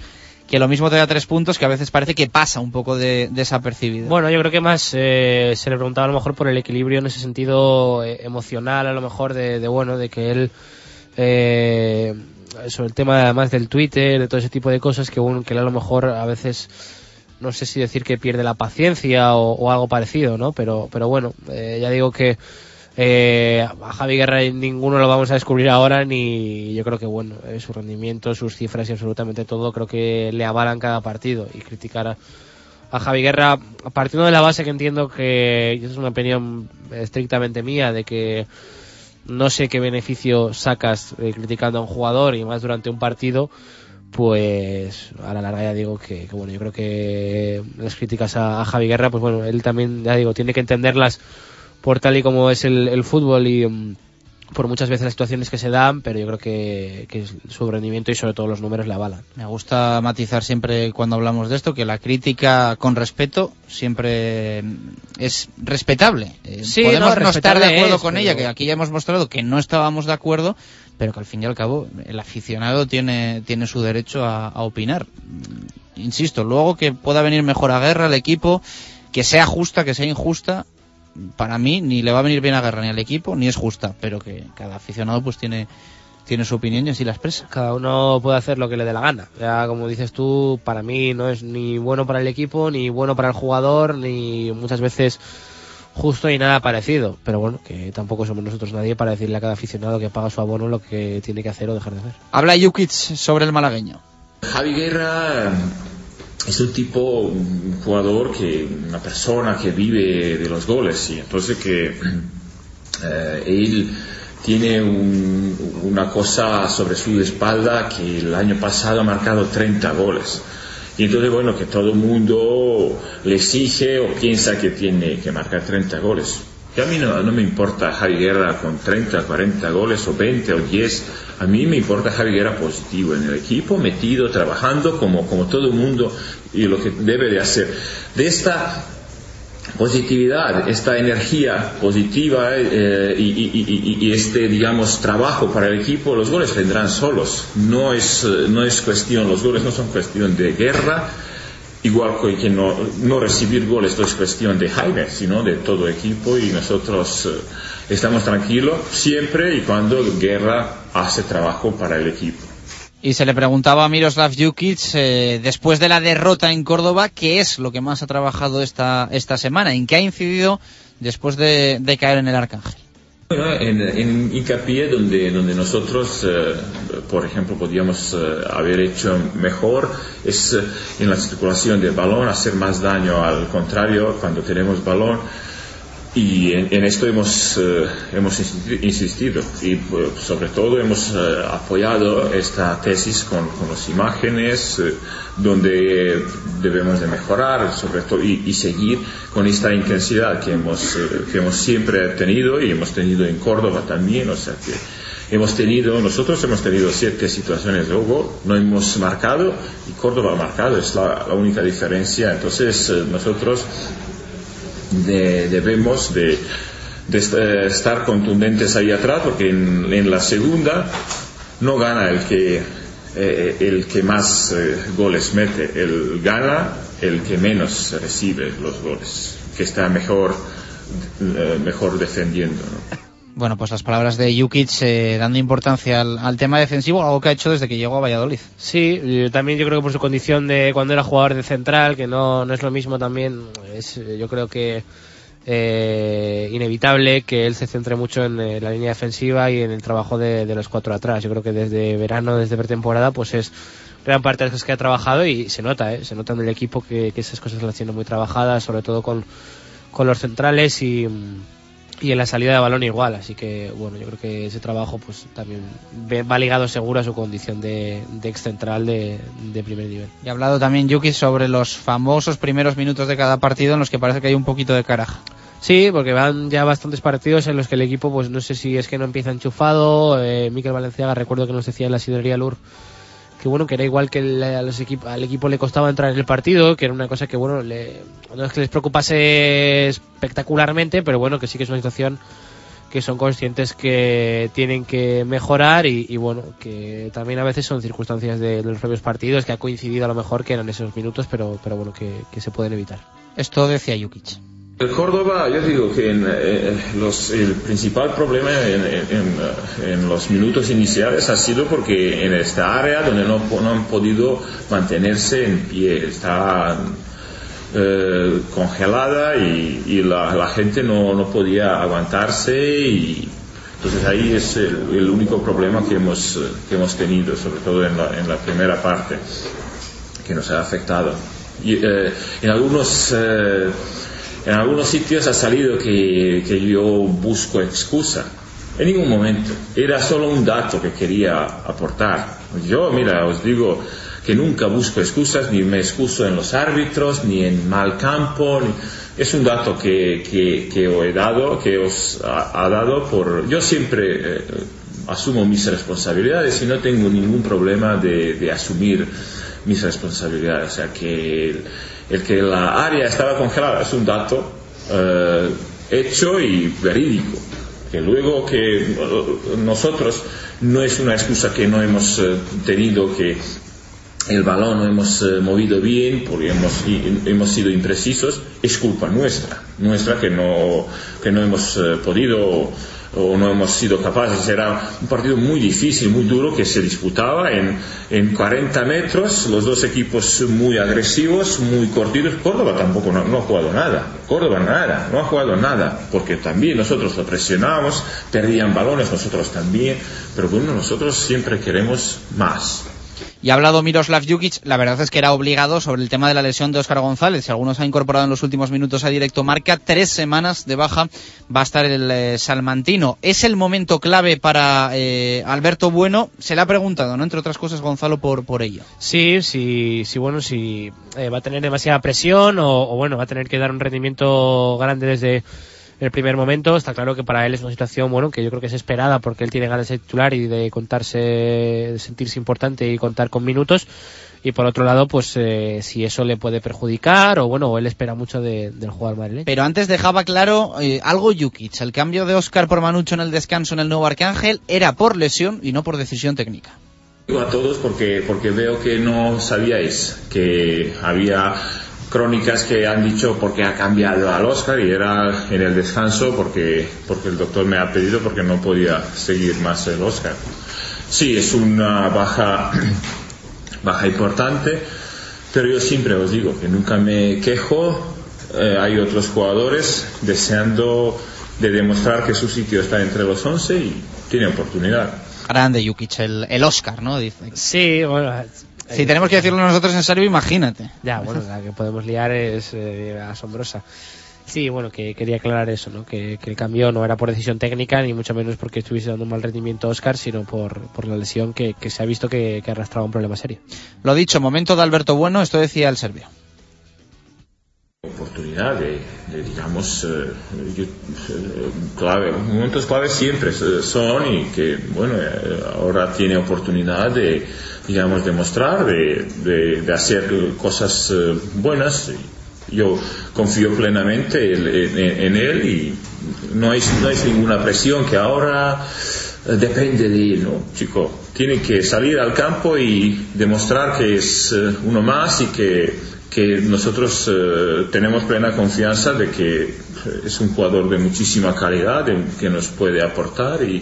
Speaker 1: que lo mismo te da tres puntos que a veces parece que pasa un poco de, desapercibido.
Speaker 2: Bueno, yo creo que más eh, se le preguntaba a lo mejor por el equilibrio en ese sentido eh, emocional, a lo mejor de, de, bueno, de que él eh, sobre el tema además del Twitter, de todo ese tipo de cosas que, uno, que a lo mejor a veces no sé si decir que pierde la paciencia o, algo parecido, ¿no? Pero, pero bueno, eh, ya digo que eh, a Javi Guerra ninguno lo vamos a descubrir ahora ni yo creo que bueno eh, su rendimiento, sus cifras y absolutamente todo creo que le avalan cada partido y criticar a, a Javi Guerra partiendo de la base que entiendo que y es una opinión estrictamente mía de que no sé qué beneficio sacas eh, criticando a un jugador y más durante un partido pues a la larga ya digo que, que bueno yo creo que las críticas a, a Javi Guerra pues bueno él también ya digo tiene que entenderlas por tal y como es el, el fútbol y, um, por muchas veces las situaciones que se dan, pero yo creo que, que su rendimiento y sobre todo los números le avalan.
Speaker 1: Me gusta matizar siempre cuando hablamos de esto que la crítica con respeto siempre es respetable. Eh,
Speaker 2: Sí,
Speaker 1: Podemos
Speaker 2: no,
Speaker 1: no, estar de acuerdo
Speaker 2: es,
Speaker 1: con
Speaker 2: pero-
Speaker 1: ella, que aquí ya hemos mostrado que no estábamos de acuerdo, pero que al fin y al cabo el aficionado tiene, tiene su derecho a, a opinar. Insisto, luego que pueda venir mejor a guerra el equipo, que sea justa, que sea injusta, para mí ni le va a venir bien a guerra ni al equipo, ni es justa, pero que cada aficionado pues tiene, tiene su opinión y así la expresa.
Speaker 2: Cada uno puede hacer lo que le dé la gana. Ya como dices tú, para mí no es ni bueno para el equipo, ni bueno para el jugador, ni muchas veces justo y nada parecido. Pero bueno, que tampoco somos nosotros nadie para decirle a cada aficionado que paga su abono lo que tiene que hacer o dejar de hacer.
Speaker 1: Habla Jukic sobre el malagueño.
Speaker 3: Javi Guerra es un tipo, un jugador que, una persona que vive de los goles y entonces que eh, él tiene un- una cosa sobre su espalda que el año pasado ha marcado 30 goles. Y entonces, bueno, que todo el mundo le exige o piensa que tiene que marcar 30 goles. Y a mí no, me importa Javi Guerra con 30, 40 goles o 20 o 10. A mí me importa Javi Guerra positivo en el equipo, metido, trabajando como, como todo el mundo y lo que debe de hacer. De esta positividad, esta energía positiva eh, y- y- y este, digamos, trabajo para el equipo, los goles vendrán solos. No es, eh, no es cuestión, los goles no son cuestión de guerra, igual que no, no recibir goles no es cuestión de Jaime, sino de todo equipo y nosotros eh, estamos tranquilos siempre y cuando Guerra hace trabajo para el equipo.
Speaker 1: Y se le preguntaba a Miroslav Jukic, eh, después de la derrota en Córdoba, ¿qué es lo que más ha trabajado esta, esta semana? ¿En qué ha incidido después de, de caer en el Arcángel?
Speaker 3: Bueno, en, en hincapié donde, donde nosotros, eh, por ejemplo, podíamos eh, haber hecho mejor es eh, en la circulación del balón, hacer más daño al contrario cuando tenemos balón. Y en, en esto hemos, eh, hemos insisti- insistido. Y pues, sobre todo hemos eh, apoyado esta tesis con, con las imágenes eh, donde debemos de mejorar sobre todo y, seguir con esta intensidad que hemos, eh, que hemos siempre tenido y hemos tenido en Córdoba también, o sea que hemos tenido, nosotros hemos tenido siete situaciones de gol, no hemos marcado y Córdoba ha marcado, es la, la única diferencia, entonces eh, nosotros de- debemos de, de eh, estar contundentes ahí atrás porque en, la segunda no gana el que eh, el que más eh, goles mete el gana el que menos recibe los goles que está mejor mejor defendiendo.
Speaker 1: Bueno, pues las palabras de Jukic eh, dando importancia al, al tema defensivo, algo que ha hecho desde que llegó a Valladolid.
Speaker 2: Sí, también yo creo que por su condición de cuando era jugador de central, que no, no es lo mismo también, es eh, yo creo que eh, inevitable que él se centre mucho en eh, la línea defensiva y en el trabajo de, los cuatro atrás. Yo creo que desde verano, desde pretemporada, pues es gran parte de las cosas que ha trabajado y se nota, ¿eh? se nota en el equipo que, esas cosas las tiene muy trabajadas, sobre todo con, con los centrales y, y en la salida de balón igual. Así que, bueno, yo creo que ese trabajo pues también va ligado seguro a su condición de, de ex central de, de primer nivel.
Speaker 1: Y ha hablado también Jukic sobre los famosos primeros minutos de cada partido en los que parece que hay un poquito de caraja.
Speaker 2: Sí, porque van ya bastantes partidos en los que el equipo, pues no sé si es que no empieza enchufado. Eh, Miquel Valenciaga, recuerdo que nos decía en la sidrería Lur que bueno, que era igual que al equipo le costaba entrar en el partido, que era una cosa que bueno, no es que les preocupase espectacularmente, pero bueno, que sí que es una situación que son conscientes que tienen que mejorar y, bueno, que también a veces son circunstancias de, de los propios partidos que ha coincidido a lo mejor que eran esos minutos, pero, pero bueno, que, que se pueden evitar.
Speaker 1: Esto decía Jukic.
Speaker 3: El Córdoba, yo digo que eh, los- el principal problema en, en- en, en los minutos iniciales ha sido porque en esta área donde no, han podido mantenerse en pie, está eh, congelada y, y la, gente no, podía aguantarse y entonces ahí es el, único problema que hemos, eh, que hemos tenido, sobre todo en la, en la primera parte, que nos ha afectado. Y, eh, en algunos eh, en algunos sitios ha salido que, que yo busco excusa. En ningún momento. Era solo un dato que quería aportar. Yo, mira, os digo que nunca busco excusas, ni me excuso en los árbitros, ni en mal campo. ni- es un dato que, que, que os he dado, que os ha, ha dado por... Yo siempre eh, asumo mis responsabilidades y no tengo ningún problema de, de asumir mis responsabilidades. O sea, que el, el que la área estaba congelada es un dato eh, hecho y verídico. Que luego que eh, nosotros no es una excusa que no hemos eh, tenido que el balón no hemos movido bien porque hemos, hemos sido imprecisos, es culpa nuestra, nuestra que no, que no hemos podido o no hemos sido capaces. Era un partido muy difícil, muy duro que se disputaba en, en 40 metros, los dos equipos muy agresivos, muy cortitos. Córdoba tampoco no, ha jugado nada, Córdoba nada, no ha jugado nada, porque también nosotros lo presionábamos, perdían balones, nosotros también, pero bueno, nosotros siempre queremos más.
Speaker 1: Y ha hablado Miroslav Jukic, la verdad es que era obligado sobre el tema de la lesión de Óscar González. Si algunos ha incorporado en los últimos minutos a directo marca, tres semanas de baja va a estar el eh, salmantino. ¿Es el momento clave para eh, Alberto Bueno? Se le ha preguntado, ¿no? Entre otras cosas, Gonzalo, por, por ello.
Speaker 2: Sí, sí, sí, bueno, si eh, va a tener demasiada presión o, o, bueno, va a tener que dar un rendimiento grande desde el primer momento. Está claro que para él es una situación, bueno, que yo creo que es esperada porque él tiene ganas de titular y de contarse, de sentirse importante y contar con minutos. Y por otro lado, pues eh, si eso le puede perjudicar o bueno, él espera mucho de- del jugador madrileño.
Speaker 1: Pero antes dejaba claro eh, algo Jukic. El cambio de Óscar por Manucho en el descanso en el nuevo Arcángel era por lesión y no por decisión técnica.
Speaker 3: A todos porque, porque veo que no sabíais que había crónicas que han dicho porque ha cambiado al Oscar y era en el descanso porque, porque el doctor me ha pedido porque no podía seguir más el Oscar. Sí, es una baja, baja importante, pero yo siempre os digo que nunca me quejo. Eh, hay otros jugadores deseando de demostrar que su sitio está entre los 11 y tiene oportunidad.
Speaker 1: Grande Jukic, el, el Oscar, ¿no? Dice.
Speaker 2: Sí, bueno.
Speaker 1: Si tenemos que decirlo nosotros en serio, imagínate.
Speaker 2: Ya, bueno, la que podemos liar es eh, asombrosa. Sí, bueno, que quería aclarar eso, ¿no? Que, que el cambio no era por decisión técnica, ni mucho menos porque estuviese dando un mal rendimiento a Oscar, sino por, por la lesión que, que se ha visto que, que arrastraba un problema serio.
Speaker 1: Lo dicho, momento de Alberto Bueno, esto decía el serbio.
Speaker 3: Oportunidad de, de, digamos, eh, eh, clave, momentos claves siempre eh, son y que, bueno, ahora tiene oportunidad de, digamos, demostrar, de, de, hacer cosas buenas. Yo confío plenamente en, en- en él y no hay, no hay ninguna presión que ahora depende de él, ¿no? Chico, tiene que salir al campo y demostrar que es uno más y que, que nosotros eh, tenemos plena confianza de que eh, es un jugador de muchísima calidad, de- que nos puede aportar y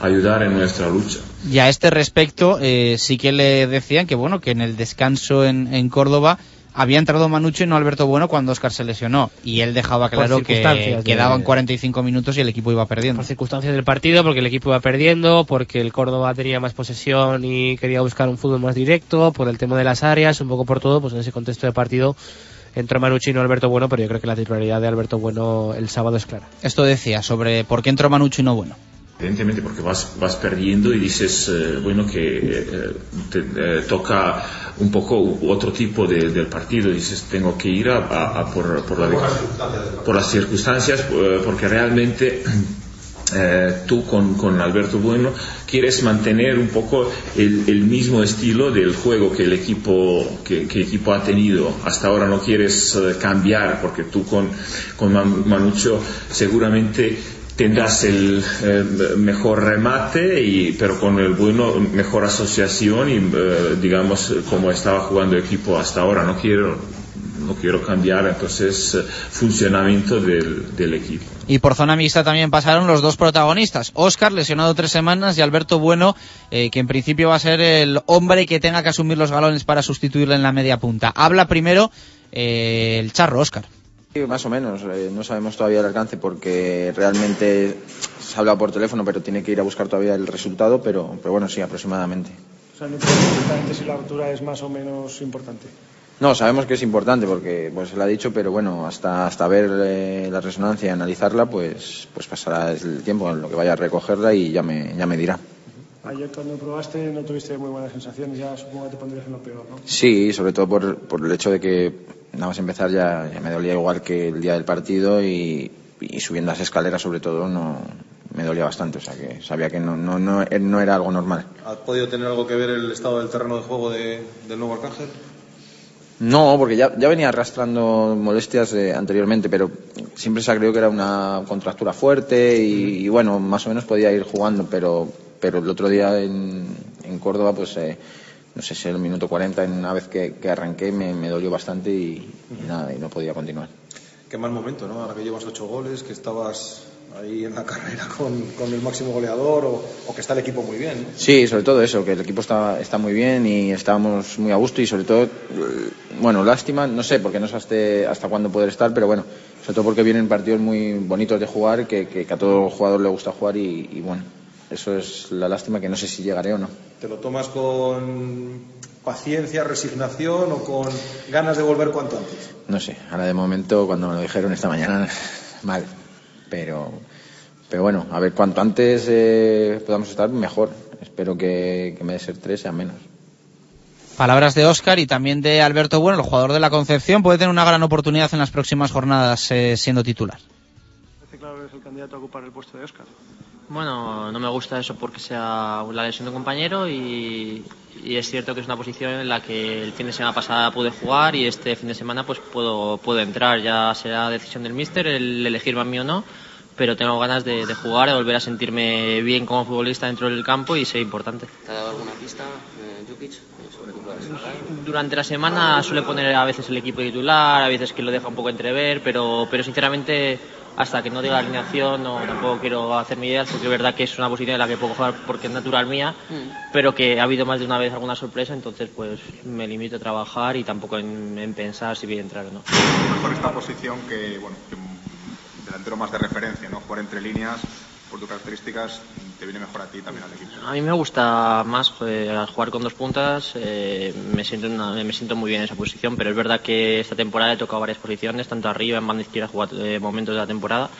Speaker 3: ayudar en nuestra lucha.
Speaker 1: Y a este respecto, eh, sí que le decían que bueno, que en el descanso en, en Córdoba había entrado Manucho y no Alberto Bueno cuando Oscar se lesionó. Y él dejaba claro que quedaban 45 minutos y el equipo iba perdiendo.
Speaker 2: Por circunstancias del partido, porque el equipo iba perdiendo, porque el Córdoba tenía más posesión y quería buscar un fútbol más directo, por el tema de las áreas, un poco por todo, pues en ese contexto de partido entró Manucci y no Alberto Bueno, pero yo creo que la titularidad de Alberto Bueno el sábado es clara.
Speaker 1: Esto decía sobre por qué entró Manucho y no Bueno.
Speaker 3: Evidentemente porque vas, vas perdiendo y dices, eh, bueno, que eh, te eh, toca un poco otro tipo de- del partido. Dices, tengo que ir a, a- a por, por, la, por las circunstancias, eh, porque realmente tú con, con Alberto Bueno quieres mantener un poco el, el mismo estilo del juego que el equipo que, que el equipo ha tenido hasta ahora no quieres cambiar porque tú con, con Man- Manucho seguramente tendrás el eh, mejor remate y pero con el bueno mejor asociación y eh, digamos como estaba jugando el equipo hasta ahora no quiero no quiero cambiar entonces eh, funcionamiento del, del equipo
Speaker 1: Y por zona mixta también pasaron los dos protagonistas. Óscar, lesionado tres semanas, y Alberto Bueno, que en principio va a ser el hombre que tenga que asumir los galones para sustituirle en la media punta. Habla primero el charro Óscar.
Speaker 27: Sí, más o menos. eh, no sabemos todavía el alcance porque realmente se ha hablado por teléfono, pero tiene que ir a buscar todavía el resultado. Pero, pero bueno, sí, aproximadamente.
Speaker 5: O sea, no exactamente si la rotura es más o menos importante.
Speaker 27: No, sabemos que es importante porque pues lo ha dicho, pero bueno, hasta hasta ver eh, la resonancia y analizarla, pues pues pasará el tiempo en lo que vaya a recogerla y ya me ya me dirá.
Speaker 28: Ayer cuando probaste no tuviste muy buenas sensaciones, ya supongo que te pondrías en lo peor, ¿no?
Speaker 27: Sí, sobre todo por, por el hecho de que nada más empezar ya, ya me dolía igual que el día del partido y, y subiendo las escaleras sobre todo no me dolía bastante, o sea que sabía que no, no, no, no era algo normal.
Speaker 4: ¿Ha podido tener algo que ver el estado del terreno de juego de- del nuevo Arcángel?
Speaker 27: No, porque ya, ya venía arrastrando molestias eh, anteriormente, pero siempre se ha creído que era una contractura fuerte y, y bueno, más o menos podía ir jugando, pero, pero el otro día en, en Córdoba, pues eh, no sé si el minuto 40, en una vez que, que arranqué, me, me dolió bastante y, y nada, y no podía continuar.
Speaker 4: Qué mal momento, ¿no? Ahora que llevas ocho goles, que estabas ahí en la carrera con, con el máximo goleador o, o que está el equipo muy bien. ¿no?
Speaker 27: Sí, sobre todo eso, que el equipo está, está muy bien y estábamos muy a gusto y sobre todo, eh, bueno, lástima, no sé, porque no sé hasta, hasta cuándo poder estar, pero bueno, sobre todo porque vienen partidos muy bonitos de jugar, que, que- que a todo jugador le gusta jugar y, y bueno, eso es la lástima que no sé si llegaré o no.
Speaker 4: ¿Te lo tomas con paciencia, resignación o con ganas de volver cuanto antes?
Speaker 27: No sé, ahora de momento cuando me lo dijeron esta mañana, mal, pero, pero bueno, a ver, cuanto antes eh, podamos estar, mejor. Espero que, vez de ser tres sean menos.
Speaker 1: Palabras de Óscar y también de Alberto Bueno, el jugador de la Concepción, puede tener una gran oportunidad en las próximas jornadas eh, siendo titular.
Speaker 28: Parece claro que es el candidato a ocupar el puesto de Oscar.
Speaker 29: Bueno, no me gusta eso porque sea la lesión de un compañero y, y es cierto que es una posición en la que el fin de semana pasada pude jugar y este fin de semana pues puedo, puedo entrar. Ya será decisión del míster el elegirme a mí o no, pero tengo ganas de, de jugar, de volver a sentirme bien como futbolista dentro del campo y ser importante.
Speaker 30: ¿Te ha dado alguna pista, eh, Jukic, sobre tu?
Speaker 29: Durante la semana suele poner a veces el equipo titular, a veces que lo deja un poco entrever, pero, pero sinceramente hasta que no diga la alineación no, tampoco quiero hacerme ideas porque es verdad que es una posición en la que puedo jugar porque es natural mía, pero que ha habido más de una vez alguna sorpresa, entonces pues me limito a trabajar y tampoco en, en pensar si voy a entrar o no.
Speaker 31: mejor esta posición que, bueno, que un delantero más de referencia, ¿no? Jugar entre líneas, por tus características, te viene mejor a ti también al equipo.
Speaker 29: A mí me gusta más eh, jugar con dos puntas, eh, me, siento en una- me siento muy bien en esa posición, pero es verdad que esta temporada he tocado varias posiciones, tanto arriba, en banda izquierda, he jugado eh, momentos de la temporada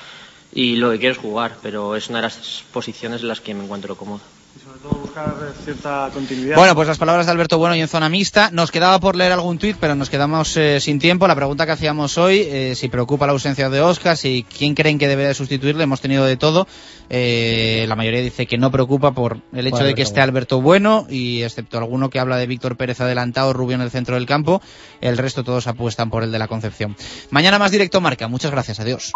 Speaker 29: y lo que quiero es jugar, pero es una de las posiciones en las que me encuentro cómodo.
Speaker 28: Y sobre todo buscar cierta continuidad.
Speaker 1: Bueno, pues las palabras de Alberto Bueno y en zona mixta. Nos quedaba por leer algún tuit, pero nos quedamos eh, sin tiempo. La pregunta que hacíamos hoy, eh, si preocupa la ausencia de Oscar, si quién creen que debería sustituirle, hemos tenido de todo. Eh, la mayoría dice que no preocupa por el hecho de que
Speaker 2: Alberto
Speaker 1: esté Alberto Bueno, y excepto alguno que habla de Víctor Pérez adelantado, Rubio en el centro del campo, el resto todos apuestan por el de la Concepción. Mañana más directo marca. Muchas gracias. Adiós.